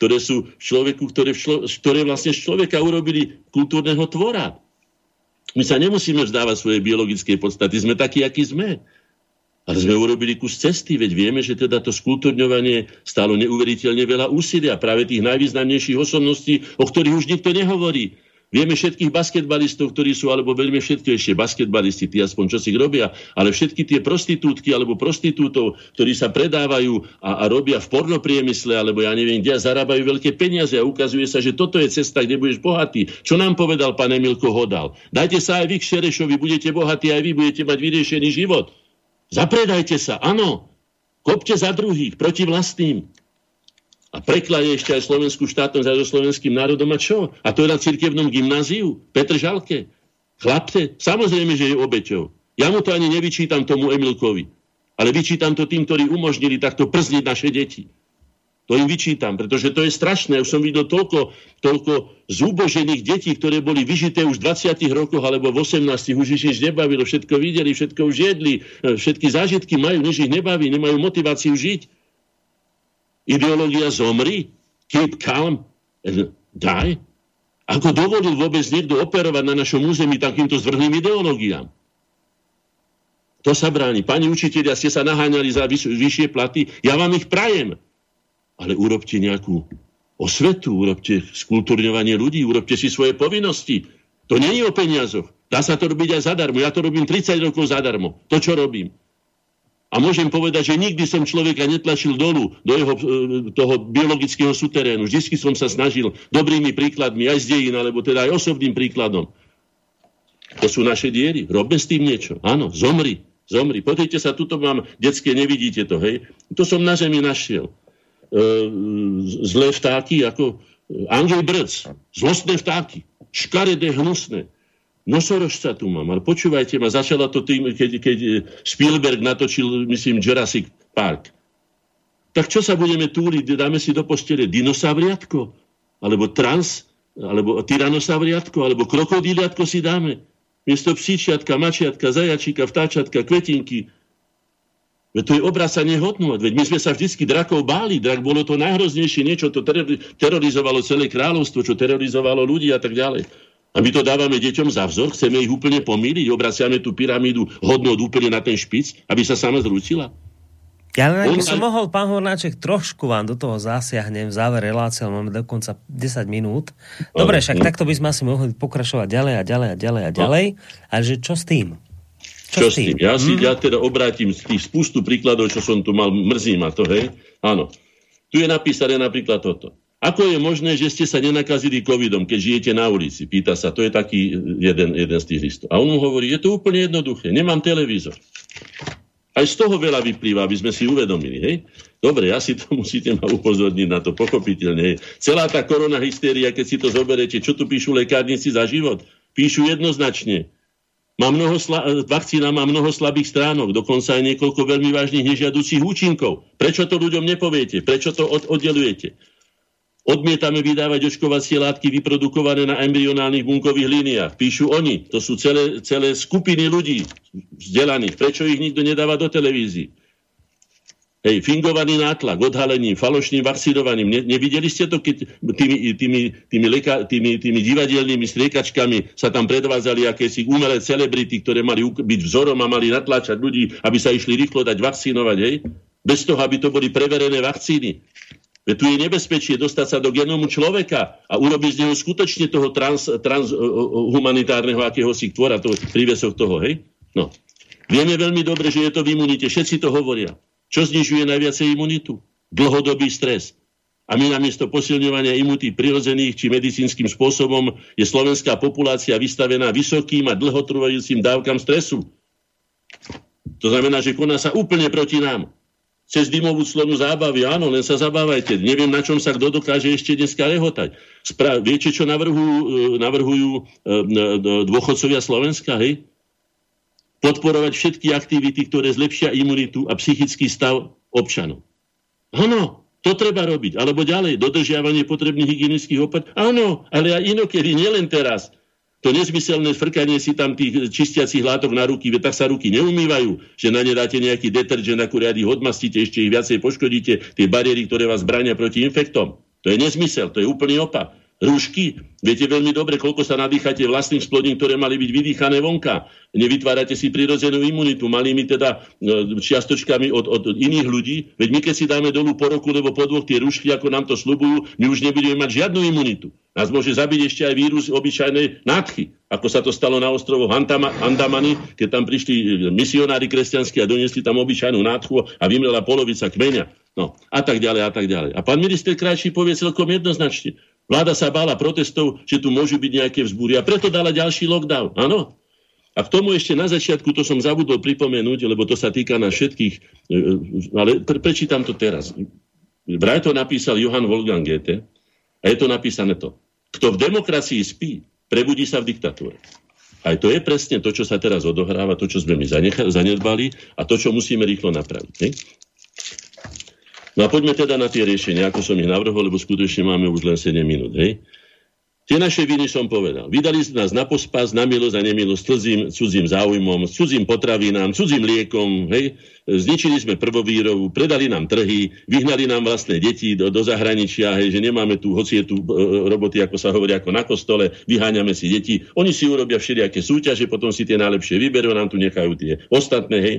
ktoré sú v človeku, ktoré, v člo, ktoré vlastne z človeka urobili kultúrneho tvora. My sa nemusíme vzdávať svojej biologickej podstaty, sme takí, akí sme. Ale sme urobili kus cesty, veď vieme, že teda to skultúrňovanie stálo neuveriteľne veľa úsilia práve tých najvýznamnejších osobností, o ktorých už nikto nehovorí. Vieme všetkých basketbalistov, ktorí sú, alebo veľmi všetky ešte basketbalisti, tí aspoň čo si robia, ale všetky tie prostitútky alebo prostitútov, ktorí sa predávajú a, a robia v pornopriemysle, alebo ja neviem kde, zarábajú veľké peniaze a ukazuje sa, že toto je cesta, kde budeš bohatý. Čo nám povedal pán Emilko Hodal? Dajte sa aj vy k Šerešovi, budete bohatí, aj vy budete mať vyriešený život. Zapredajte sa, áno. Kopte za druhých, proti vlastným a prekladie ešte aj slovenskú štátnosť aj so slovenským národom a čo? A to je na cirkevnom gymnáziu? Petr Žalke? Chlapce? Samozrejme, že je obeťou. Ja mu to ani nevyčítam tomu Emilkovi. Ale vyčítam to tým, ktorí umožnili takto przniť naše deti. To im vyčítam, pretože to je strašné. Už som videl toľko, toľko zúbožených detí, ktoré boli vyžité už v 20 rokoch alebo v 18, už ich nič nebavilo, všetko videli, všetko už jedli, všetky zážitky majú, nič ich nebaví, nemajú motiváciu žiť ideológia zomri, keep calm and die? Ako dovolil vôbec niekto operovať na našom území takýmto zvrhným ideológiám? To sa bráni. Pani učiteľia, ste sa naháňali za vyš- vyššie platy, ja vám ich prajem. Ale urobte nejakú osvetu, urobte skultúrňovanie ľudí, urobte si svoje povinnosti. To nie je o peniazoch. Dá sa to robiť aj zadarmo. Ja to robím 30 rokov zadarmo. To, čo robím. A môžem povedať, že nikdy som človeka netlačil dolu do jeho e, toho biologického suterénu. Vždy som sa snažil dobrými príkladmi, aj z dejín, alebo teda aj osobným príkladom. To sú naše diery. Robme s tým niečo. Áno, zomri. zomri. Pozrite sa, tuto mám detské, nevidíte to, hej. To som na zemi našiel. E, zlé vtáky, ako Andrej Brc, zlostné vtáky, škaredé, hnusné. Nosorožca tu mám, ale počúvajte ma, začala to tým, keď, keď Spielberg natočil, myslím, Jurassic Park. Tak čo sa budeme túliť? Dáme si do postele dinosavriatko? Alebo trans? Alebo tyranosavriatko? Alebo krokodíliatko si dáme? Miesto psíčiatka, mačiatka, zajačíka, vtáčatka, kvetinky. Veď to je obraz sa nehodnúť. Veď my sme sa vždycky drakov báli. Drak bolo to najhroznejšie niečo, to terorizovalo celé kráľovstvo, čo terorizovalo ľudí a tak ďalej. A my to dávame deťom za vzor, chceme ich úplne pomýliť, obraciame tú pyramídu hodnot úplne na ten špic, aby sa sama zrútila. Ja len by som mohol, pán Hornáček, trošku vám do toho zasiahnem v závere relácie, máme dokonca 10 minút. Dobre, však takto by sme asi mohli pokračovať ďalej a ďalej a ďalej a ďalej. A že čo s tým? Čo, čo s tým? Ja si mm. ja teda obrátim z tých spustu príkladov, čo som tu mal, mrzí ma to, hej? Áno. Tu je napísané napríklad toto. Ako je možné, že ste sa nenakazili covidom, keď žijete na ulici? Pýta sa, to je taký jeden, jeden z tých listov. A on mu hovorí, je to úplne jednoduché, nemám televízor. Aj z toho veľa vyplýva, aby sme si uvedomili. Hej? Dobre, si to musíte ma upozorniť na to, pochopiteľne. Hej. Celá tá korona hystéria, keď si to zoberete, čo tu píšu lekárnici za život? Píšu jednoznačne. Má mnoho sla- vakcína má mnoho slabých stránok, dokonca aj niekoľko veľmi vážnych nežiaducich účinkov. Prečo to ľuďom nepoviete? Prečo to od- oddelujete? Odmietame vydávať očkovacie látky vyprodukované na embryonálnych bunkových líniách. Píšu oni, to sú celé, celé skupiny ľudí vzdelaných. Prečo ich nikto nedáva do televízií? Hej, fingovaný nátlak, odhalením, falošným vakcinovaním. Ne, nevideli ste to, keď tými, tými, tými, leka, tými, tými divadelnými striekačkami sa tam predvádzali akési umelé celebrity, ktoré mali byť vzorom a mali natláčať ľudí, aby sa išli rýchlo dať vakcinovať, hej? Bez toho, aby to boli preverené vakcíny. Veď tu je nebezpečie dostať sa do genómu človeka a urobiť z neho skutočne toho trans, transhumanitárneho akéhosi tvora, to prívesok toho, hej? No. Vieme veľmi dobre, že je to v imunite, všetci to hovoria. Čo znižuje najviacej imunitu? Dlhodobý stres. A my namiesto posilňovania imunity prirodzených či medicínskym spôsobom je slovenská populácia vystavená vysokým a dlhotrvajúcim dávkam stresu. To znamená, že koná sa úplne proti nám cez dymovú slonu zábavy. Áno, len sa zabávajte. Neviem, na čom sa kto dokáže ešte dneska rehotať. Spra- viete, čo navrhujú, e, navrhujú e, dôchodcovia Slovenska? Hej? Podporovať všetky aktivity, ktoré zlepšia imunitu a psychický stav občanov. Áno, to treba robiť. Alebo ďalej, dodržiavanie potrebných hygienických opatrení. Áno, ale aj inokedy, nielen teraz to nezmyselné frkanie si tam tých čistiacich látok na ruky, tak sa ruky neumývajú, že na ne dáte nejaký detergent, ako riady hodmastíte, ešte ich viacej poškodíte, tie bariéry, ktoré vás bránia proti infektom. To je nezmysel, to je úplný opak. Rúšky, viete veľmi dobre, koľko sa nadýchate vlastných splodín, ktoré mali byť vydýchané vonka. Nevytvárate si prirodzenú imunitu, malými teda e, čiastočkami od, od, iných ľudí. Veď my keď si dáme dolu po roku, lebo po dvoch tie rúšky, ako nám to slubujú, my už nebudeme mať žiadnu imunitu. Nás môže zabiť ešte aj vírus obyčajnej nádchy, ako sa to stalo na ostrovoch Andamany, keď tam prišli misionári kresťanskí a doniesli tam obyčajnú nádchu a vymrela polovica kmeňa. No, a tak ďalej, a tak ďalej. A pán minister Krajší povie celkom jednoznačne. Vláda sa bála protestov, že tu môžu byť nejaké vzbúry a preto dala ďalší lockdown. Áno. A k tomu ešte na začiatku, to som zabudol pripomenúť, lebo to sa týka na všetkých, e, e, ale pre, prečítam to teraz. Vraj to napísal Johann Wolfgang Goethe a je to napísané to. Kto v demokracii spí, prebudí sa v diktatúre. Aj to je presne to, čo sa teraz odohráva, to, čo sme my zanedbali a to, čo musíme rýchlo napraviť. Ne? No a poďme teda na tie riešenia, ako som ich navrhol, lebo skutočne máme už len 7 minút. Hej? Tie naše viny som povedal. Vydali ste nás na pospas, na milosť a nemilosť, cudzím, cudzím záujmom, cudzím potravinám, cudzím liekom, hej? zničili sme prvovýrobu, predali nám trhy, vyhnali nám vlastné deti do, do zahraničia, hej? že nemáme tu, hoci je tu e, roboty, ako sa hovorí, ako na kostole, vyháňame si deti, oni si urobia všelijaké súťaže, potom si tie najlepšie vyberú, nám tu nechajú tie ostatné, hej?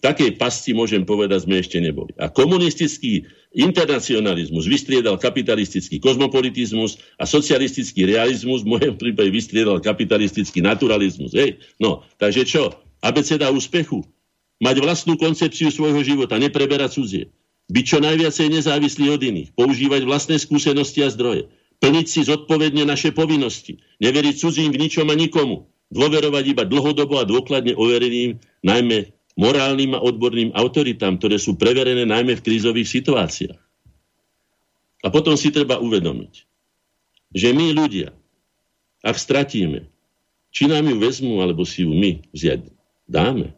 Takej pasti, môžem povedať, sme ešte neboli. A komunistický internacionalizmus vystriedal kapitalistický kozmopolitizmus a socialistický realizmus v mojom prípade vystriedal kapitalistický naturalizmus. Hej? No, takže čo? Abeceda úspechu? Mať vlastnú koncepciu svojho života, nepreberať cudzie. Byť čo najviacej nezávislý od iných. Používať vlastné skúsenosti a zdroje. Plniť si zodpovedne naše povinnosti. Neveriť cudzím v ničom a nikomu. Dôverovať iba dlhodobo a dôkladne overeným, najmä morálnym a odborným autoritám, ktoré sú preverené najmä v krízových situáciách. A potom si treba uvedomiť, že my ľudia, ak stratíme, či nám ju vezmú, alebo si ju my vziať dáme,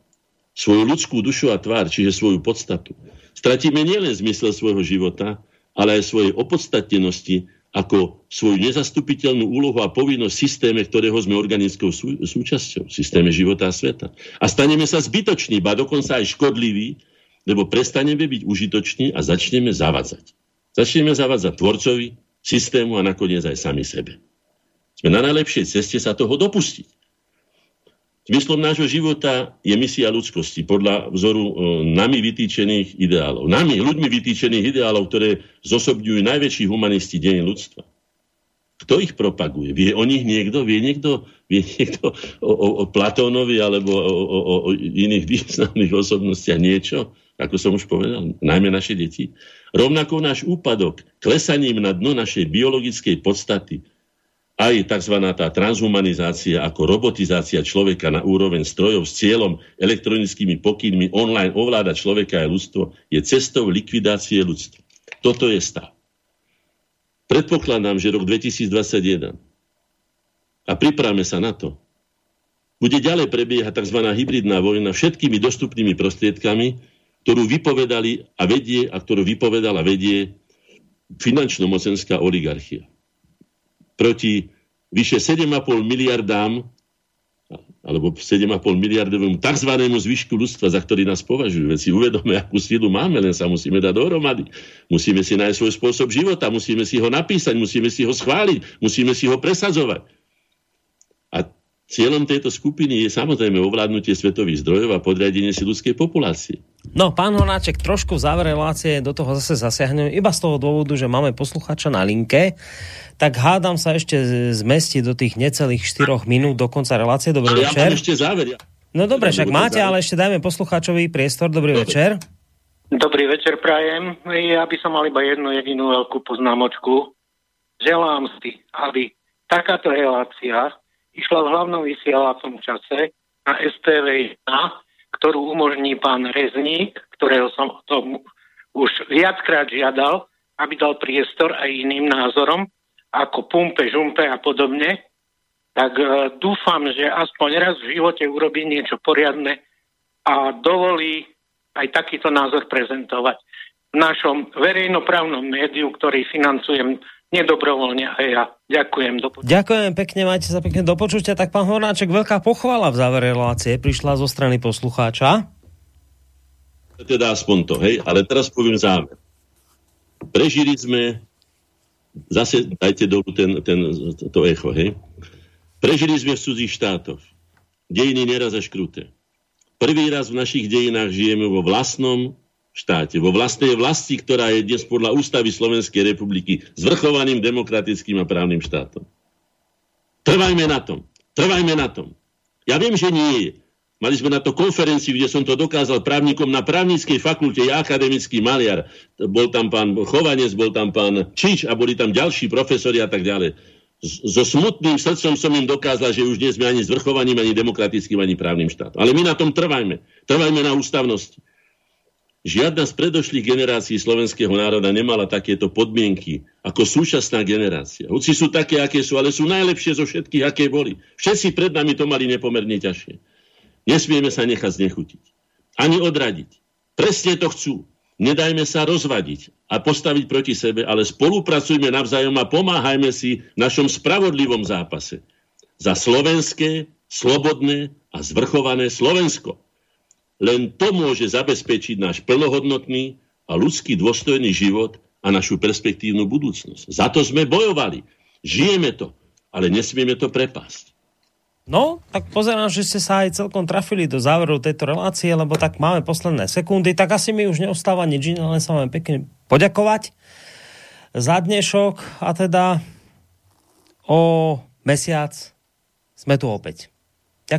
svoju ľudskú dušu a tvár, čiže svoju podstatu, stratíme nielen zmysel svojho života, ale aj svojej opodstatnenosti ako svoju nezastupiteľnú úlohu a povinnosť v systéme, ktorého sme organickou sú, súčasťou, v systéme života a sveta. A staneme sa zbytoční, ba dokonca aj škodliví, lebo prestaneme byť užitoční a začneme zavadzať. Začneme zavadzať tvorcovi, systému a nakoniec aj sami sebe. Sme na najlepšej ceste sa toho dopustiť. Zmyslom nášho života je misia ľudskosti podľa vzoru e, nami vytýčených ideálov. Nami, ľuďmi vytýčených ideálov, ktoré zosobňujú najväčší humanisti deň ľudstva. Kto ich propaguje? Vie o nich niekto? Vie niekto, vie niekto o, o, o Platónovi alebo o, o, o iných významných osobnostiach niečo? Ako som už povedal, najmä naše deti. Rovnako náš úpadok klesaním na dno našej biologickej podstaty aj tzv. tá transhumanizácia ako robotizácia človeka na úroveň strojov s cieľom elektronickými pokynmi online ovládať človeka a ľudstvo je cestou likvidácie ľudstva. Toto je stav. Predpokladám, že rok 2021 a pripravme sa na to, bude ďalej prebiehať tzv. hybridná vojna všetkými dostupnými prostriedkami, ktorú vypovedali a vedie a ktorú vypovedala vedie finančno-mocenská oligarchia proti vyše 7,5 miliardám alebo 7,5 miliardovému tzv. zvyšku ľudstva, za ktorý nás považujú. Veď si uvedome, akú sílu máme, len sa musíme dať dohromady. Musíme si nájsť svoj spôsob života, musíme si ho napísať, musíme si ho schváliť, musíme si ho presadzovať. Cieľom tejto skupiny je samozrejme ovládnutie svetových zdrojov a podriadenie si ľudskej populácie. No, pán Honáček, trošku v závere relácie do toho zase zasiahnem, iba z toho dôvodu, že máme posluchača na linke tak hádam sa ešte zmesti do tých necelých 4 minút do konca relácie. Dobrý ale večer. Ja ešte záver. No dobre, však máte, záver. ale ešte dajme poslucháčový priestor. Dobrý dobre. večer. Dobrý večer, prajem. Ja by som mal iba jednu jedinú veľkú poznámočku. Želám si, aby takáto relácia išla v hlavnom vysielacom čase na STV 1, ktorú umožní pán Rezník, ktorého som o tom už viackrát žiadal, aby dal priestor aj iným názorom, ako pumpe, žumpe a podobne, tak uh, dúfam, že aspoň raz v živote urobí niečo poriadne a dovolí aj takýto názor prezentovať v našom verejnoprávnom médiu, ktorý financujem nedobrovoľne a ja. Ďakujem. Do Ďakujem pekne, majte sa pekne do počutia. Tak pán Hornáček, veľká pochvala v závere relácie prišla zo strany poslucháča. Teda aspoň to, hej, ale teraz poviem záver. Prežili sme zase dajte dolu ten, ten, to echo, hej. Prežili sme v cudzích štátoch. Dejiny neraz až kruté. Prvý raz v našich dejinách žijeme vo vlastnom štáte, vo vlastnej vlasti, ktorá je dnes podľa ústavy Slovenskej republiky zvrchovaným demokratickým a právnym štátom. Trvajme na tom. Trvajme na tom. Ja viem, že nie je. Mali sme na to konferenciu, kde som to dokázal právnikom na právnickej fakulte, ja akademický maliar. Bol tam pán Chovanec, bol tam pán Čič a boli tam ďalší profesori a tak ďalej. So smutným srdcom som im dokázal, že už nie sme ani zvrchovaným, ani demokratickým, ani právnym štátom. Ale my na tom trvajme. Trvajme na ústavnosti. Žiadna z predošlých generácií slovenského národa nemala takéto podmienky ako súčasná generácia. Hoci sú také, aké sú, ale sú najlepšie zo všetkých, aké boli. Všetci pred nami to mali nepomerne ťažšie. Nesmieme sa nechať znechutiť. Ani odradiť. Presne to chcú. Nedajme sa rozvadiť a postaviť proti sebe, ale spolupracujme navzájom a pomáhajme si v našom spravodlivom zápase. Za slovenské, slobodné a zvrchované Slovensko. Len to môže zabezpečiť náš plnohodnotný a ľudský dôstojný život a našu perspektívnu budúcnosť. Za to sme bojovali. Žijeme to, ale nesmieme to prepásť. No, tak pozerám, že ste sa aj celkom trafili do záveru tejto relácie, lebo tak máme posledné sekundy, tak asi mi už neostáva nič iné, len sa vám pekne poďakovať za dnešok a teda o mesiac sme tu opäť.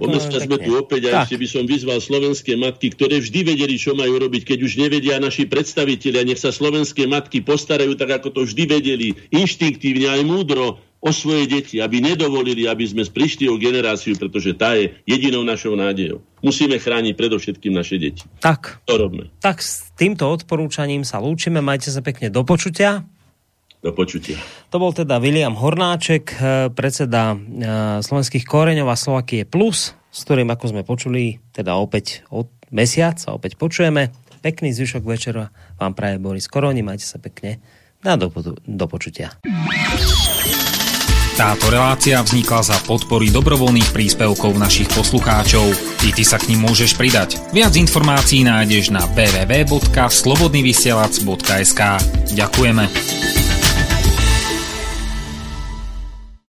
Pomesta sme tu opäť a tak. ešte by som vyzval slovenské matky, ktoré vždy vedeli, čo majú robiť, keď už nevedia naši predstavitelia, nech sa slovenské matky postarajú tak, ako to vždy vedeli, inštinktívne aj múdro, o svoje deti, aby nedovolili, aby sme prišli o generáciu, pretože tá je jedinou našou nádejou. Musíme chrániť predovšetkým naše deti. Tak. To robme. Tak s týmto odporúčaním sa lúčime. Majte sa pekne do počutia. Do počutia. To bol teda William Hornáček, eh, predseda eh, slovenských koreňov a Slovakie Plus, s ktorým, ako sme počuli, teda opäť od mesiac a opäť počujeme. Pekný zvyšok večera vám praje Boris Koroni. Majte sa pekne. Na do, do počutia. Táto relácia vznikla za podpory dobrovoľných príspevkov našich poslucháčov. I ty sa k ním môžeš pridať. Viac informácií nájdeš na www.slobodnyvysielac.sk Ďakujeme.